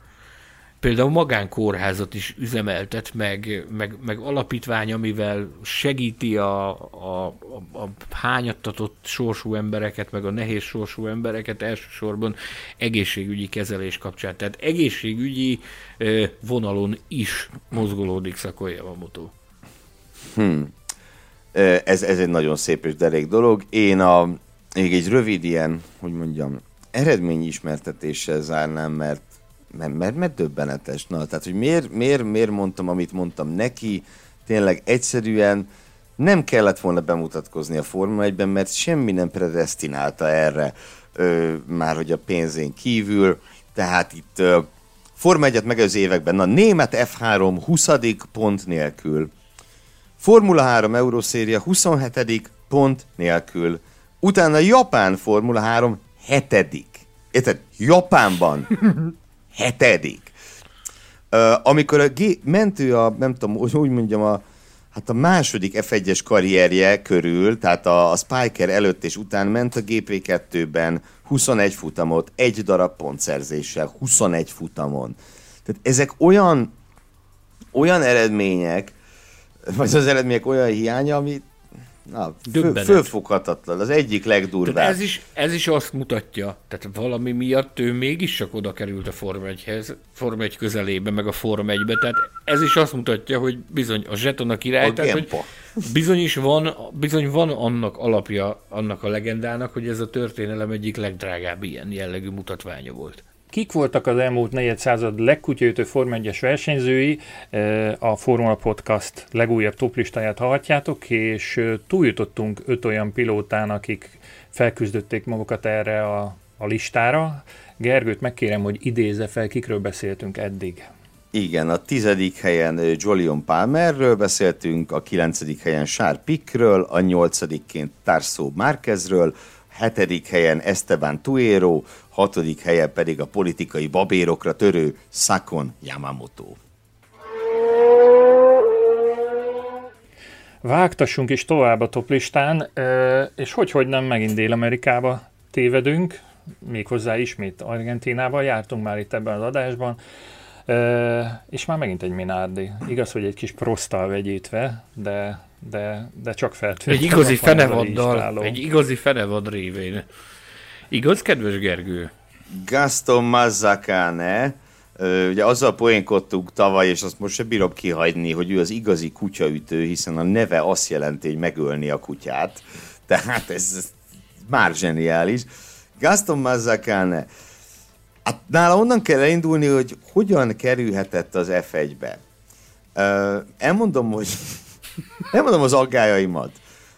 például magánkórházat is üzemeltet, meg, meg, meg alapítvány, amivel segíti a, a, a, a hányattatott sorsú embereket, meg a nehéz sorsú embereket elsősorban egészségügyi kezelés kapcsán. Tehát egészségügyi vonalon is mozgolódik a motó. Hmm. Ez, ez egy nagyon szép és derék dolog. Én a, még egy rövid ilyen, hogy mondjam, eredményismertetéssel zárnám, mert mert, mert, mert döbbenetes. Na, tehát, hogy miért, miért, miért mondtam, amit mondtam neki, tényleg egyszerűen nem kellett volna bemutatkozni a Forma 1-ben, mert semmi nem predestinálta erre, ö, már hogy a pénzén kívül, tehát itt ö, Forma 1-et megelőző években, na német F3 20. pont nélkül, Formula 3 Euroszéria 27. pont nélkül, utána Japán Formula 3 hetedik. Érted? Japánban [LAUGHS] hetedik. Uh, amikor a G- ment ő a, nem tudom, úgy mondjam, a, hát a második F1-es karrierje körül, tehát a, a Spiker előtt és után ment a GP2-ben 21 futamot, egy darab pontszerzéssel, 21 futamon. Tehát ezek olyan, olyan eredmények, vagy az eredmények olyan hiánya, amit Na, Döbbenet. fölfoghatatlan, az egyik legdurvább. ez is, ez is azt mutatja, tehát valami miatt ő mégis csak oda került a Form 1-hez, Form 1 közelébe, meg a Form 1-be, tehát ez is azt mutatja, hogy bizony a zseton a király, a tehát, hogy bizony is van, bizony van annak alapja, annak a legendának, hogy ez a történelem egyik legdrágább ilyen jellegű mutatványa volt. Kik voltak az elmúlt negyed század legkutyaütő Forma 1 versenyzői? A Formula Podcast legújabb toplistáját hallhatjátok, és túljutottunk öt olyan pilótán, akik felküzdötték magukat erre a, a listára. Gergőt megkérem, hogy idézze fel, kikről beszéltünk eddig. Igen, a tizedik helyen Jolion Palmerről beszéltünk, a kilencedik helyen Sár Pickről, a nyolcadikként Tarso Márquezről, hetedik helyen Esteban Tuero, hatodik helyen pedig a politikai babérokra törő Sakon Yamamoto. Vágtassunk is tovább a toplistán, és hogy, hogy nem megint Dél-Amerikába tévedünk, méghozzá ismét Argentinába, jártunk már itt ebben az adásban, és már megint egy Minardi. Igaz, hogy egy kis prosttal vegyítve, de, de, de csak feltűnt. Egy igazi fenevaddal, egy igazi fenevad révén. Igaz, kedves Gergő? Gaston Mazzacane, ugye azzal poénkodtunk tavaly, és azt most se bírom kihagyni, hogy ő az igazi kutyaütő, hiszen a neve azt jelenti, hogy megölni a kutyát. Tehát ez, ez már zseniális. Gaston Mazzacane, hát nála onnan kell elindulni, hogy hogyan kerülhetett az F1-be. elmondom, hogy elmondom az aggájaimat.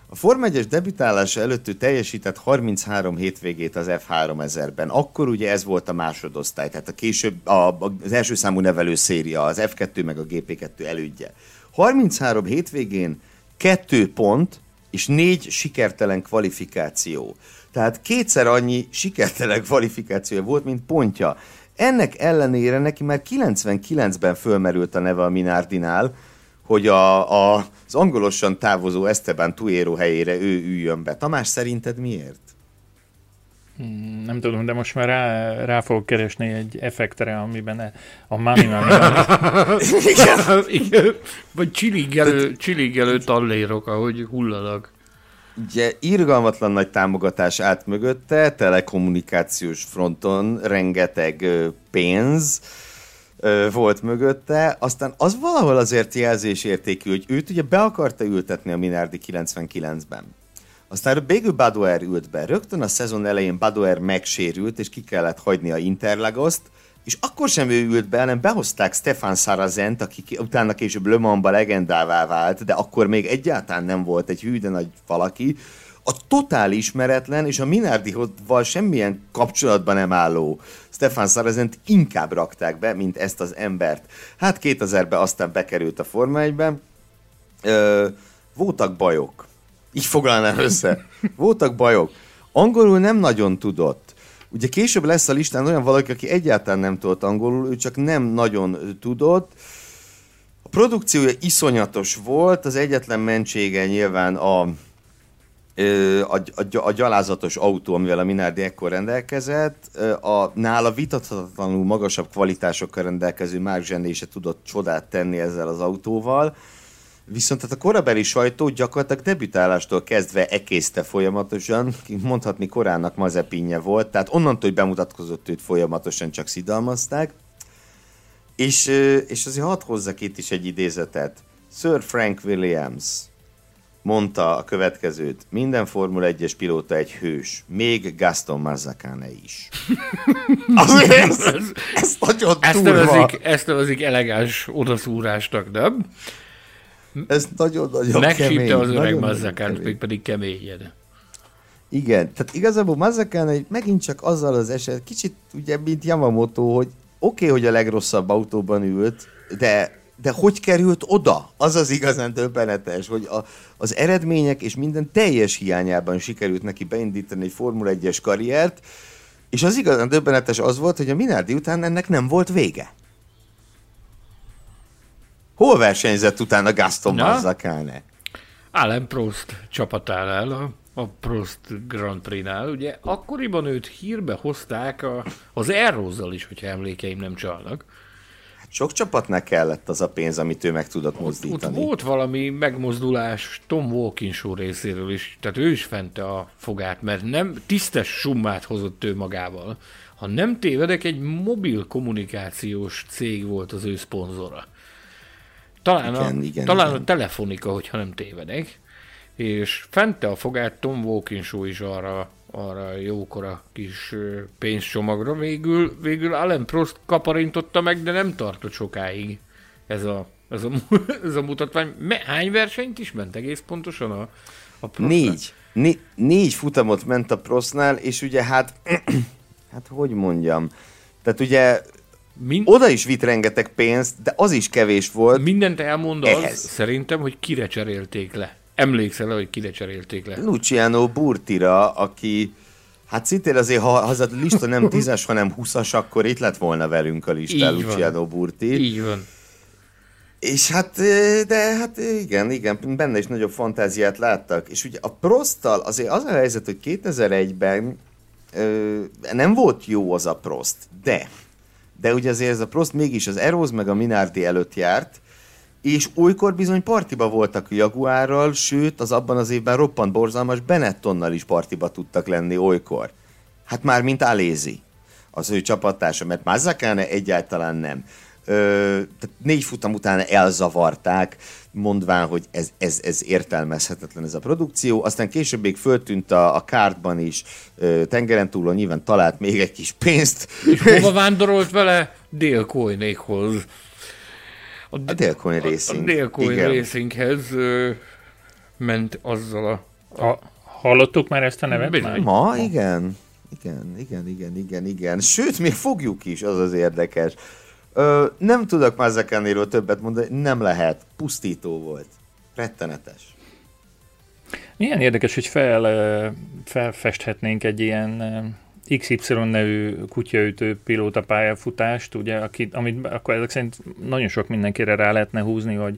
A Form 1-es debütálása előtt ő teljesített 33 hétvégét az F3000-ben. Akkor ugye ez volt a másodosztály, tehát a később a, az első számú nevelő széria, az F2 meg a GP2 elődje. 33 hétvégén kettő pont és négy sikertelen kvalifikáció. Tehát kétszer annyi sikertelen kvalifikációja volt, mint pontja. Ennek ellenére neki már 99-ben fölmerült a neve a Minardinál, hogy a, a, az angolosan távozó Esteban Tuero helyére ő üljön be. Tamás, szerinted miért? Hmm, nem tudom, de most már rá, rá fogok keresni egy effektre, amiben a mami mami. [LAUGHS] igen. igen. Vagy csilingelő, csilingelő tallérok, ahogy hullanak. Ugye irgalmatlan nagy támogatás állt mögötte, telekommunikációs fronton rengeteg pénz, volt mögötte, aztán az valahol azért jelzésértékű, hogy őt ugye be akarta ültetni a Minardi 99-ben. Aztán végül Badoer ült be. Rögtön a szezon elején Badoer megsérült, és ki kellett hagyni a Interlagoszt, és akkor sem ő ült be, hanem behozták Stefan Sarazent, aki utána később Le Mans-ba legendává vált, de akkor még egyáltalán nem volt egy hű, de nagy valaki. A totál ismeretlen és a Minardival semmilyen kapcsolatban nem álló Stefan Sarazent inkább rakták be, mint ezt az embert. Hát 2000-ben aztán bekerült a Forma 1-be. Ö, voltak bajok. Így foglalnám össze. Voltak bajok. Angolul nem nagyon tudott. Ugye később lesz a listán olyan valaki, aki egyáltalán nem tudott angolul, ő csak nem nagyon tudott. A produkciója iszonyatos volt, az egyetlen mentsége nyilván a, a, a, a gyalázatos autó, amivel a Minardi ekkor rendelkezett. A nála vitathatatlanul magasabb kvalitásokkal rendelkező Mark Zsené se tudott csodát tenni ezzel az autóval. Viszont tehát a korabeli sajtó gyakorlatilag debütálástól kezdve ekészte folyamatosan, mondhatni korának mazepinje volt, tehát onnantól, hogy bemutatkozott őt folyamatosan csak szidalmazták. És, és azért hadd hozzak itt is egy idézetet. Sir Frank Williams mondta a következőt, minden Formula 1-es pilóta egy hős, még Gaston Mazzacane is. [LAUGHS] Azért ez, ez, ez nagyon ezt nevezik, ezt nevezik elegáns odaszúrásnak, nem? Ez nagyon-nagyon Megsípte az öreg Mazzakán, még pedig keményed. Igen, tehát igazából Mazzakán egy megint csak azzal az eset, kicsit ugye, mint Yamamoto, hogy oké, okay, hogy a legrosszabb autóban ült, de de hogy került oda? Az az igazán döbbenetes, hogy a, az eredmények és minden teljes hiányában sikerült neki beindítani egy Formula 1-es karriert, és az igazán döbbenetes az volt, hogy a Minardi után ennek nem volt vége. Hol versenyzett utána Gaston Mazzacane? Alan Prost csapatánál, a, a Prost Grand Prix-nál. Ugye akkoriban őt hírbe hozták a, az Aerozzal is, hogyha emlékeim nem csalnak. Sok csapatnak kellett az a pénz, amit ő meg tudott mozdítani. Ott, ott volt valami megmozdulás Tom Walkinshaw részéről is, tehát ő is fente a fogát, mert nem tisztes summát hozott ő magával. Ha nem tévedek, egy mobil kommunikációs cég volt az ő szponzora. Talán, igen, a, igen, talán igen. a telefonika, hogyha nem tévedek. És fente a fogát Tom Walkinshaw is arra, arra jókora kis pénzcsomagra. Végül, végül Allen Prost kaparintotta meg, de nem tartott sokáig ez a, ez a, [LAUGHS] ez a mutatvány. Hány versenyt is ment egész pontosan a, a Prostnál? Négy. Né, négy futamot ment a Prostnál, és ugye hát, [CLEARS THROAT] hát hogy mondjam, tehát ugye Min- Oda is vitt rengeteg pénzt, de az is kevés volt. Mindent elmond az, ehhez. szerintem, hogy kire cserélték le. Emlékszel, hogy kire cserélték le? Luciano Burtira, aki Hát szintén azért, ha az a lista nem [LAUGHS] tízes, hanem húszas, akkor itt lett volna velünk a lista Luciano Burti. Így van. És hát, de hát igen, igen, benne is nagyobb fantáziát láttak. És ugye a Prosttal azért az a helyzet, hogy 2001-ben ö, nem volt jó az a Prost, de, de ugye azért ez a Prost mégis az Eros meg a Minardi előtt járt, és olykor bizony partiba voltak a Jaguárral, sőt, az abban az évben roppant borzalmas Benettonnal is partiba tudtak lenni olykor. Hát már mint Alézi, az ő csapattársa, mert Mazzacane egyáltalán nem. Ö, tehát négy futam után elzavarták, mondván, hogy ez, ez, ez értelmezhetetlen ez a produkció. Aztán később még föltűnt a, a kártban is, ö, tengeren túlon nyilván talált még egy kis pénzt. És hova vándorolt vele? dél a, a Délcoin Racing. A, a Délcoin Racinghez ö, ment azzal a... a... Hallottuk már ezt a nevet? Bizony. Már? Ma, igen. Igen, igen, igen, igen, igen. Sőt, még fogjuk is, az az érdekes. Ö, nem tudok Mazzakánéről többet mondani, nem lehet. Pusztító volt. Rettenetes. Milyen érdekes, hogy fel, felfesthetnénk egy ilyen XY nevű kutyaütő pilóta pályafutást, ugye, akit, amit akkor ezek szerint nagyon sok mindenkire rá lehetne húzni, hogy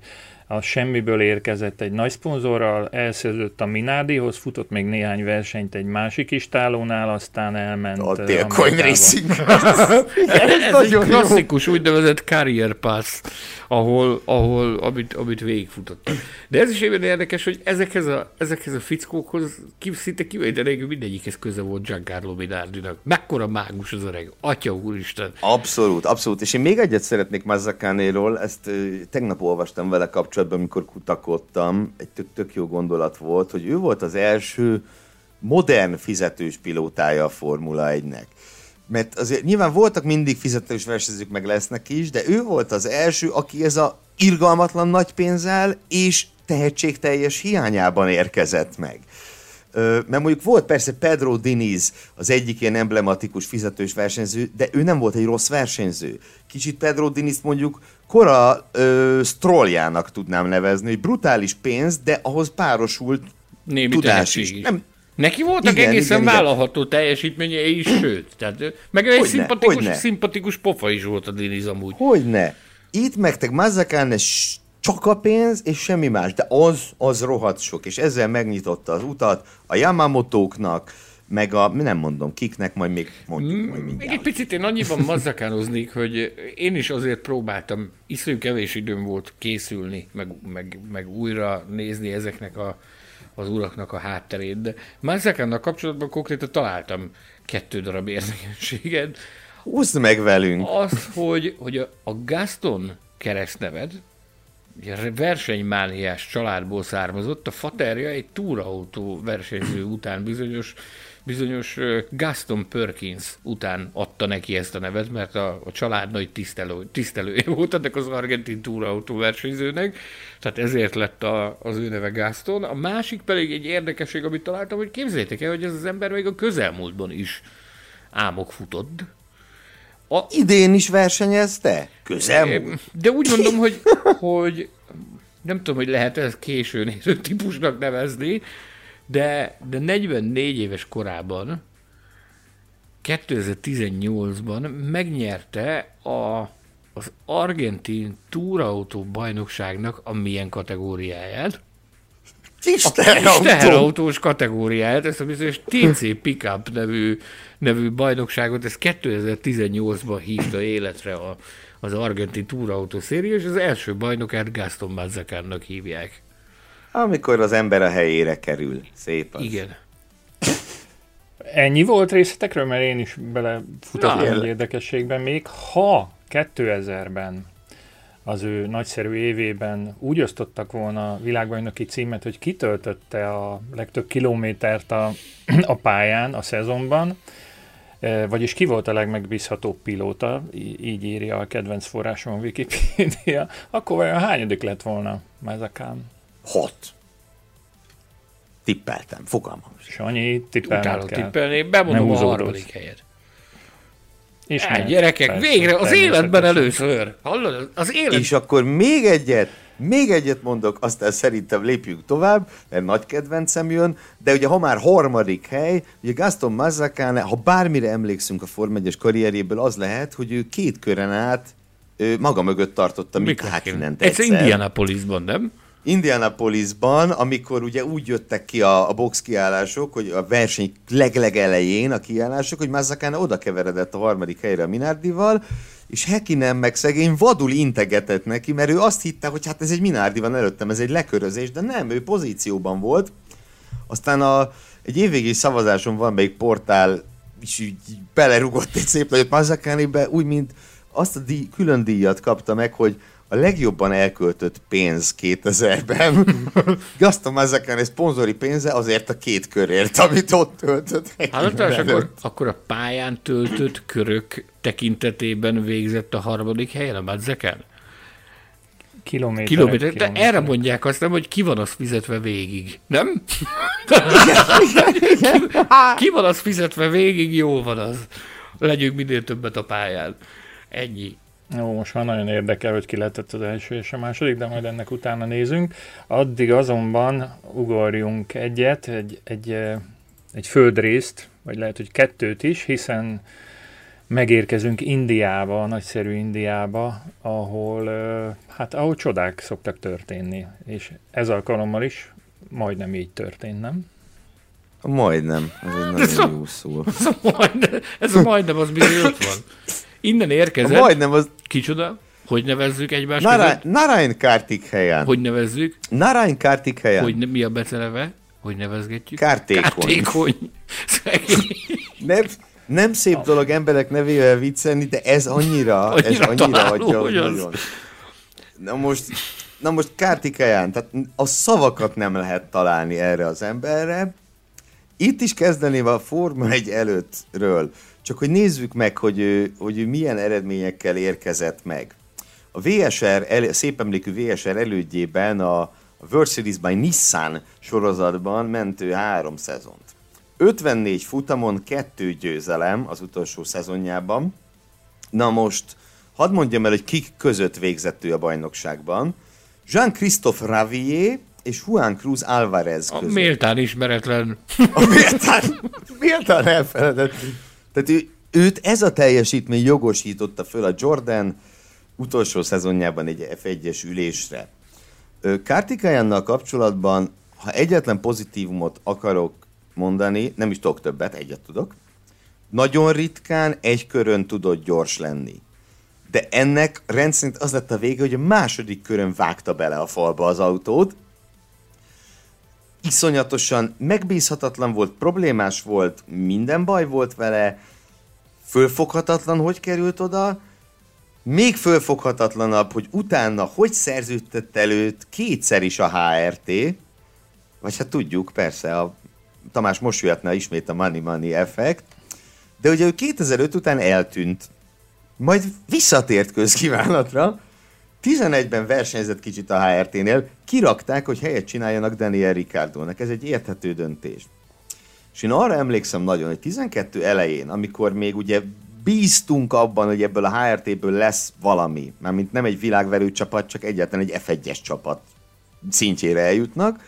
a semmiből érkezett egy nagy szponzorral, elszerződött a Minardihoz, futott még néhány versenyt egy másik istálónál, aztán elment A Délcoin Racing. [LAUGHS] ez, ez egy klasszikus úgynevezett career pass, ahol, ahol amit, amit végigfutottak. De ez is even érdekes, hogy ezekhez a, ezekhez a fickókhoz ki, szinte kivételékül mindegyikhez köze volt Giancarlo Minardinak. Mekkora mágus az öreg, atya úristen. Abszolút, abszolút. És én még egyet szeretnék Mazzakánéról, ezt tegnap olvastam vele kapcsolatban, kapcsolatban, amikor kutakodtam, egy tök, tök jó gondolat volt, hogy ő volt az első modern fizetős pilótája a Formula 1-nek. Mert azért nyilván voltak mindig fizetős versenyzők, meg lesznek is, de ő volt az első, aki ez a irgalmatlan nagy pénzzel és tehetségteljes hiányában érkezett meg. Mert mondjuk volt persze Pedro Diniz, az egyik ilyen emblematikus fizetős versenyző, de ő nem volt egy rossz versenyző. Kicsit Pedro Diniz mondjuk kora ö, stroljának tudnám nevezni, hogy brutális pénz, de ahhoz párosult Némi tudás is. is. Nem, Neki voltak igen, egészen igen, vállalható igen. teljesítményei is, sőt. Tehát, meg egy hogyne, szimpatikus, hogyne. szimpatikus pofa is volt a Diniz amúgy. Hogyne. Itt meg te Mazzacán csak a pénz, és semmi más, de az, az rohadt sok, és ezzel megnyitotta az utat a Yamamotóknak, meg a, nem mondom kiknek, majd még mondjuk majd mindjárt. Még egy picit én annyiban mazzakánoznék, hogy én is azért próbáltam, iszonyú kevés időm volt készülni, meg, meg, meg újra nézni ezeknek a, az uraknak a hátterét, de Mazzakánnal kapcsolatban konkrétan találtam kettő darab érdekességet. Húzd meg velünk! Az, hogy, hogy a, a Gaston keresztneved, versenymániás családból származott, a faterja egy túrautó versenyző után bizonyos bizonyos Gaston Perkins után adta neki ezt a nevet, mert a, a család nagy tisztelő, tisztelője volt ennek az argentin túrautó versenyzőnek, tehát ezért lett a, az ő neve Gaston. A másik pedig egy érdekesség, amit találtam, hogy képzeljétek el, hogy ez az ember még a közelmúltban is álmok futott. A... Idén is versenyezte? Közelmúlt? De úgy mondom, hogy, [LAUGHS] hogy nem tudom, hogy lehet ezt későn érő típusnak nevezni, de, de 44 éves korában, 2018-ban megnyerte a, az argentin túrautó bajnokságnak a milyen kategóriáját. Kis teherautós kategóriáját, ezt a bizonyos TC Pickup nevű, nevű bajnokságot, ezt 2018-ban hívta életre a, az argentin túrautó széria, és az első bajnokát Gaston Mazzacánnak hívják. Amikor az ember a helyére kerül. Szép az. Igen. Ennyi volt részletekről, mert én is belefutottam egy érdekességben. Még ha 2000-ben az ő nagyszerű évében úgy osztottak volna a világbajnoki címet, hogy kitöltötte a legtöbb kilométert a, [CLEARS THROAT] a pályán a szezonban, e, vagyis ki volt a legmegbízhatóbb pilóta, így írja a kedvenc forrásom a Wikipedia, akkor vajon hányadik lett volna Mazakán? Hat. Tippeltem, fogalmam. Sanyi, tippelned kell. tippelni, bemondom a harmadik helyet. És hát, gyerekek, persze, végre az életben először. Hallod? Az élet... És akkor még egyet, még egyet mondok, aztán szerintem lépjünk tovább, mert nagy kedvencem jön, de ugye ha már harmadik hely, ugye Gaston Mazzacane, ha bármire emlékszünk a Form 1 karrierjéből, az lehet, hogy ő két kören át ő maga mögött tartotta Mik Hakkinen-t egyszer. Ez Indianapolisban, nem? Indianapolisban, amikor ugye úgy jöttek ki a, a box kiállások, hogy a verseny legleg elején a kiállások, hogy Mazzacane oda keveredett a harmadik helyre a Minardival, és Hekinen meg szegény vadul integetett neki, mert ő azt hitte, hogy hát ez egy Minardi van előttem, ez egy lekörözés, de nem, ő pozícióban volt. Aztán a, egy évvégi szavazáson még portál, és így belerugott egy szép nagyot Mazzacane-be, úgy, mint azt a díj, külön díjat kapta meg, hogy a legjobban elköltött pénz 2000-ben. Gaston Mazzacane szponzori pénze azért a két körért, amit ott töltött. Hát, akkor, akkor a pályán töltött körök tekintetében végzett a harmadik helyen a Mazzacane? Kilométer. Kilométer. De erre mondják azt nem, hogy ki van az fizetve végig. Nem? [LAUGHS] ki van az fizetve végig, jó van az. Legyünk minél többet a pályán. Ennyi. Jó, most már nagyon érdekel, hogy ki lehetett az első és a második, de majd ennek utána nézünk. Addig azonban ugorjunk egyet, egy, egy, egy földrészt, vagy lehet, hogy kettőt is, hiszen megérkezünk Indiába, a nagyszerű Indiába, ahol, hát ahol csodák szoktak történni, és ez alkalommal is majdnem így történt, nem? Majdnem, ez egy nagyon ez jó szó. Ez a majdnem, ez a majdnem az bizony ott van. [LAUGHS] Innen érkezett. Majdnem az... Kicsoda? Hogy nevezzük egymást Nara- Narayan Kartik helyen. Hogy nevezzük? Narayan Kartik helyen. Hogy ne, mi a beceneve? Hogy nevezgetjük? Kártékony. Kártékony. nem, nem szép dolog emberek nevével viccelni, de ez annyira, annyira ez annyira adja, hogy nagyon. Na most, na most Kártikaján, tehát a szavakat nem lehet találni erre az emberre. Itt is kezdeném a Forma 1 előttről. Csak hogy nézzük meg, hogy ő, hogy ő milyen eredményekkel érkezett meg. A VSR, el, szép emlékű VSR elődjében a World Series by Nissan sorozatban ment ő három szezont. 54 futamon, kettő győzelem az utolsó szezonjában. Na most, hadd mondjam el, hogy kik között végzett ő a bajnokságban. Jean-Christophe Ravier és Juan Cruz Alvarez között. A méltán ismeretlen. A méltán, méltán elfeledett. Tehát ő, őt ez a teljesítmény jogosította föl a Jordan utolsó szezonjában egy F1-es ülésre. Kártikájánnal kapcsolatban, ha egyetlen pozitívumot akarok mondani, nem is tudok többet, egyet tudok, nagyon ritkán egy körön tudott gyors lenni. De ennek rendszerint az lett a vége, hogy a második körön vágta bele a falba az autót, iszonyatosan megbízhatatlan volt, problémás volt, minden baj volt vele, fölfoghatatlan, hogy került oda, még fölfoghatatlanabb, hogy utána hogy szerződtett előtt kétszer is a HRT, vagy hát tudjuk, persze, a Tamás most jöhetne ismét a Money Money effekt, de ugye ő 2005 után eltűnt, majd visszatért közkívánatra, 11-ben versenyzett kicsit a HRT-nél, kirakták, hogy helyet csináljanak Daniel Ricciardo-nak. Ez egy érthető döntés. És én arra emlékszem nagyon, hogy 12 elején, amikor még ugye bíztunk abban, hogy ebből a HRT-ből lesz valami, mármint nem egy világverő csapat, csak egyáltalán egy F1-es csapat szintjére eljutnak,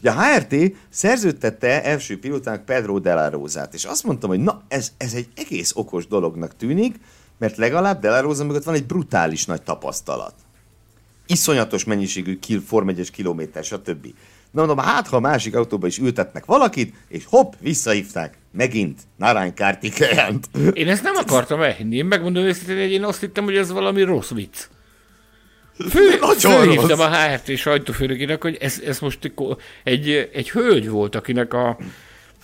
Ugye a HRT szerződtette első pilótának Pedro de la Rosa-t, és azt mondtam, hogy na, ez, ez egy egész okos dolognak tűnik, mert legalább De La Rosa mögött van egy brutális nagy tapasztalat. Iszonyatos mennyiségű kil, Form 1 kilométer, stb. Na mondom, hát ha a másik autóba is ültetnek valakit, és hopp, visszahívták. Megint Narány Kártikelyent. Én ezt nem akartam elhinni. Én megmondom őszintén, hogy én azt hittem, hogy ez valami rossz vicc. Fő, főhívtam a HRT sajtófőnökének, hogy ez, ez most egy, egy hölgy volt, akinek a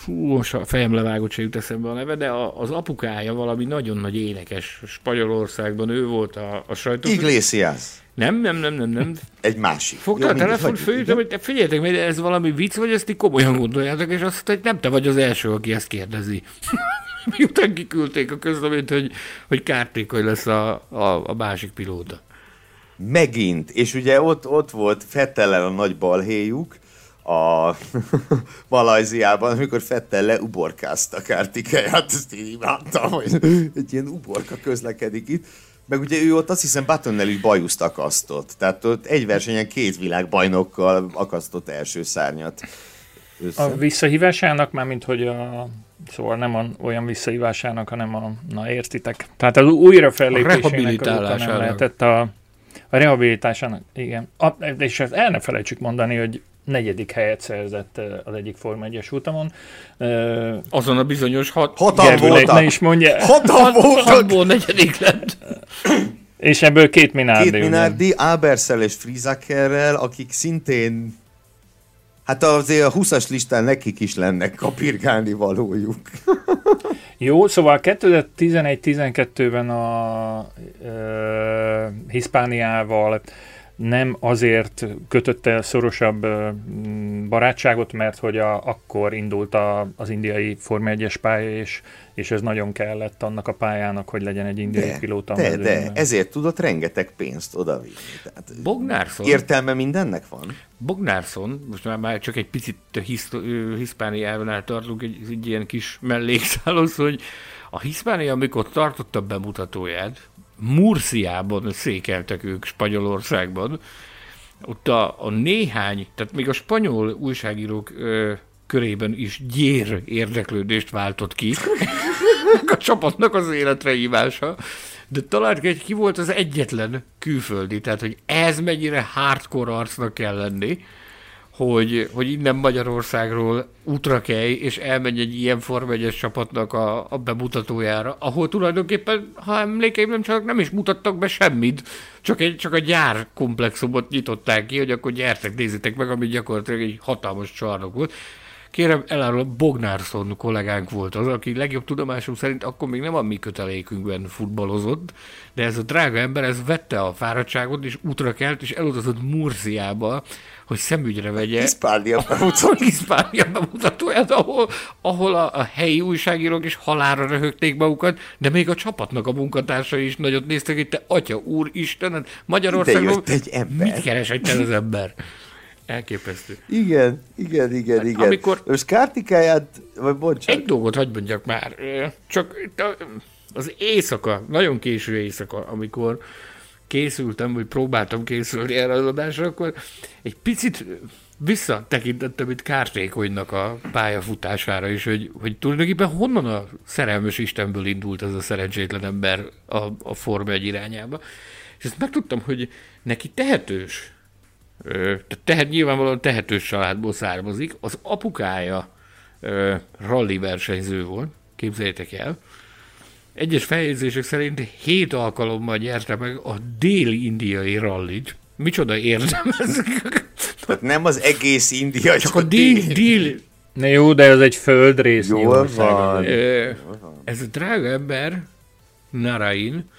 fú, most a fejem levágott se jut eszembe a neve, de a, az apukája valami nagyon nagy énekes Spanyolországban, ő volt a, a sajtófőnök. Iglesias. Nem, nem, nem, nem, nem. Egy másik. Fogta a telefon, följöttem, hogy figyeljetek meg, ez valami vicc, vagy ezt ti komolyan gondoljátok, és azt hogy nem te vagy az első, aki ezt kérdezi. [LAUGHS] Miután kiküldték a közleményt, hogy, hogy kártékony lesz a, a, a másik pilóta. Megint, és ugye ott, ott volt Fettellel a nagy balhéjuk, a [LAUGHS] Malajziában, amikor Fettel leuborkázta Kártikeját, ezt én imádtam, hogy egy ilyen uborka közlekedik itt. Meg ugye ő ott azt hiszem Buttonnel is bajuszt akasztott. Tehát ott egy versenyen két világbajnokkal akasztott első szárnyat. Össze. A visszahívásának már, mint hogy a Szóval nem a, olyan visszahívásának, hanem a, na értitek. Tehát az újra fellépésének nem lehetett a, a rehabilitásának, igen. A, és ezt el ne felejtsük mondani, hogy negyedik helyet szerzett az egyik Forma 1-es utamon. Azon a bizonyos hat... Hatan voltak! Ne is mondja. Hatan voltak! Hatból negyedik lett. [COUGHS] És ebből két Minardi. Két Minardi, Áberszel és Frizakerrel, akik szintén Hát azért a 20-as listán nekik is lenne kapirgálni valójuk. [LAUGHS] Jó, szóval 2011-12-ben a ö, Hispániával nem azért kötötte szorosabb barátságot, mert hogy a, akkor indult a, az indiai Forma 1-es pálya, és, és ez nagyon kellett annak a pályának, hogy legyen egy indiai de, pilóta. De, de, ezért tudott rengeteg pénzt odavinni. Tehát Bognárszon. Értelme mindennek van? Bognárszon, most már, már csak egy picit Hiszpániánál tartunk, egy, egy ilyen kis mellékszálos, hogy a Hiszpánia, amikor tartotta bemutatóját, Murciában székeltek ők Spanyolországban. Ott a, a néhány, tehát még a spanyol újságírók ö, körében is gyér érdeklődést váltott ki a csapatnak az életre hívása. De talán egy ki volt az egyetlen külföldi, tehát hogy ez mennyire hardcore arcnak kell lenni, hogy, hogy innen Magyarországról útra kelj, és elmenj egy ilyen Form csapatnak a, a bemutatójára, ahol tulajdonképpen, ha emlékeim nem csak nem is mutattak be semmit, csak, egy, csak a gyár komplexumot nyitották ki, hogy akkor gyertek, nézzétek meg, ami gyakorlatilag egy hatalmas csarnok volt. Kérem, elárul, Bognárszon kollégánk volt az, aki legjobb tudomásunk szerint akkor még nem a mi kötelékünkben futballozott, de ez a drága ember, ez vette a fáradtságot, és útra kelt, és elutazott Murciába, hogy szemügyre vegye. Hiszpánia bemutató. Hiszpánia bemutatóját, ahol, ahol a, a helyi újságírók is halára röhögték magukat, de még a csapatnak a munkatársai is nagyot néztek, hogy te atya, úr, Istenet, Magyarországon mit keres egy az ember? Elképesztő. Igen, igen, igen, hát, igen. Amikor Most kártikáját, vagy bocsánat. Egy dolgot hagyd mondjak már. Csak az éjszaka, nagyon késő éjszaka, amikor készültem, vagy próbáltam készülni erre az adásra, akkor egy picit visszatekintettem itt Kártékonynak a pályafutására is, hogy, hogy tulajdonképpen honnan a szerelmes Istenből indult ez a szerencsétlen ember a, a Forma egy irányába. És ezt megtudtam, hogy neki tehetős, tehát nyilvánvalóan tehetős családból származik, az apukája rally versenyző volt, képzeljétek el, egyes feljegyzések szerint hét alkalommal nyerte meg a déli-indiai rallit. Micsoda érdem ez? Tehát nem az egész India, csak a dél, dél, Ne jó, de ez egy földrész. Jól van. Ez a drága ember, Narain,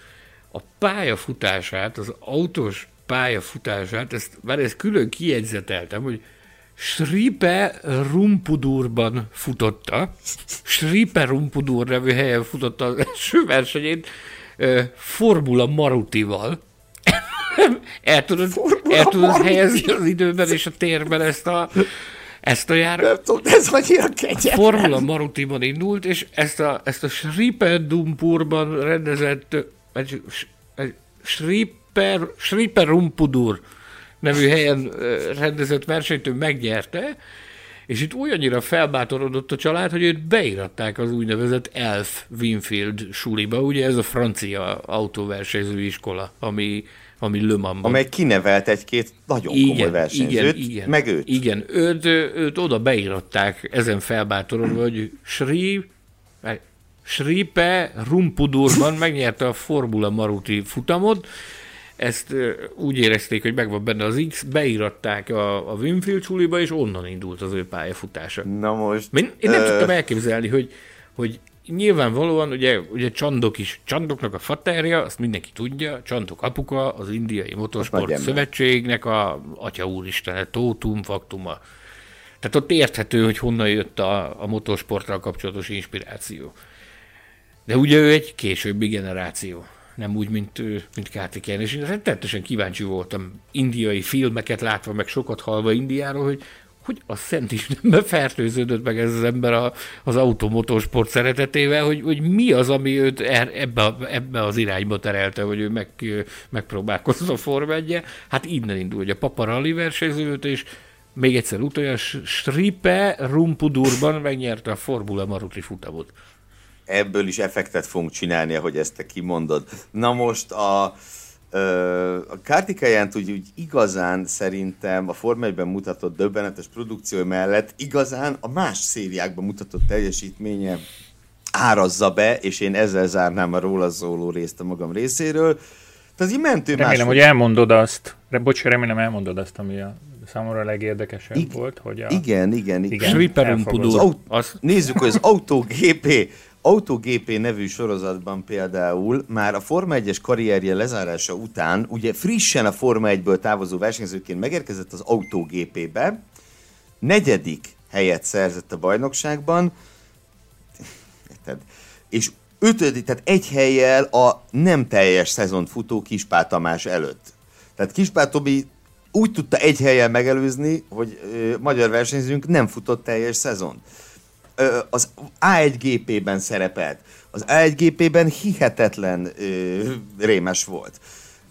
a pályafutását, az autós pályafutását, ezt, már ezt külön kiegyzeteltem, hogy Sripe Rumpudurban futotta. Sripe Rumpudur nevű helyen futotta az első versenyét Formula Marutival. el tudod, el tudod helyezni az időben és a térben ezt a, ezt a jár... Nem tudom, ez annyira kegyetlen. Formula Marutiban indult, és ezt a, ezt a Sripe Dumpurban rendezett Sriper, Sriper Rumpudur nevű helyen rendezett versenyt ő megnyerte, és itt olyannyira felbátorodott a család, hogy őt beiratták az úgynevezett Elf Winfield suliba, ugye ez a francia autóversenyző iskola, ami, ami Le Mansban. Amely kinevelt egy-két nagyon igen, komoly versenyzőt, igen, igen, meg őt. Igen, őt, őt oda beiratták ezen felbátorodva, hogy Sri, Sripe Rumpudurban megnyerte a Formula Maruti futamot, ezt úgy érezték, hogy megvan benne az X, beíratták a, a Winfield suliba, és onnan indult az ő pályafutása. Na most... Én, én nem uh... tudtam elképzelni, hogy, hogy nyilvánvalóan, ugye, ugye Csandok is, Csandoknak a faterja, azt mindenki tudja, Csandok apuka, az Indiai Motorsport Szövetségnek a atya úristen, tótum, faktuma. Tehát ott érthető, hogy honnan jött a, a motorsporttal kapcsolatos inspiráció. De ugye ő egy későbbi generáció nem úgy, mint, mint Kártikén. És én rettenetesen kíváncsi voltam indiai filmeket látva, meg sokat halva Indiáról, hogy hogy a Szent is nem fertőződött meg ez az ember a, az automotorsport szeretetével, hogy, hogy mi az, ami őt er, ebbe, ebbe az irányba terelte, hogy ő meg, megpróbálkozza a Form Hát innen indul, hogy a Papa Rally versenyzőt, és még egyszer utoljára Stripe Rumpudurban megnyerte a Formula Maruti futamot. Ebből is effektet fogunk csinálni, ahogy ezt te kimondod. Na most a, a Kártikájánt úgy, úgy igazán szerintem a Forma 1 mutatott döbbenetes produkció mellett igazán a más szériákban mutatott teljesítménye árazza be, és én ezzel zárnám a róla szóló részt a magam részéről. Tehát így mentő Remélem, más... hogy elmondod azt, de bocs, remélem elmondod azt, ami a számomra a legérdekesebb I- volt, hogy a... Igen, igen, igen. igen az aut- az... Nézzük, hogy az [LAUGHS] AutoGP AutoGP nevű sorozatban például már a Forma 1-es karrierje lezárása után, ugye frissen a Forma 1-ből távozó versenyzőként megérkezett az AutoGP-be, negyedik helyet szerzett a bajnokságban, és ötödik, tehát egy helyjel a nem teljes szezon futó Kispál Tamás előtt. Tehát Kispál Tobi úgy tudta egy helyen megelőzni, hogy ö, magyar versenyzőnk nem futott teljes szezon. Az A1GP-ben szerepelt. Az A1GP-ben hihetetlen ö, rémes volt.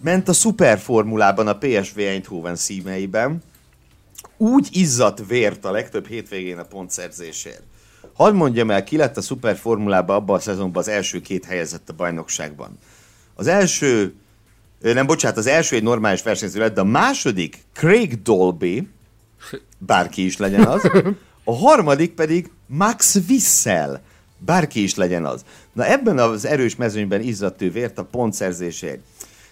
Ment a szuperformulában a PSV Eindhoven szímeiben. Úgy izzadt vért a legtöbb hétvégén a pontszerzésért. Hadd mondjam el, ki lett a szuperformulában abban a szezonban az első két helyezett a bajnokságban. Az első nem, bocsánat, az első egy normális versenyző lett, de a második Craig Dolby, bárki is legyen az, [LAUGHS] a harmadik pedig Max Wissel, bárki is legyen az. Na ebben az erős mezőnyben izzadt vért a pontszerzésért.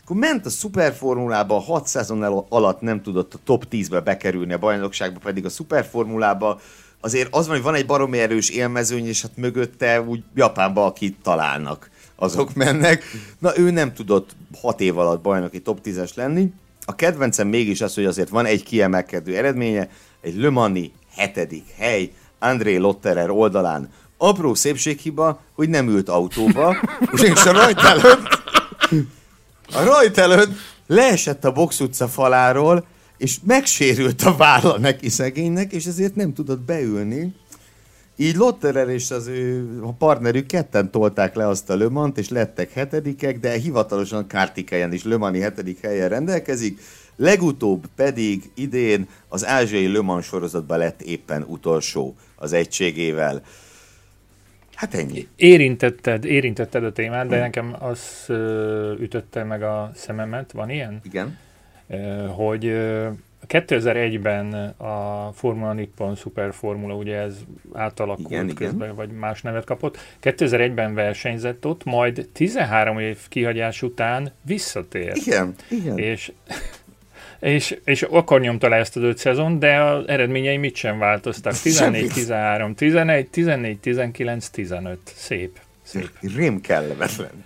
Akkor ment a szuperformulába, a 6 szezon alatt nem tudott a top 10-be bekerülni a bajnokságba, pedig a szuperformulába azért az van, hogy van egy baromi erős élmezőny, és hát mögötte úgy Japánba, akit találnak azok mennek. Na ő nem tudott hat év alatt bajnoki top 10-es lenni. A kedvencem mégis az, hogy azért van egy kiemelkedő eredménye, egy Le Mani hetedik hely, André Lotterer oldalán. Apró szépséghiba, hogy nem ült autóba, [LAUGHS] és a rajt előtt, a rajt előtt leesett a box utca faláról, és megsérült a válla neki szegénynek, és ezért nem tudott beülni. Így Lotterer és az ő a partnerük ketten tolták le azt a Lömant, és lettek hetedikek, de hivatalosan Kártikáján is Lömani hetedik helyen rendelkezik. Legutóbb pedig idén az ázsiai Löman sorozatban lett éppen utolsó az egységével. Hát ennyi. Érintetted, érintetted a témát, de nekem az ütötte meg a szememet, van ilyen? Igen. Hogy 2001-ben a Formula Nippon Super Formula, ugye ez átalakult igen, közben, igen. vagy más nevet kapott. 2001-ben versenyzett ott, majd 13 év kihagyás után visszatért. Igen, igen. És, és, és akkor nyomta le ezt az öt szezon, de az eredményei mit sem változtak. 14, 13, 11, 14, 19, 15. Szép. Szép. Rém kellemetlen.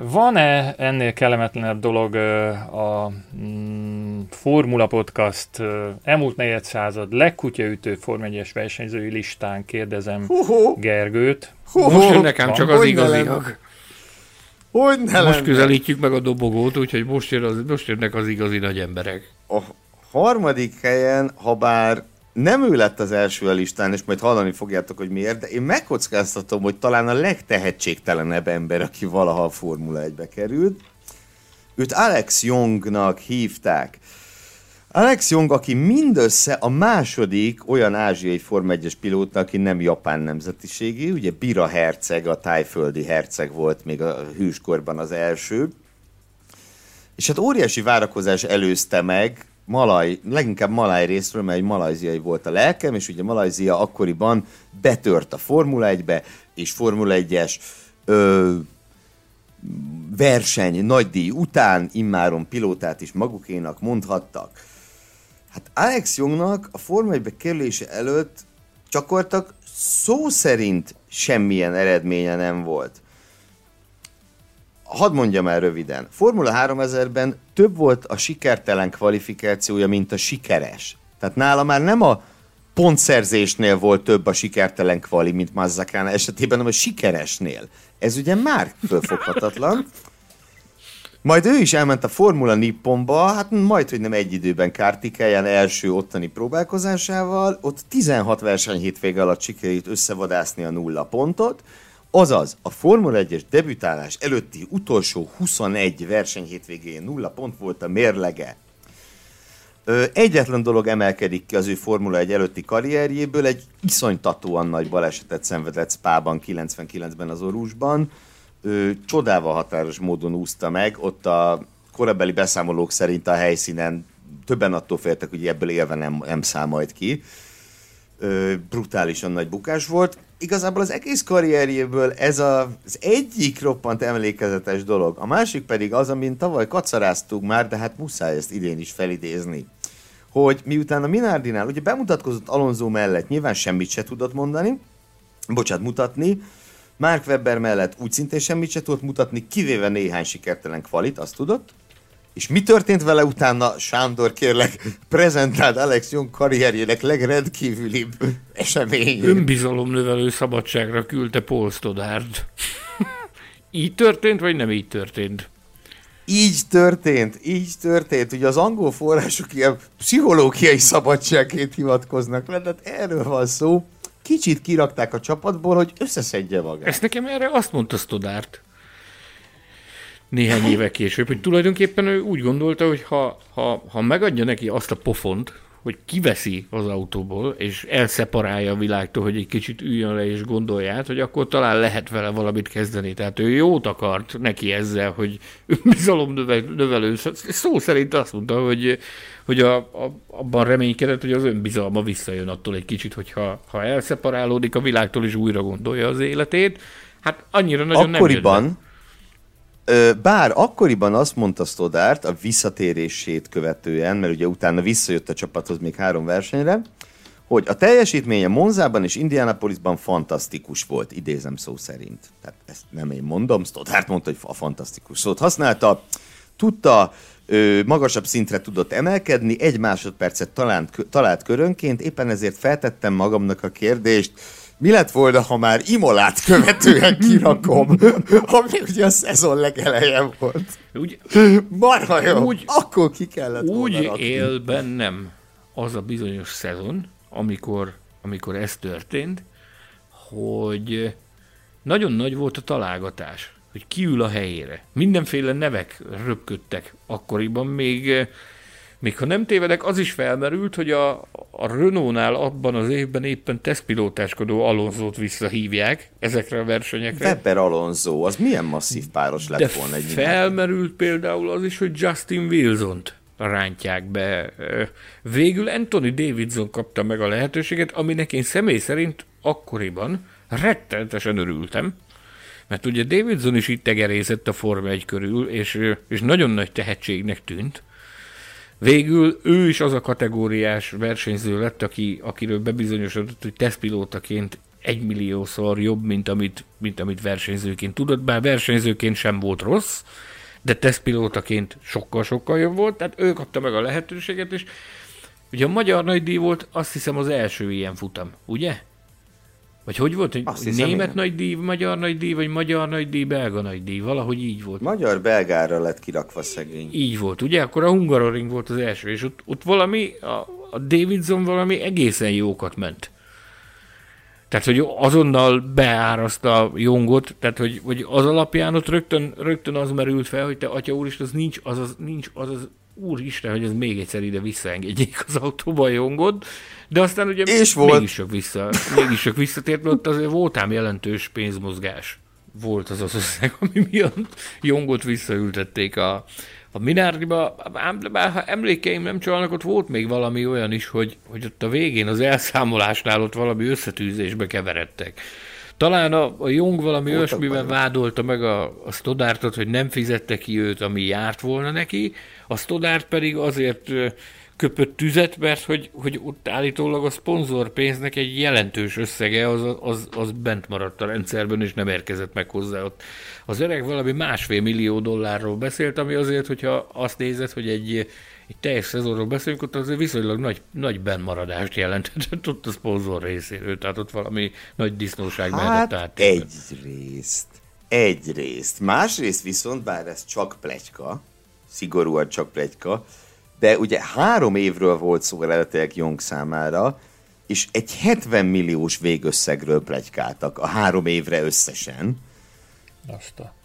Van-e ennél kellemetlenebb dolog a mm, Formula Podcast elmúlt negyed század legkutyaütő Form 1 versenyzői listán kérdezem. Gergőt. Most jön nekem csak az igaziak. Hogy ne Most közelítjük meg a dobogót, úgyhogy most, jön az, most jönnek az igazi nagy emberek. A harmadik helyen, ha bár nem ő lett az első a listán, és majd hallani fogjátok, hogy miért, de én megkockáztatom, hogy talán a legtehetségtelenebb ember, aki valaha a Formula 1-be került. Őt Alex Youngnak hívták. Alex Young, aki mindössze a második olyan ázsiai Form 1-es pilóta, aki nem japán nemzetiségű, ugye Bira herceg, a tájföldi herceg volt még a hűskorban az első. És hát óriási várakozás előzte meg malaj, leginkább malaj részről, mert egy malajziai volt a lelkem, és ugye Malajzia akkoriban betört a Formula 1-be, és Formula 1-es ö, verseny nagydíj után immáron pilótát is magukénak mondhattak. Hát Alex Youngnak a Forma 1-be kerülése előtt csakortak szó szerint semmilyen eredménye nem volt hadd mondjam el röviden. Formula 3000-ben több volt a sikertelen kvalifikációja, mint a sikeres. Tehát nála már nem a pontszerzésnél volt több a sikertelen kvali, mint Mazzacana esetében, hanem a sikeresnél. Ez ugye már fölfoghatatlan. [LAUGHS] Majd ő is elment a Formula Nipponba, hát majd, hogy nem egy időben Kártikáján első ottani próbálkozásával, ott 16 verseny hétvége alatt sikerült összevadászni a nulla pontot, azaz a Formula 1-es debütálás előtti utolsó 21 verseny hétvégén nulla pont volt a mérlege. Egyetlen dolog emelkedik ki az ő Formula 1 előtti karrierjéből, egy iszonytatóan nagy balesetet szenvedett Spában 99-ben az Orusban, ő csodával határos módon úszta meg, ott a korabeli beszámolók szerint a helyszínen többen attól féltek, hogy ebből élve nem, nem majd ki. Ö, brutálisan nagy bukás volt. Igazából az egész karrierjéből ez a, az egyik roppant emlékezetes dolog. A másik pedig az, amin tavaly kacaráztuk már, de hát muszáj ezt idén is felidézni. Hogy miután a Minardinál ugye bemutatkozott Alonso mellett, nyilván semmit se tudott mondani, bocsát, mutatni, Mark Webber mellett úgy szintén semmit se tudott mutatni, kivéve néhány sikertelen kvalit, azt tudott. És mi történt vele utána, Sándor, kérlek, prezentáld Alex Jung karrierjének legrendkívülibb eseményét. Önbizalomnövelő szabadságra küldte Paul Stoddard. [LAUGHS] így történt, vagy nem így történt? Így történt, így történt. Ugye az angol források ilyen pszichológiai szabadságét hivatkoznak le, de erről van szó kicsit kirakták a csapatból, hogy összeszedje magát. Ezt nekem erre azt mondta Stodárt néhány éve később, hogy tulajdonképpen ő úgy gondolta, hogy ha, ha, ha megadja neki azt a pofont, hogy kiveszi az autóból, és elszeparálja a világtól, hogy egy kicsit üljön le és gondolja hogy akkor talán lehet vele valamit kezdeni. Tehát ő jót akart neki ezzel, hogy bizalom növelő. Szó szerint azt mondta, hogy, hogy a, a, abban reménykedett, hogy az önbizalma visszajön attól egy kicsit, hogyha ha elszeparálódik a világtól és újra gondolja az életét. Hát annyira nagyon Akkoriban, nem bár akkoriban azt mondta Stoddart a visszatérését követően, mert ugye utána visszajött a csapathoz még három versenyre, hogy a teljesítménye Monzában és Indianapolisban fantasztikus volt, idézem szó szerint. Tehát ezt nem én mondom, Stoddart mondta, hogy a fantasztikus szót használta. Tudta, ö, magasabb szintre tudott emelkedni, egy másodpercet talált, talált körönként, éppen ezért feltettem magamnak a kérdést, mi lett volna, ha már Imolát követően kirakom, [LAUGHS] ami ugye a szezon legelején volt. Úgy, Marha jó, úgy, akkor ki kellett Úgy rakni. él bennem az a bizonyos szezon, amikor, amikor ez történt, hogy nagyon nagy volt a találgatás, hogy kiül a helyére. Mindenféle nevek röpködtek akkoriban, még még ha nem tévedek, az is felmerült, hogy a, a Renault-nál abban az évben éppen tesztpilótáskodó Alonzót visszahívják ezekre a versenyekre. Weber Alonso, az milyen masszív páros lett De volna egy felmerült minden. például az is, hogy Justin Wilson-t rántják be. Végül Anthony Davidson kapta meg a lehetőséget, aminek én személy szerint akkoriban rettenetesen örültem, mert ugye Davidson is itt tegerészett a Forma 1 körül, és, és nagyon nagy tehetségnek tűnt, Végül ő is az a kategóriás versenyző lett, aki, akiről bebizonyosodott, hogy tesztpilótaként egymilliószor jobb, mint amit, mint amit versenyzőként tudott, bár versenyzőként sem volt rossz, de tesztpilótaként sokkal-sokkal jobb volt, tehát ő kapta meg a lehetőséget, és ugye a magyar nagydíj volt azt hiszem az első ilyen futam, ugye? Vagy hogy volt, hogy Azt hiszem, német nagy díj, magyar nagy díj, vagy magyar nagy díj, belga nagy díj, valahogy így volt. Magyar-belgára lett kirakva szegény. Így volt, ugye? Akkor a Hungaroring volt az első, és ott, ott valami, a, a Davidson valami egészen jókat ment. Tehát, hogy azonnal beáraszta Jongot, tehát, hogy, hogy az alapján ott rögtön, rögtön az merült fel, hogy te, atya és az nincs az az, nincs az, az úristen, hogy ez még egyszer ide visszaengedjék az autóba a Jongod, de aztán ugye és volt. mégis csak, vissza, mégis csak visszatért, mert ott azért voltám jelentős pénzmozgás. Volt az az összeg, [LAUGHS] ami miatt Jongot visszaültették a, a Minárdiba, ám, bár ha emlékeim nem csalnak, ott volt még valami olyan is, hogy, hogy ott a végén az elszámolásnál ott valami összetűzésbe keveredtek. Talán a, a Jong valami olyasmiben vádolta meg a, a Stodártot, hogy nem fizette ki őt, ami járt volna neki, a Stodárt pedig azért köpött tüzet, mert hogy, hogy ott állítólag a szponzorpénznek egy jelentős összege az, az, az bent maradt a rendszerben, és nem érkezett meg hozzá ott. Az öreg valami másfél millió dollárról beszélt, ami azért, hogyha azt nézed, hogy egy, egy teljes szezonról beszélünk, ott azért viszonylag nagy, nagy benmaradást jelentett [LAUGHS] ott a szponzor részéről, tehát ott valami nagy disznóság hát mehetett át. egyrészt. Egyrészt. Másrészt viszont, bár ez csak plegyka, szigorúan csak plegyka, de ugye három évről volt szó eredetileg Jong számára, és egy 70 milliós végösszegről plegykáltak a három évre összesen. Azt a...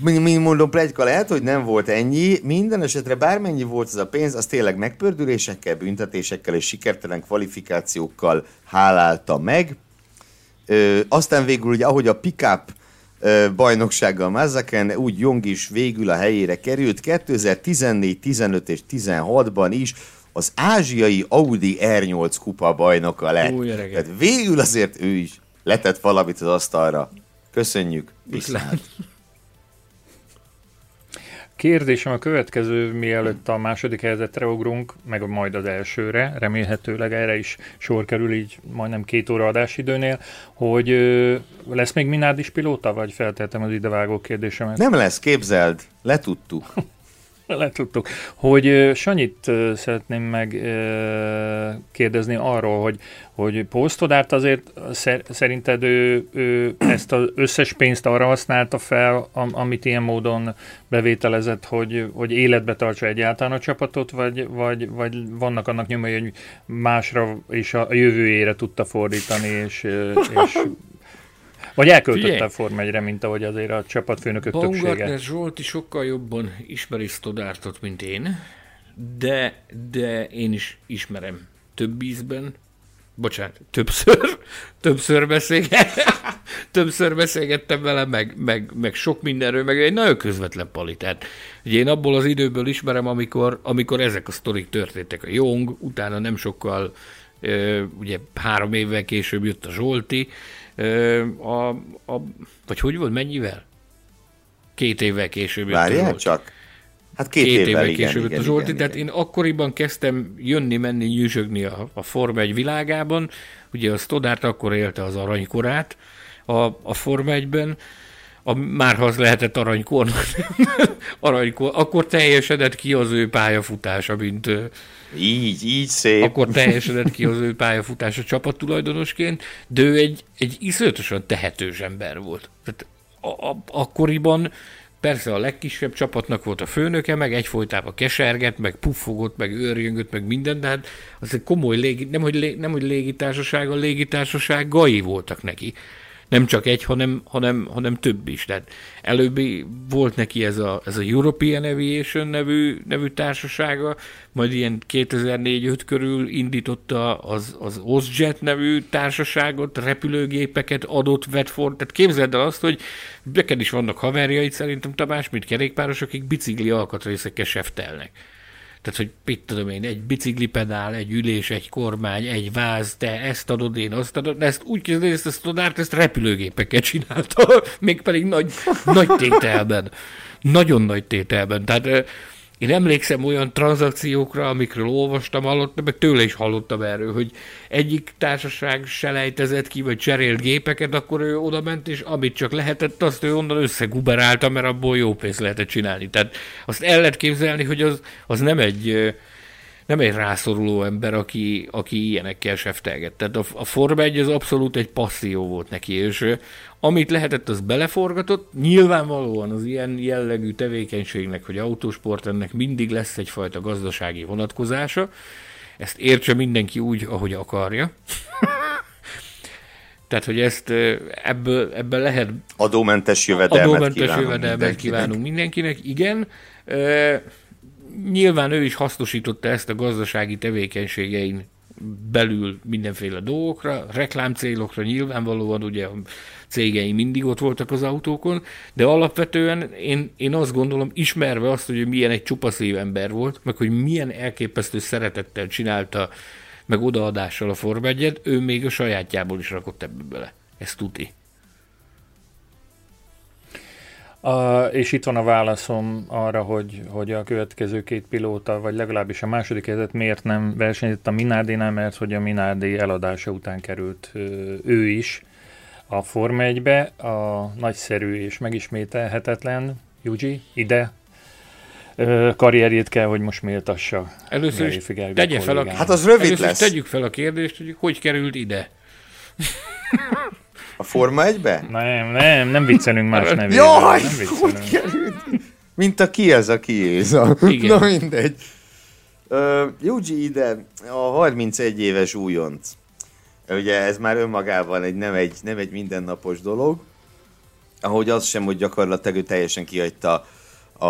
Mint mondom, plegyka lehet, hogy nem volt ennyi, minden esetre bármennyi volt ez a pénz, az tényleg megpördülésekkel, büntetésekkel és sikertelen kvalifikációkkal hálálta meg. Ö, aztán végül, ugye, ahogy a pickup bajnoksággal Mazzaken, úgy Jong is végül a helyére került. 2014, 15 és 16-ban is az ázsiai Audi R8 kupa bajnoka lett. Új, Tehát végül azért ő is letett valamit az asztalra. Köszönjük, viszlát. Kérdésem a következő, mielőtt a második helyzetre ugrunk, meg majd az elsőre, remélhetőleg erre is sor kerül így majdnem két óra adásidőnél, hogy lesz még Minádis pilóta, vagy feltettem az idevágó kérdésemet? Nem lesz, képzeld, letudtuk. [LAUGHS] letudtuk. Hogy Sanyit szeretném meg kérdezni arról, hogy, hogy Posztodárt azért szerinted ő, ő ezt az összes pénzt arra használta fel, amit ilyen módon bevételezett, hogy, hogy életbe tartsa egyáltalán a csapatot, vagy, vagy, vagy vannak annak nyomai, hogy másra és a jövőjére tudta fordítani, és, és vagy elköltötte a Form 1 mint ahogy azért a csapatfőnökök Baumgartner többsége. Zsolti sokkal jobban ismeri Stodártot, mint én, de, de én is ismerem több ízben, bocsánat, többször, [LAUGHS] többször beszélgettem, [LAUGHS] többször beszélgettem vele, meg, meg, meg, sok mindenről, meg egy nagyon közvetlen pali. Tehát, ugye én abból az időből ismerem, amikor, amikor ezek a sztorik történtek. A Jong, utána nem sokkal, ugye három évvel később jött a Zsolti, a, a, vagy hogy volt, mennyivel? Két évvel később Várjál csak. Hát két, két évvel, évvel igen, később igen, a Zsolti, igen, tehát igen. én akkoriban kezdtem jönni-menni, nyűsögni a, a Forma 1 világában. Ugye a Stoddart akkor élte az aranykorát a, a Forma 1-ben, a, már ha az lehetett aranykor, [LAUGHS] aranykor, akkor teljesedett ki az ő pályafutása, mint így, így szép. Akkor teljesedett ki az ő pályafutása csapattulajdonosként, de ő egy, egy iszonyatosan tehetős ember volt. Tehát a, a, akkoriban persze a legkisebb csapatnak volt a főnöke, meg egyfolytában keserget, meg puffogott, meg őrjöngött, meg minden, de hát az egy komoly légi, nem hogy, lé, nem hogy légitársaság, a légitársaságai voltak neki nem csak egy, hanem, hanem, hanem több is. Tehát előbbi volt neki ez a, ez a European Aviation nevű, nevű társasága, majd ilyen 2004-5 körül indította az, az OzJet nevű társaságot, repülőgépeket adott Bedford, tehát képzeld el azt, hogy neked is vannak haverjaid szerintem Tamás, mint kerékpáros, akik bicikli alkatrészekkel seftelnek. Tehát, hogy mit tudom én, egy biciklipedál, egy ülés, egy kormány, egy váz, te ezt adod, én azt adod, de ezt úgy kezdődik, ezt a Stoddart, ezt repülőgépeket csinálta, [LAUGHS] mégpedig nagy, nagy tételben. Nagyon nagy tételben. Tehát én emlékszem olyan tranzakciókra, amikről olvastam, hallottam, meg tőle is hallottam erről, hogy egyik társaság selejtezett ki, vagy cserélt gépeket, akkor ő oda ment, és amit csak lehetett, azt ő onnan összeguberálta, mert abból jó pénzt lehetett csinálni. Tehát azt el lehet képzelni, hogy az, az nem egy nem egy rászoruló ember, aki, aki ilyenekkel seftelget. Tehát a, a Forma 1 az abszolút egy passzió volt neki, és amit lehetett, az beleforgatott. Nyilvánvalóan az ilyen jellegű tevékenységnek, hogy autósport, ennek mindig lesz egyfajta gazdasági vonatkozása. Ezt értse mindenki úgy, ahogy akarja. [LAUGHS] Tehát, hogy ezt ebből, ebből lehet... Adómentes jövedelmet Adómentes kívánunk jövedelmet mindenkinek. kívánunk mindenkinek, igen. Nyilván ő is hasznosította ezt a gazdasági tevékenységein belül mindenféle dolgokra, reklámcélokra nyilvánvalóan ugye a cégei mindig ott voltak az autókon, de alapvetően én, én azt gondolom, ismerve azt, hogy milyen egy csupaszív ember volt, meg hogy milyen elképesztő szeretettel csinálta meg odaadással a Form 1 ő még a sajátjából is rakott ebbe bele. Ez tuti. A, és itt van a válaszom arra, hogy, hogy a következő két pilóta, vagy legalábbis a második helyzet miért nem versenyzett a Minardinál, mert hogy a Minardi eladása után került ő is a Forma 1-be, a nagyszerű és megismételhetetlen Yuji ide karrierjét kell, hogy most méltassa. Először is tegye fel a, hát az rövid először lesz. tegyük fel a kérdést, hogy hogy került ide. [LAUGHS] A Forma 1-be? Nem, nem, nem viccelünk más nevével. Jaj, nem hogy viccelünk. került? Mint a ki ez a kiéza. Igen. Na mindegy. Uh, Yuji ide a 31 éves újonc. Ugye ez már önmagában egy, nem, egy, nem egy mindennapos dolog. Ahogy az sem, hogy gyakorlatilag ő teljesen kihagyta a,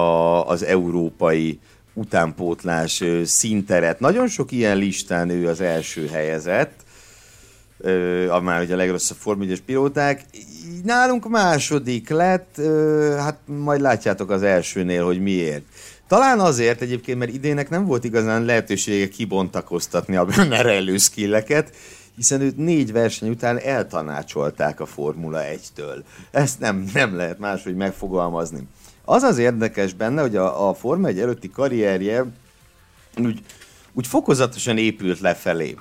az európai utánpótlás ö, színteret. Nagyon sok ilyen listán ő az első helyezett, a már ugye a legrosszabb Form 1 pilóták. Nálunk második lett, hát majd látjátok az elsőnél, hogy miért. Talán azért egyébként, mert idének nem volt igazán lehetősége kibontakoztatni a [LAUGHS] benne rejlő skilleket, hiszen őt négy verseny után eltanácsolták a Formula 1-től. Ezt nem, nem lehet máshogy megfogalmazni. Az az érdekes benne, hogy a, a Forma 1 előtti karrierje úgy, úgy fokozatosan épült lefelé.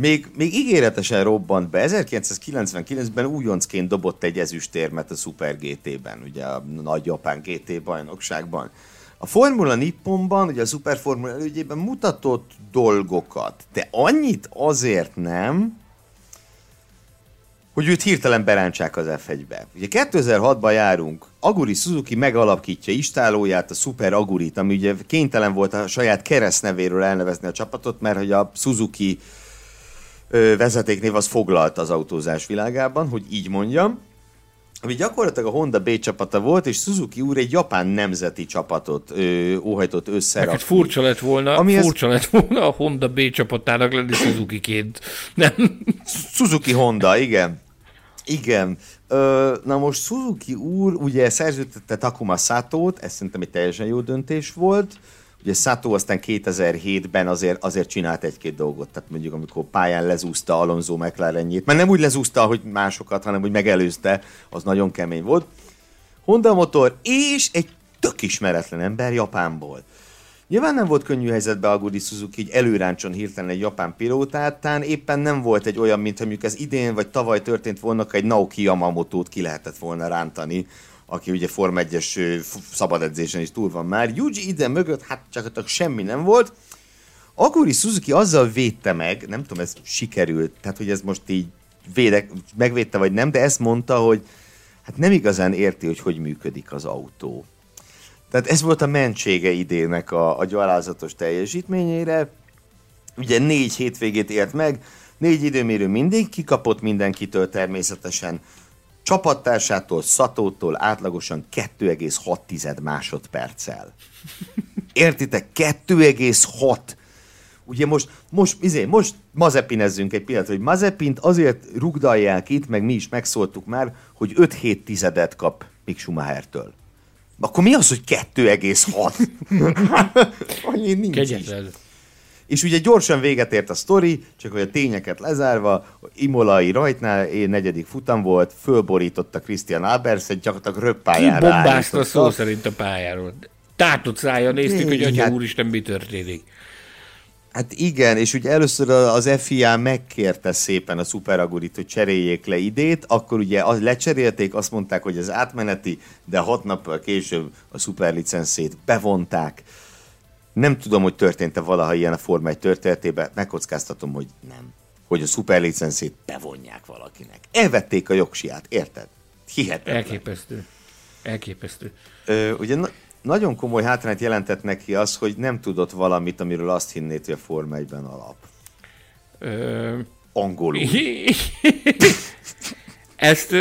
Még, még ígéretesen robbant be. 1999-ben újoncként dobott egy ezüstérmet a Super GT-ben, ugye a nagy japán GT bajnokságban. A Formula Nipponban, ugye a Super Formula elődjében mutatott dolgokat, de annyit azért nem, hogy őt hirtelen berántsák az F1-be. Ugye 2006-ban járunk, Aguri Suzuki megalapítja istálóját, a Super Agurit, ami ugye kénytelen volt a saját keresztnevéről elnevezni a csapatot, mert hogy a Suzuki ö, vezetéknév az foglalt az autózás világában, hogy így mondjam. Ami gyakorlatilag a Honda B csapata volt, és Suzuki úr egy japán nemzeti csapatot ö, óhajtott összerakni. Neked furcsa lett volna, Ami ez- furcsa lett volna a Honda B csapatának lenni Suzuki-ként. Nem? Suzuki Honda, igen. Igen. Ö, na most Suzuki úr ugye szerződtette Takuma Satót, ez szerintem egy teljesen jó döntés volt. Ugye Sato aztán 2007-ben azért, azért csinált egy-két dolgot, tehát mondjuk amikor pályán lezúzta Alonso McLarenjét, mert nem úgy lezúzta, hogy másokat, hanem hogy megelőzte, az nagyon kemény volt. Honda motor és egy tök ismeretlen ember Japánból. Nyilván nem volt könnyű helyzetbe Aguri Suzuki, így előráncson hirtelen egy japán pilótát, tán éppen nem volt egy olyan, mint mondjuk ez idén vagy tavaly történt volna, akkor egy Naoki Yamamoto-t ki lehetett volna rántani, aki ugye Form 1-es ö, f- szabad edzésen is túl van már. Yuji ide mögött, hát csak semmi nem volt. Aguri Suzuki azzal védte meg, nem tudom, ez sikerült, tehát hogy ez most így védek, megvédte vagy nem, de ezt mondta, hogy hát nem igazán érti, hogy hogy működik az autó. Tehát ez volt a mentsége idének a, a gyalázatos teljesítményére. Ugye négy hétvégét ért meg, négy időmérő mindig kikapott mindenkitől természetesen. Csapattársától, Szatótól átlagosan 2,6 másodperccel. Értitek? 2,6. Ugye most, most, izé, most mazepinezzünk egy pillanat, hogy Mazepint azért rugdalják itt, meg mi is megszóltuk már, hogy 5-7 tizedet kap Mick Schumachertől. Akkor mi az, hogy 2,6? [LAUGHS] Annyi nincs. Kegyetlen. És ugye gyorsan véget ért a sztori, csak hogy a tényeket lezárva, Imolai rajtnál én negyedik futam volt, fölborította Christian Alberset, gyakorlatilag röppályára Kibombázta szó szerint a pályáról. Tátott szája néztük, hogy Igen, atya hát- úristen, mi történik. Hát igen, és ugye először az FIA megkérte szépen a Superagurit, hogy cseréljék le idét, akkor ugye az lecserélték, azt mondták, hogy ez átmeneti, de hat nappal később a szuperlicenszét bevonták. Nem tudom, hogy történt-e valaha ilyen a Forma 1 történetében, megkockáztatom, hogy nem. Hogy a szuperlicenszét bevonják valakinek. Elvették a jogsiát, érted? Hihetetlen. Elképesztő. Elképesztő. Ö, ugye na- nagyon komoly hátrányt jelentett neki az, hogy nem tudott valamit, amiről azt hinnéd, hogy a Forma 1-ben alap. Ö, Angolul. [LAUGHS] Ezt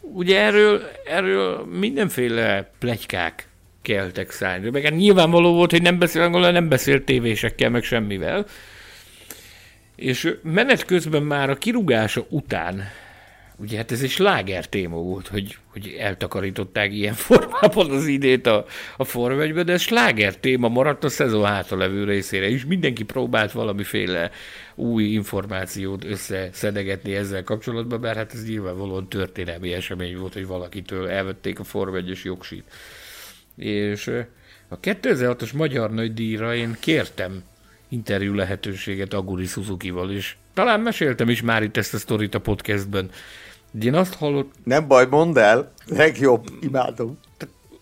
ugye erről, erről mindenféle plegykák keltek szállni. Meg hát nyilvánvaló volt, hogy nem beszél angolul, nem beszél tévésekkel, meg semmivel. És menet közben már a kirúgása után, ugye hát ez egy sláger téma volt, hogy, hogy eltakarították ilyen [LAUGHS] formában az idét a, a Form 1 de ez sláger téma maradt a szezon hátalevő részére is. Mindenki próbált valamiféle új információt összeszedegetni ezzel kapcsolatban, mert hát ez nyilvánvalóan történelmi esemény volt, hogy valakitől elvették a Form 1-es jogsít. És a 2006-os Magyar Nagydíjra én kértem interjú lehetőséget Aguri Suzuki-val is. Talán meséltem is már itt ezt a sztorit a podcastben. De én azt hallott, Nem baj, mondd el. Legjobb. Imádom.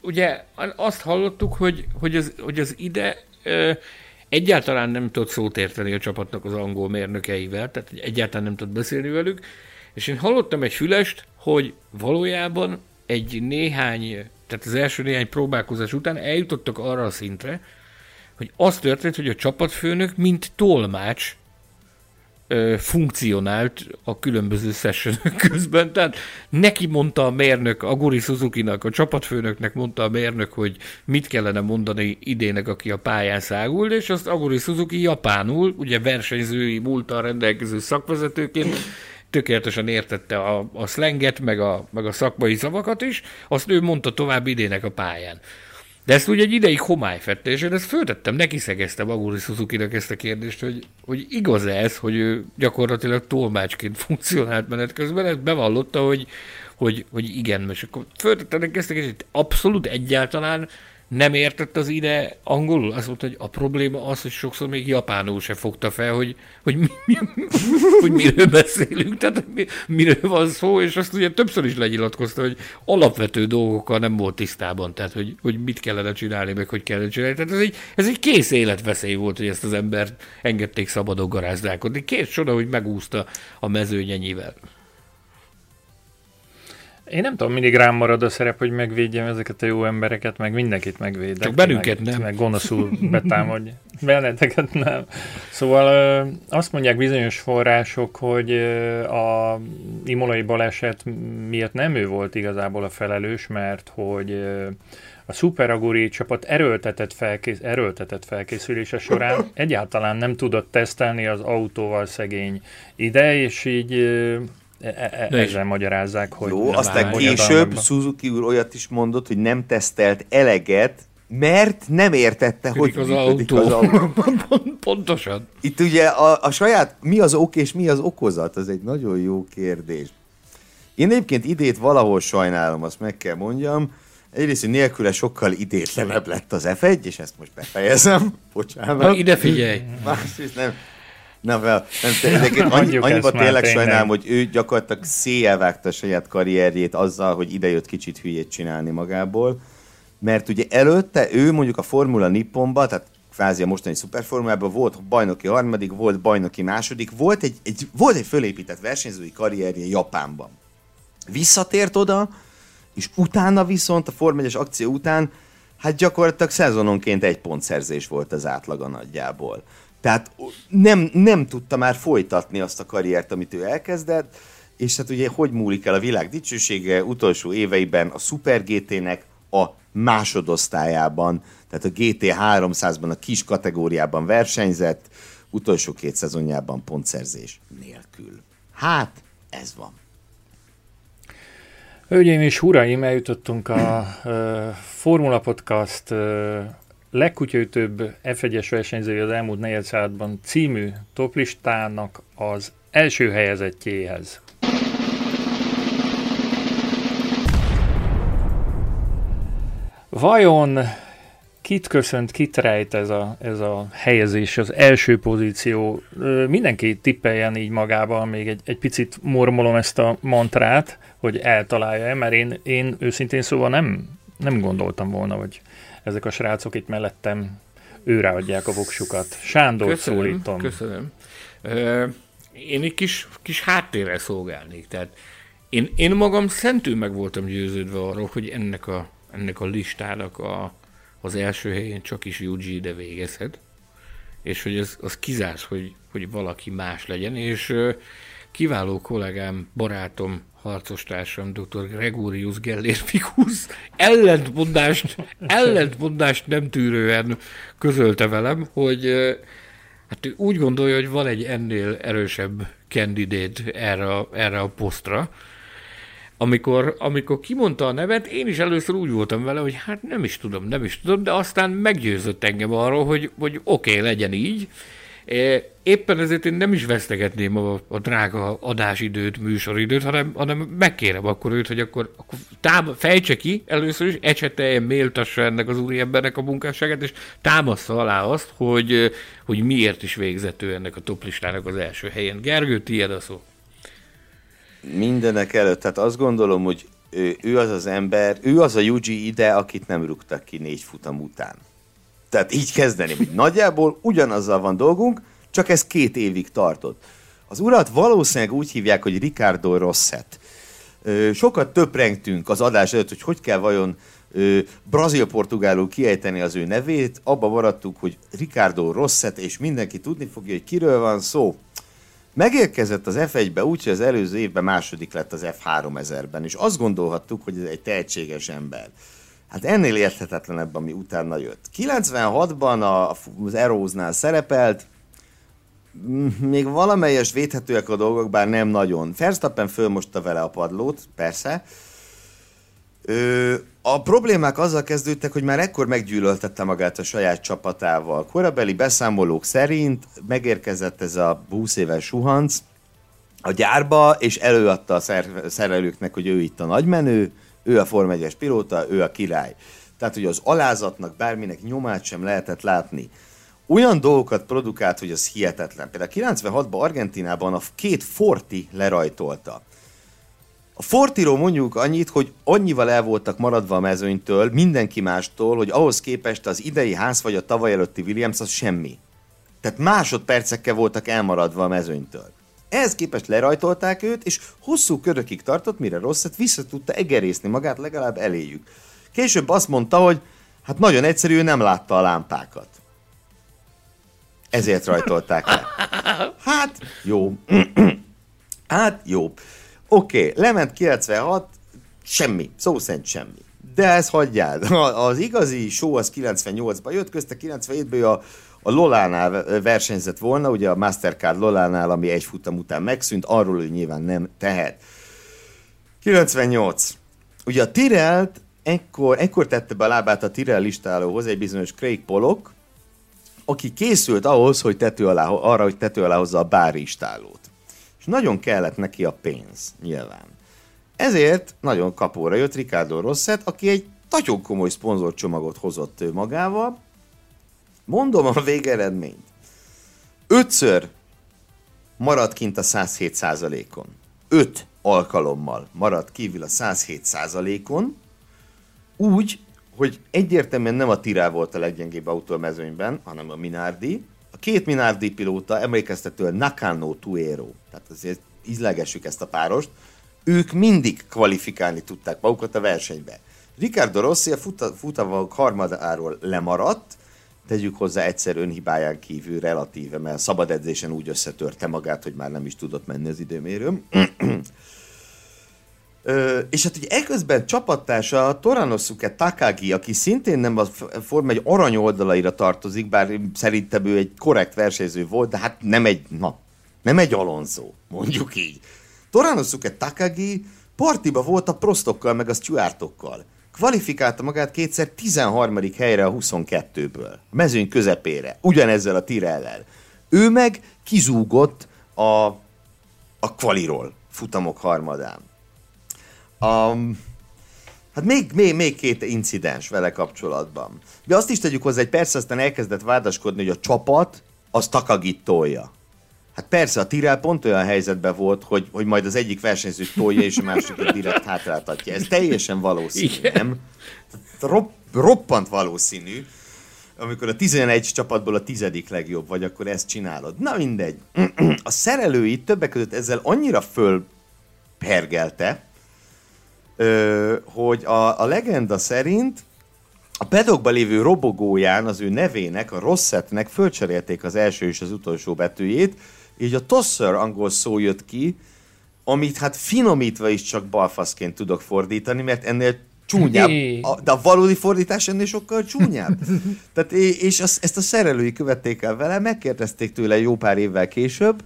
ugye azt hallottuk, hogy, hogy, az, hogy az ide ö, egyáltalán nem tudott szót érteni a csapatnak az angol mérnökeivel, tehát egyáltalán nem tudott beszélni velük, És én hallottam egy fülest, hogy valójában egy néhány, tehát az első néhány próbálkozás után eljutottak arra a szintre, hogy az történt, hogy a csapatfőnök, mint tolmács funkcionált a különböző sessionök közben. Tehát neki mondta a mérnök, Aguri Suzuki-nak, a csapatfőnöknek mondta a mérnök, hogy mit kellene mondani idének, aki a pályán szágul, és azt Aguri Suzuki japánul, ugye versenyzői múltal rendelkező szakvezetőként tökéletesen értette a, a szlenget, meg a, meg a szakmai szavakat is, azt ő mondta tovább idének a pályán. De ezt úgy egy ideig homály fette, és én ezt föltettem, neki szegeztem Aguri suzuki ezt a kérdést, hogy, hogy igaz ez, hogy ő gyakorlatilag tolmácsként [LAUGHS] funkcionált menet közben, ezt bevallotta, hogy, hogy, hogy igen, és akkor föltettem neki ezt a kérdést, abszolút egyáltalán nem értett az ide angolul? Azt mondta, hogy a probléma az, hogy sokszor még japánul se fogta fel, hogy, hogy, mi, mi, hogy miről beszélünk, tehát mi, miről van szó, és azt ugye többször is lenyilatkozta, hogy alapvető dolgokkal nem volt tisztában, tehát hogy, hogy mit kellene csinálni, meg hogy kellene csinálni. Tehát ez egy, ez egy kész életveszély volt, hogy ezt az embert engedték szabadon garázdálkodni. Két soda, hogy megúszta a mezőnyenyivel. Én nem tudom, mindig rám marad a szerep, hogy megvédjem ezeket a jó embereket, meg mindenkit megvédek. Csak bennünket meg, nem. Meg gonoszul betámadj. [LAUGHS] Benneteket nem. Szóval azt mondják bizonyos források, hogy a imolai baleset miatt nem ő volt igazából a felelős, mert hogy a Super Aguri csapat erőltetett, felkész, erőltetett felkészülése során egyáltalán nem tudott tesztelni az autóval szegény ide, és így E, e, e ezzel magyarázzák, hogy... Jó, aztán később Suzuki úr olyat is mondott, hogy nem tesztelt eleget, mert nem értette, hogy az autó. az autó. [LAUGHS] Pontosan. Itt ugye a, a saját, mi az ok és mi az okozat, az egy nagyon jó kérdés. Én egyébként idét valahol sajnálom, azt meg kell mondjam. Egyrészt, hogy nélküle sokkal idétlenebb lett az F1, és ezt most befejezem. [LAUGHS] Bocsánat. Na, ide figyelj. Másrészt nem. Nem, nem, [LAUGHS] nem annyi, annyiba tényleg sajnálom, hogy ő gyakorlatilag széjjelvágta a saját karrierjét azzal, hogy idejött kicsit hülyét csinálni magából. Mert ugye előtte ő mondjuk a Formula Nipponban, tehát kvázi a mostani szuperformulában volt bajnoki harmadik, volt bajnoki második, volt egy, egy, volt egy fölépített versenyzői karrierje Japánban. Visszatért oda, és utána viszont a Form 1 akció után hát gyakorlatilag szezononként egy pontszerzés volt az átlaga nagyjából. Tehát nem, nem tudta már folytatni azt a karriert, amit ő elkezdett, és hát ugye hogy múlik el a világ dicsősége utolsó éveiben a Super GT-nek a másodosztályában, tehát a GT 300-ban a kis kategóriában versenyzett, utolsó két szezonjában pontszerzés nélkül. Hát, ez van. Hölgyeim és uraim, eljutottunk a uh, Formula Podcast legkutyaütőbb F1-es versenyzői az elmúlt negyed században című toplistának az első helyezettjéhez. Vajon kit köszönt, kit rejt ez a, ez a helyezés, az első pozíció? Mindenki tippeljen így magával, még egy, egy picit mormolom ezt a mantrát, hogy eltalálja-e, mert én, én őszintén szóval nem, nem gondoltam volna, hogy ezek a srácok itt mellettem őre adják a voksukat. Sándor köszönöm, szólítom. Köszönöm. Ö, én egy kis, kis háttérrel szolgálnék. Tehát én, én magam szentül meg voltam győződve arról, hogy ennek a, ennek a listának a, az első helyén csak is Yuji ide végezhet, és hogy az, az kizárt, hogy, hogy valaki más legyen, és kiváló kollégám, barátom, harcostársam, dr. Gregorius Gellérfikus ellentmondást, ellentmondást nem tűrően közölte velem, hogy hát úgy gondolja, hogy van egy ennél erősebb kandidát erre, a, erre a posztra. Amikor, amikor kimondta a nevet, én is először úgy voltam vele, hogy hát nem is tudom, nem is tudom, de aztán meggyőzött engem arról, hogy, hogy oké, okay, legyen így, Éppen ezért én nem is vesztegetném a, a drága adásidőt, műsoridőt, hanem, hanem megkérem akkor őt, hogy akkor, akkor tám- fejtse ki először is, ecseteljen, méltassa ennek az úriembernek a munkásságát, és támaszza alá azt, hogy, hogy miért is végzett ő ennek a toplistának az első helyen. Gergő, tiéd a szó. Mindenek előtt, tehát azt gondolom, hogy ő, ő az az ember, ő az a Yuji ide, akit nem rúgtak ki négy futam után. Tehát így kezdeni, hogy nagyjából ugyanazzal van dolgunk, csak ez két évig tartott. Az urat valószínűleg úgy hívják, hogy Ricardo Rosset. Sokat töprengtünk az adás előtt, hogy hogy kell vajon brazil-portugálul kiejteni az ő nevét. Abba maradtuk, hogy Ricardo Rosset, és mindenki tudni fogja, hogy kiről van szó. Megérkezett az F1-be úgy, hogy az előző évben második lett az F3000-ben, és azt gondolhattuk, hogy ez egy tehetséges ember. Hát ennél érthetetlenebb, ami utána jött. 96-ban az Eróznál szerepelt, még valamelyes védhetőek a dolgok, bár nem nagyon. Verstappen fölmosta vele a padlót, persze. Ö, a problémák azzal kezdődtek, hogy már ekkor meggyűlöltette magát a saját csapatával. Korabeli beszámolók szerint megérkezett ez a 20 éves suhanc a gyárba, és előadta a szerelőknek, hogy ő itt a nagymenő, ő a Form 1 pilóta, ő a király. Tehát, hogy az alázatnak bárminek nyomát sem lehetett látni. Olyan dolgokat produkált, hogy az hihetetlen. Például 96-ban Argentinában a két Forti lerajtolta. A Fortiról mondjuk annyit, hogy annyival el voltak maradva a mezőnytől, mindenki mástól, hogy ahhoz képest az idei ház vagy a tavaly előtti Williams az semmi. Tehát másodpercekkel voltak elmaradva a mezőnytől. Ehhez képest lerajtolták őt, és hosszú körökig tartott, mire rosszat vissza tudta egerészni magát legalább eléjük. Később azt mondta, hogy hát nagyon egyszerű, nem látta a lámpákat. Ezért rajtolták le. Hát, jó. [CLEARS THROAT] hát, jó. Oké, okay, lement 96, semmi, szó szerint semmi. De ez hagyjál. Az igazi show az 98-ban jött, közte 97-ben a, a Lolánál versenyzett volna, ugye a Mastercard Lolánál, ami egy futam után megszűnt, arról ő nyilván nem tehet. 98. Ugye a Tirelt ekkor, ekkor tette be a lábát a Tirel listálóhoz egy bizonyos Craig Pollock, aki készült ahhoz, hogy tető alá, arra, hogy tető alá hozza a bári istálót és nagyon kellett neki a pénz, nyilván. Ezért nagyon kapóra jött Ricardo Rosset, aki egy nagyon komoly szponzorcsomagot hozott ő magával. Mondom a végeredményt. Ötször maradt kint a 107% on Öt alkalommal maradt kívül a 107% on úgy, hogy egyértelműen nem a Tirá volt a leggyengébb autó a mezőnyben, hanem a Minardi, a két Minardi pilóta emlékeztetően Nakano Tuero, tehát azért ízlegessük ezt a párost, ők mindig kvalifikálni tudták magukat a versenybe. Ricardo Rossi a futavak harmadáról lemaradt, tegyük hozzá egyszer önhibáján kívül relatíve, mert a szabad edzésen úgy összetörte magát, hogy már nem is tudott menni az időmérőm. [CLEARS THROAT] Ö, és hát ugye eközben csapattársa Toranosuke Takagi, aki szintén nem a Forma egy arany oldalaira tartozik, bár szerintem ő egy korrekt versenyző volt, de hát nem egy, na, nem egy Alonso, mondjuk így. Toranosuke Takagi partiba volt a prostokkal meg a Stuartokkal. Kvalifikálta magát kétszer 13. helyre a 22-ből. A mezőny közepére. Ugyanezzel a Tirellel. Ő meg kizúgott a, a kvaliról futamok harmadán. Um, hát még, még, még két incidens vele kapcsolatban. De azt is tegyük hozzá, hogy persze aztán elkezdett vádaskodni, hogy a csapat az Takagit tolja. Hát persze, a Tirel pont olyan helyzetben volt, hogy, hogy majd az egyik versenyző tolja, és a másikat direkt hátráltatja. Ez teljesen valószínű, Igen. nem? Ropp, roppant valószínű. Amikor a 11 csapatból a tizedik legjobb vagy, akkor ezt csinálod. Na mindegy. [CLEARS THROAT] A szerelői többek között ezzel annyira fölpergelte, hogy a, a legenda szerint a pedokban lévő robogóján az ő nevének, a Rossetnek fölcserélték az első és az utolsó betűjét, így a tosser angol szó jött ki, amit hát finomítva is csak balfaszként tudok fordítani, mert ennél csúnyább, a, de a valódi fordítás ennél sokkal csúnyább. [LAUGHS] Tehát, és az, ezt a szerelői követték el vele, megkérdezték tőle jó pár évvel később,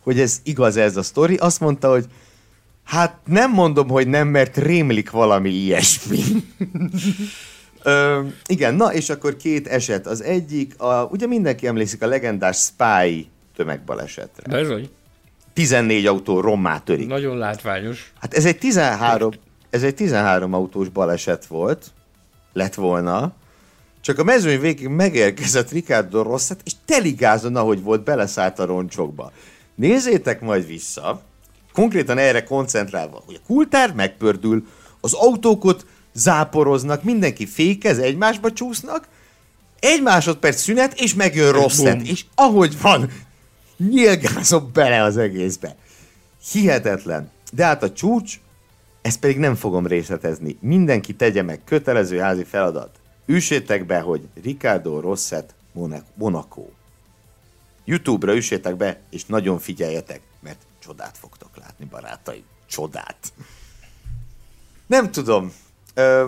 hogy ez igaz ez a sztori, azt mondta, hogy hát nem mondom, hogy nem, mert rémlik valami ilyesmi. [LAUGHS] Ö, igen, na és akkor két eset. Az egyik, a, ugye mindenki emlékszik a legendás Spy tömegbalesetre. Bizony. 14 autó rommá törik. Nagyon látványos. Hát ez egy 13, ez egy 13 autós baleset volt, lett volna, csak a mezőny végig megérkezett Ricardo Rosszat, és teligázon, ahogy volt, beleszállt a roncsokba. Nézzétek majd vissza, konkrétan erre koncentrálva, hogy a kultár megpördül, az autókot záporoznak, mindenki fékez, egymásba csúsznak, egy másodperc szünet, és megjön rossz És ahogy van, nyilgázom bele az egészbe. Hihetetlen. De hát a csúcs, ezt pedig nem fogom részletezni. Mindenki tegye meg kötelező házi feladat. Üssétek be, hogy Ricardo Rosset Monaco. Youtube-ra üssétek be, és nagyon figyeljetek, mert csodát fogtok látni, barátaim. Csodát. Nem tudom. Ö,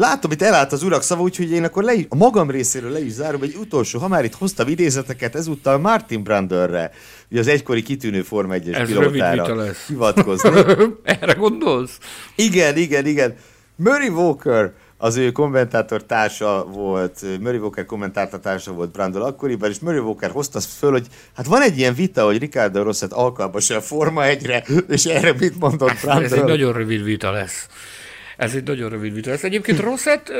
Látom, itt elállt az urak szava, úgyhogy én akkor le, a magam részéről le is zárom egy utolsó, ha már itt hoztam idézeteket, ezúttal Martin Branderre, ugye az egykori kitűnő Forma 1-es pilótára hivatkozni. [LAUGHS] Erre gondolsz? Igen, igen, igen. Murray Walker, az ő kommentátor társa volt, Murray Walker kommentátor társa volt Brandon akkoriban, és Murray Walker hozta föl, hogy hát van egy ilyen vita, hogy Ricardo Rosset alkalmas a Forma 1-re, és erre mit mondott Brandon? Ez egy nagyon rövid vita lesz. Ez egy nagyon rövid vita lesz. Egyébként Rosset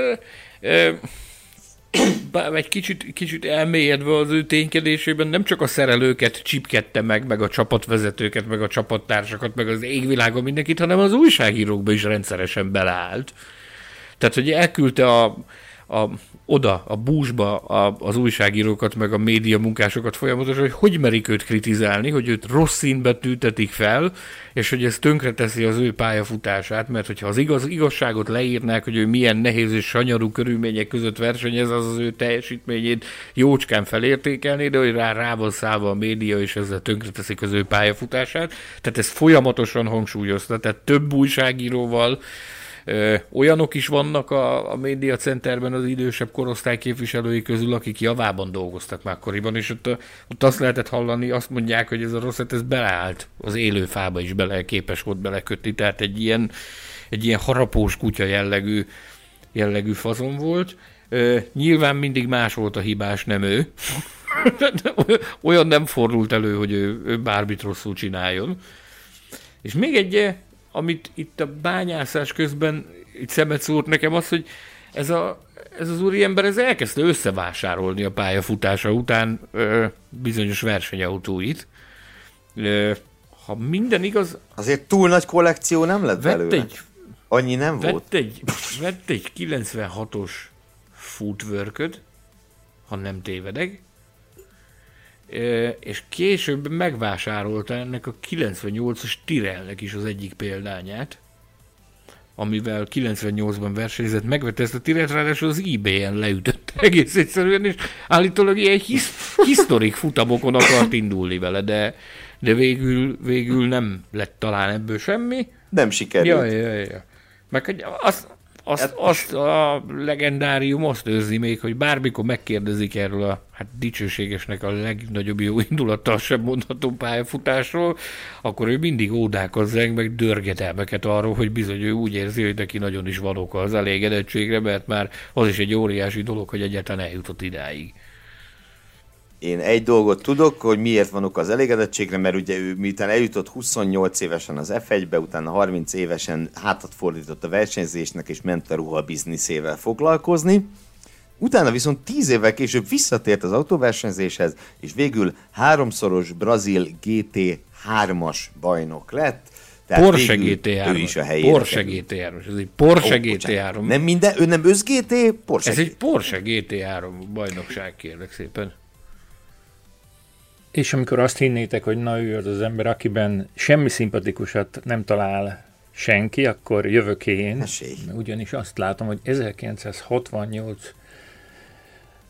egy kicsit, kicsit elmélyedve az ő ténykedésében nem csak a szerelőket csipkedte meg, meg a csapatvezetőket, meg a csapattársakat, meg az égvilágon mindenkit, hanem az újságírókba is rendszeresen beleállt. Tehát, hogy elküldte a, a, oda, a búzsba a, az újságírókat, meg a média munkásokat folyamatosan, hogy hogy merik őt kritizálni, hogy őt rossz színbe tűtetik fel, és hogy ez tönkreteszi az ő pályafutását, mert hogyha az igaz, igazságot leírnák, hogy ő milyen nehéz és sanyarú körülmények között versenyez, az az ő teljesítményét jócskán felértékelni, de hogy rá, rá van szállva a média, és ezzel tönkreteszik az ő pályafutását. Tehát ez folyamatosan hangsúlyozta, tehát több újságíróval, olyanok is vannak a, a média centerben az idősebb korosztály képviselői közül, akik javában dolgoztak már akkoriban, és ott, ott azt lehetett hallani, azt mondják, hogy ez a rossz, ez beleállt, az élő fába is bele, képes volt belekötni, tehát egy ilyen, egy ilyen harapós kutya jellegű, jellegű fazon volt. Nyilván mindig más volt a hibás, nem ő. [LAUGHS] Olyan nem fordult elő, hogy ő, ő bármit rosszul csináljon. És még egy amit itt a bányászás közben itt szemet szúrt nekem az, hogy ez, a, ez az úriember ez elkezdte összevásárolni a pályafutása után ö, bizonyos versenyautóit. Ö, ha minden igaz... Azért túl nagy kollekció nem lett vett belőle. Egy, Annyi nem vett volt. Egy, vett egy 96-os footwork ha nem tévedek, és később megvásárolta ennek a 98-as Tirelnek is az egyik példányát, amivel 98-ban versenyzett, megvette ezt a Tiret, ráadásul az eBay-en leütött [LAUGHS] egész egyszerűen, és állítólag ilyen his, historik futamokon akart indulni vele, de, de végül, végül nem lett talán ebből semmi. Nem sikerült. Ja, ja, ja. Meg azt, azt, hát, azt a legendárium azt őrzi még, hogy bármikor megkérdezik erről a hát dicsőségesnek a legnagyobb jó indulattal sem mondható pályafutásról, akkor ő mindig ódákat zeng, meg dörgetelmeket arról, hogy bizony ő úgy érzi, hogy neki nagyon is van oka az elégedettségre, mert már az is egy óriási dolog, hogy egyáltalán eljutott idáig. Én egy dolgot tudok, hogy miért van ok az elégedettségre, mert ugye ő miután eljutott 28 évesen az F1-be, utána 30 évesen hátat fordított a versenyzésnek, és ment a ruha bizniszével foglalkozni. Utána viszont 10 évvel később visszatért az autóversenyzéshez, és végül háromszoros brazil GT3-as bajnok lett. Tehát Porsche GT3. Ő is a helyére. Porsche GT3. Ez egy Porsche oh, GT3. Nem minden, ő nem ősz GT, Porsche Ez egy Porsche GT3 bajnokság, kérlek szépen. És amikor azt hinnétek, hogy na ő az az ember, akiben semmi szimpatikusat nem talál senki, akkor jövök én. Esély. Ugyanis azt látom, hogy 1968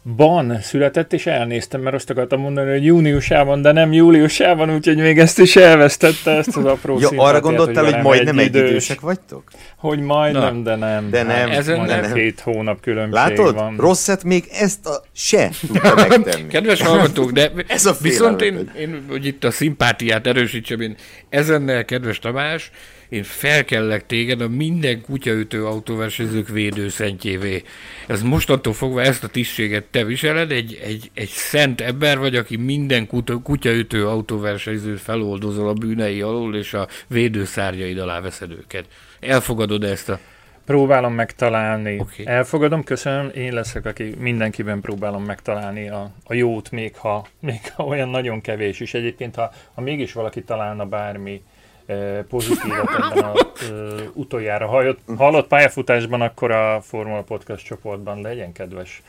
ban született, és elnéztem, mert azt akartam mondani, hogy júniusában, de nem júliusában, úgyhogy még ezt is elvesztette, ezt az apró ja, arra gondoltál, hogy, hogy majd nem egy idősek vagytok? Hogy majdnem, Na. de nem. De nem. Ez de nem. két hónap különbség Látod? van. Rosszat még ezt a se tudta [LAUGHS] megtenni. Kedves hallgatók, de [LAUGHS] Ez a viszont én, én, hogy itt a szimpátiát erősítsem, én ezennel, kedves Tamás, én felkellek téged a minden kutyaütő autóversenyzők védőszentjévé. Ez mostantól fogva ezt a tisztséget te viseled, egy, egy, egy szent ember vagy, aki minden kutyaütő autóversenyzőt feloldozol a bűnei alól, és a védőszárjaid alá veszed őket. Elfogadod ezt a Próbálom megtalálni. Okay. Elfogadom, köszönöm. Én leszek, aki mindenkiben próbálom megtalálni a, a jót, még ha, még ha olyan nagyon kevés is. Egyébként, ha, ha mégis valaki találna bármi pozitívat ebben a utoljára hallott, hallott pályafutásban, akkor a Formula Podcast csoportban legyen kedves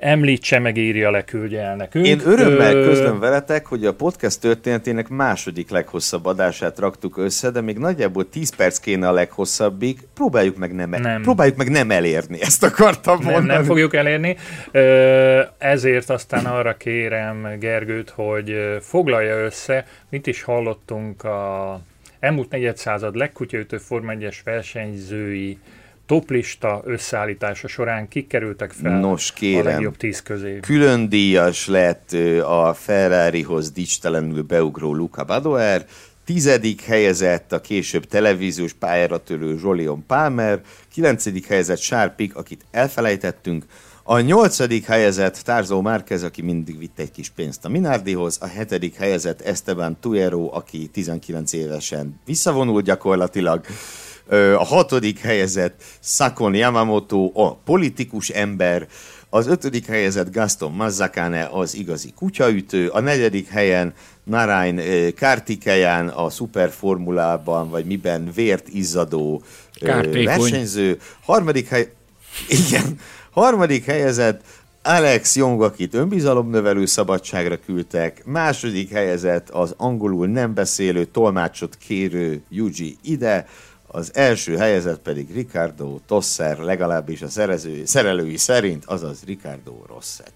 említse, meg írja le, küldje el nekünk. Én örömmel Ö... közlöm veletek, hogy a podcast történetének második leghosszabb adását raktuk össze, de még nagyjából 10 perc kéne a leghosszabbig. Próbáljuk meg nem, nem. Próbáljuk meg nem elérni, ezt akartam nem, mondani. Nem fogjuk elérni, ezért aztán arra kérem Gergőt, hogy foglalja össze, mit is hallottunk a elmúlt negyedszázad legkutyaütő Forma 1-es versenyzői toplista összeállítása során kikerültek fel Nos, kérem, a legjobb tíz közé. Külön díjas lett a Ferrarihoz dicstelenül beugró Luca Badoer, tizedik helyezett a később televíziós pályára törő Jolion Palmer, kilencedik helyezett Sárpik, akit elfelejtettünk, a nyolcadik helyezett Tarzó Márquez, aki mindig vitt egy kis pénzt a Minardihoz, a hetedik helyezett Esteban Tuero, aki 19 évesen visszavonult gyakorlatilag, a hatodik helyezett Sakon Yamamoto, a politikus ember, az ötödik helyezett Gaston Mazzacane, az igazi kutyaütő, a negyedik helyen Narain Kartikeyan, a szuperformulában, vagy miben vért izzadó Kártékony. versenyző, harmadik hely... Igen, harmadik helyezett Alex Young, akit önbizalomnövelő szabadságra küldtek, második helyezett az angolul nem beszélő, tolmácsot kérő Yuji Ide, az első helyezett pedig Ricardo Tosser, legalábbis a szerező, szerelői szerint, azaz Ricardo Rosset.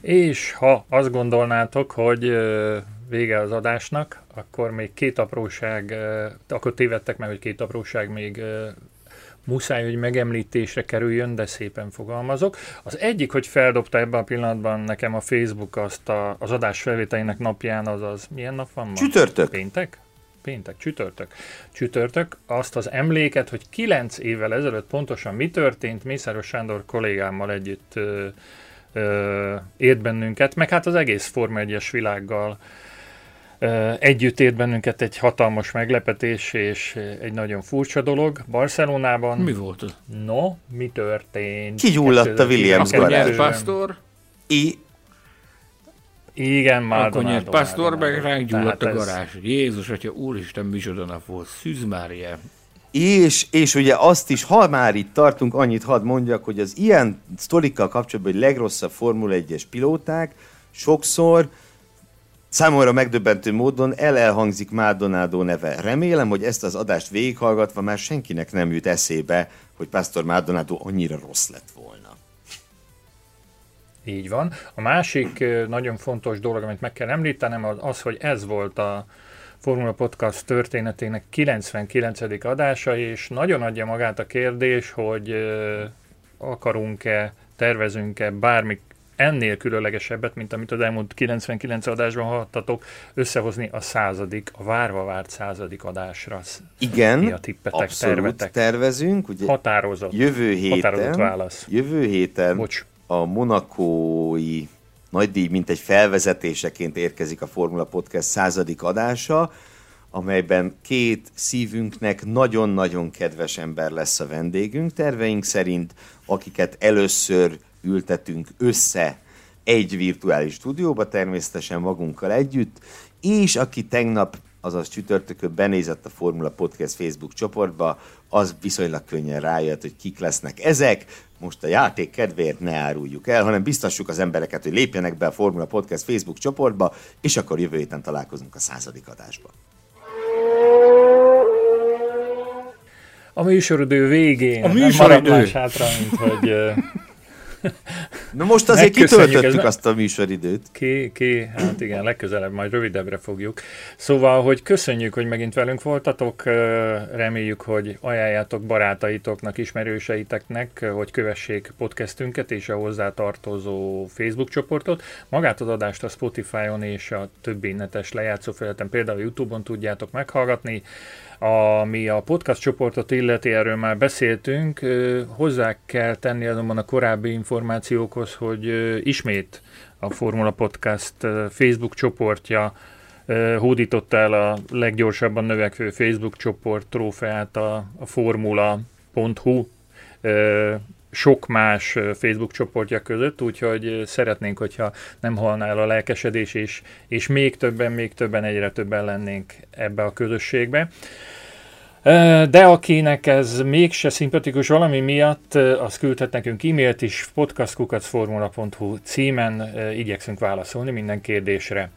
És ha azt gondolnátok, hogy vége az adásnak, akkor még két apróság, akkor tévedtek meg, hogy két apróság még muszáj, hogy megemlítésre kerüljön, de szépen fogalmazok. Az egyik, hogy feldobta ebben a pillanatban nekem a Facebook azt a, az adás felvételének napján, azaz milyen nap van ma? Csütörtök. Péntek? péntek, csütörtök, csütörtök, azt az emléket, hogy kilenc évvel ezelőtt pontosan mi történt, Mészáros Sándor kollégámmal együtt ö, ö, ért bennünket, meg hát az egész Forma 1 világgal együtt ért bennünket egy hatalmas meglepetés és egy nagyon furcsa dolog. Barcelonában... Mi volt az? No, mi történt? Kigyulladt a Williams garázs. Pastor? I, igen, már. Akkor nyert Pastor, meg ránk gyulladt a garázs. Ez... Jézus, hogyha úristen, micsoda nap volt. Szűz Mária. És, és ugye azt is, ha már itt tartunk, annyit hadd mondjak, hogy az ilyen sztorikkal kapcsolatban, hogy legrosszabb Formula 1-es pilóták sokszor számomra megdöbbentő módon elelhangzik Maldonado neve. Remélem, hogy ezt az adást végighallgatva már senkinek nem jut eszébe, hogy Pastor Maldonado annyira rossz lett volna. Így van. A másik nagyon fontos dolog, amit meg kell említenem, az hogy ez volt a Formula Podcast történetének 99. adása, és nagyon adja magát a kérdés, hogy akarunk-e, tervezünk-e bármi ennél különlegesebbet, mint amit az elmúlt 99 adásban hallhattatok, összehozni a századik, a várva várt századik adásra. Igen, Mi a tippetek, abszolút tervetek? tervezünk. Ugye határozott. Jövő héten, határozott válasz. Jövő héten Bocs a monakói nagydíj, mint egy felvezetéseként érkezik a Formula Podcast századik adása, amelyben két szívünknek nagyon-nagyon kedves ember lesz a vendégünk. Terveink szerint, akiket először ültetünk össze egy virtuális stúdióba, természetesen magunkkal együtt, és aki tegnap, azaz csütörtökön benézett a Formula Podcast Facebook csoportba, az viszonylag könnyen rájött, hogy kik lesznek ezek most a játék kedvéért ne áruljuk el, hanem biztassuk az embereket, hogy lépjenek be a Formula Podcast Facebook csoportba, és akkor jövő héten találkozunk a századik adásban. A műsoridő végén a műsoridő. nem hátra, mint hogy Na most azért kitöltöttük azt a műsoridőt. Ki, ki, hát igen, legközelebb majd rövidebbre fogjuk. Szóval, hogy köszönjük, hogy megint velünk voltatok, reméljük, hogy ajánljátok barátaitoknak, ismerőseiteknek, hogy kövessék podcastünket és a hozzá tartozó Facebook csoportot. Magát az adást a Spotify-on és a többi netes lejátszófelületen, például YouTube-on tudjátok meghallgatni. Ami a podcast csoportot illeti, erről már beszéltünk, hozzá kell tenni azonban a korábbi információkhoz, hogy ismét a Formula Podcast Facebook csoportja hódította el a leggyorsabban növekvő Facebook csoport trófeát a, a formula.hu sok más Facebook csoportja között, úgyhogy szeretnénk, hogyha nem halná el a lelkesedés, és, és még többen, még többen, egyre többen lennénk ebbe a közösségbe. De akinek ez mégse szimpatikus valami miatt, az küldhet nekünk e-mailt is, podcastkukacformula.hu címen igyekszünk válaszolni minden kérdésre.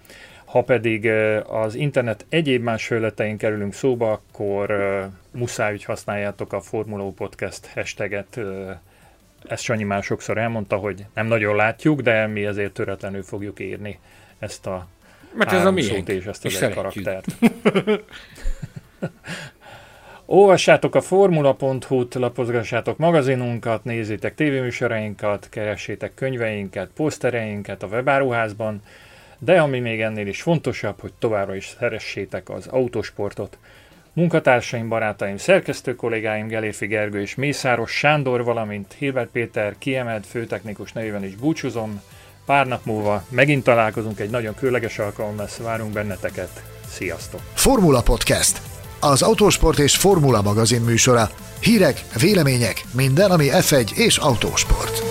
Ha pedig az internet egyéb más felületein kerülünk szóba, akkor muszáj, hogy használjátok a Formula Podcast hashtaget. Ezt Sanyi már sokszor elmondta, hogy nem nagyon látjuk, de mi ezért töretlenül fogjuk írni ezt a Mert ez a miénk, és ezt az egy karaktert. [LAUGHS] Olvassátok a formula.hu-t, lapozgassátok magazinunkat, nézzétek tévéműsorainkat, keressétek könyveinket, posztereinket a webáruházban, de ami még ennél is fontosabb, hogy továbbra is szeressétek az autosportot. Munkatársaim, barátaim, szerkesztő kollégáim Gelérfi Gergő és Mészáros Sándor, valamint Hilbert Péter kiemelt főtechnikus nevében is búcsúzom. Pár nap múlva megint találkozunk, egy nagyon különleges alkalom lesz, várunk benneteket. Sziasztok! Formula Podcast az Autósport és Formula magazin műsora. Hírek, vélemények, minden, ami F1 és autósport.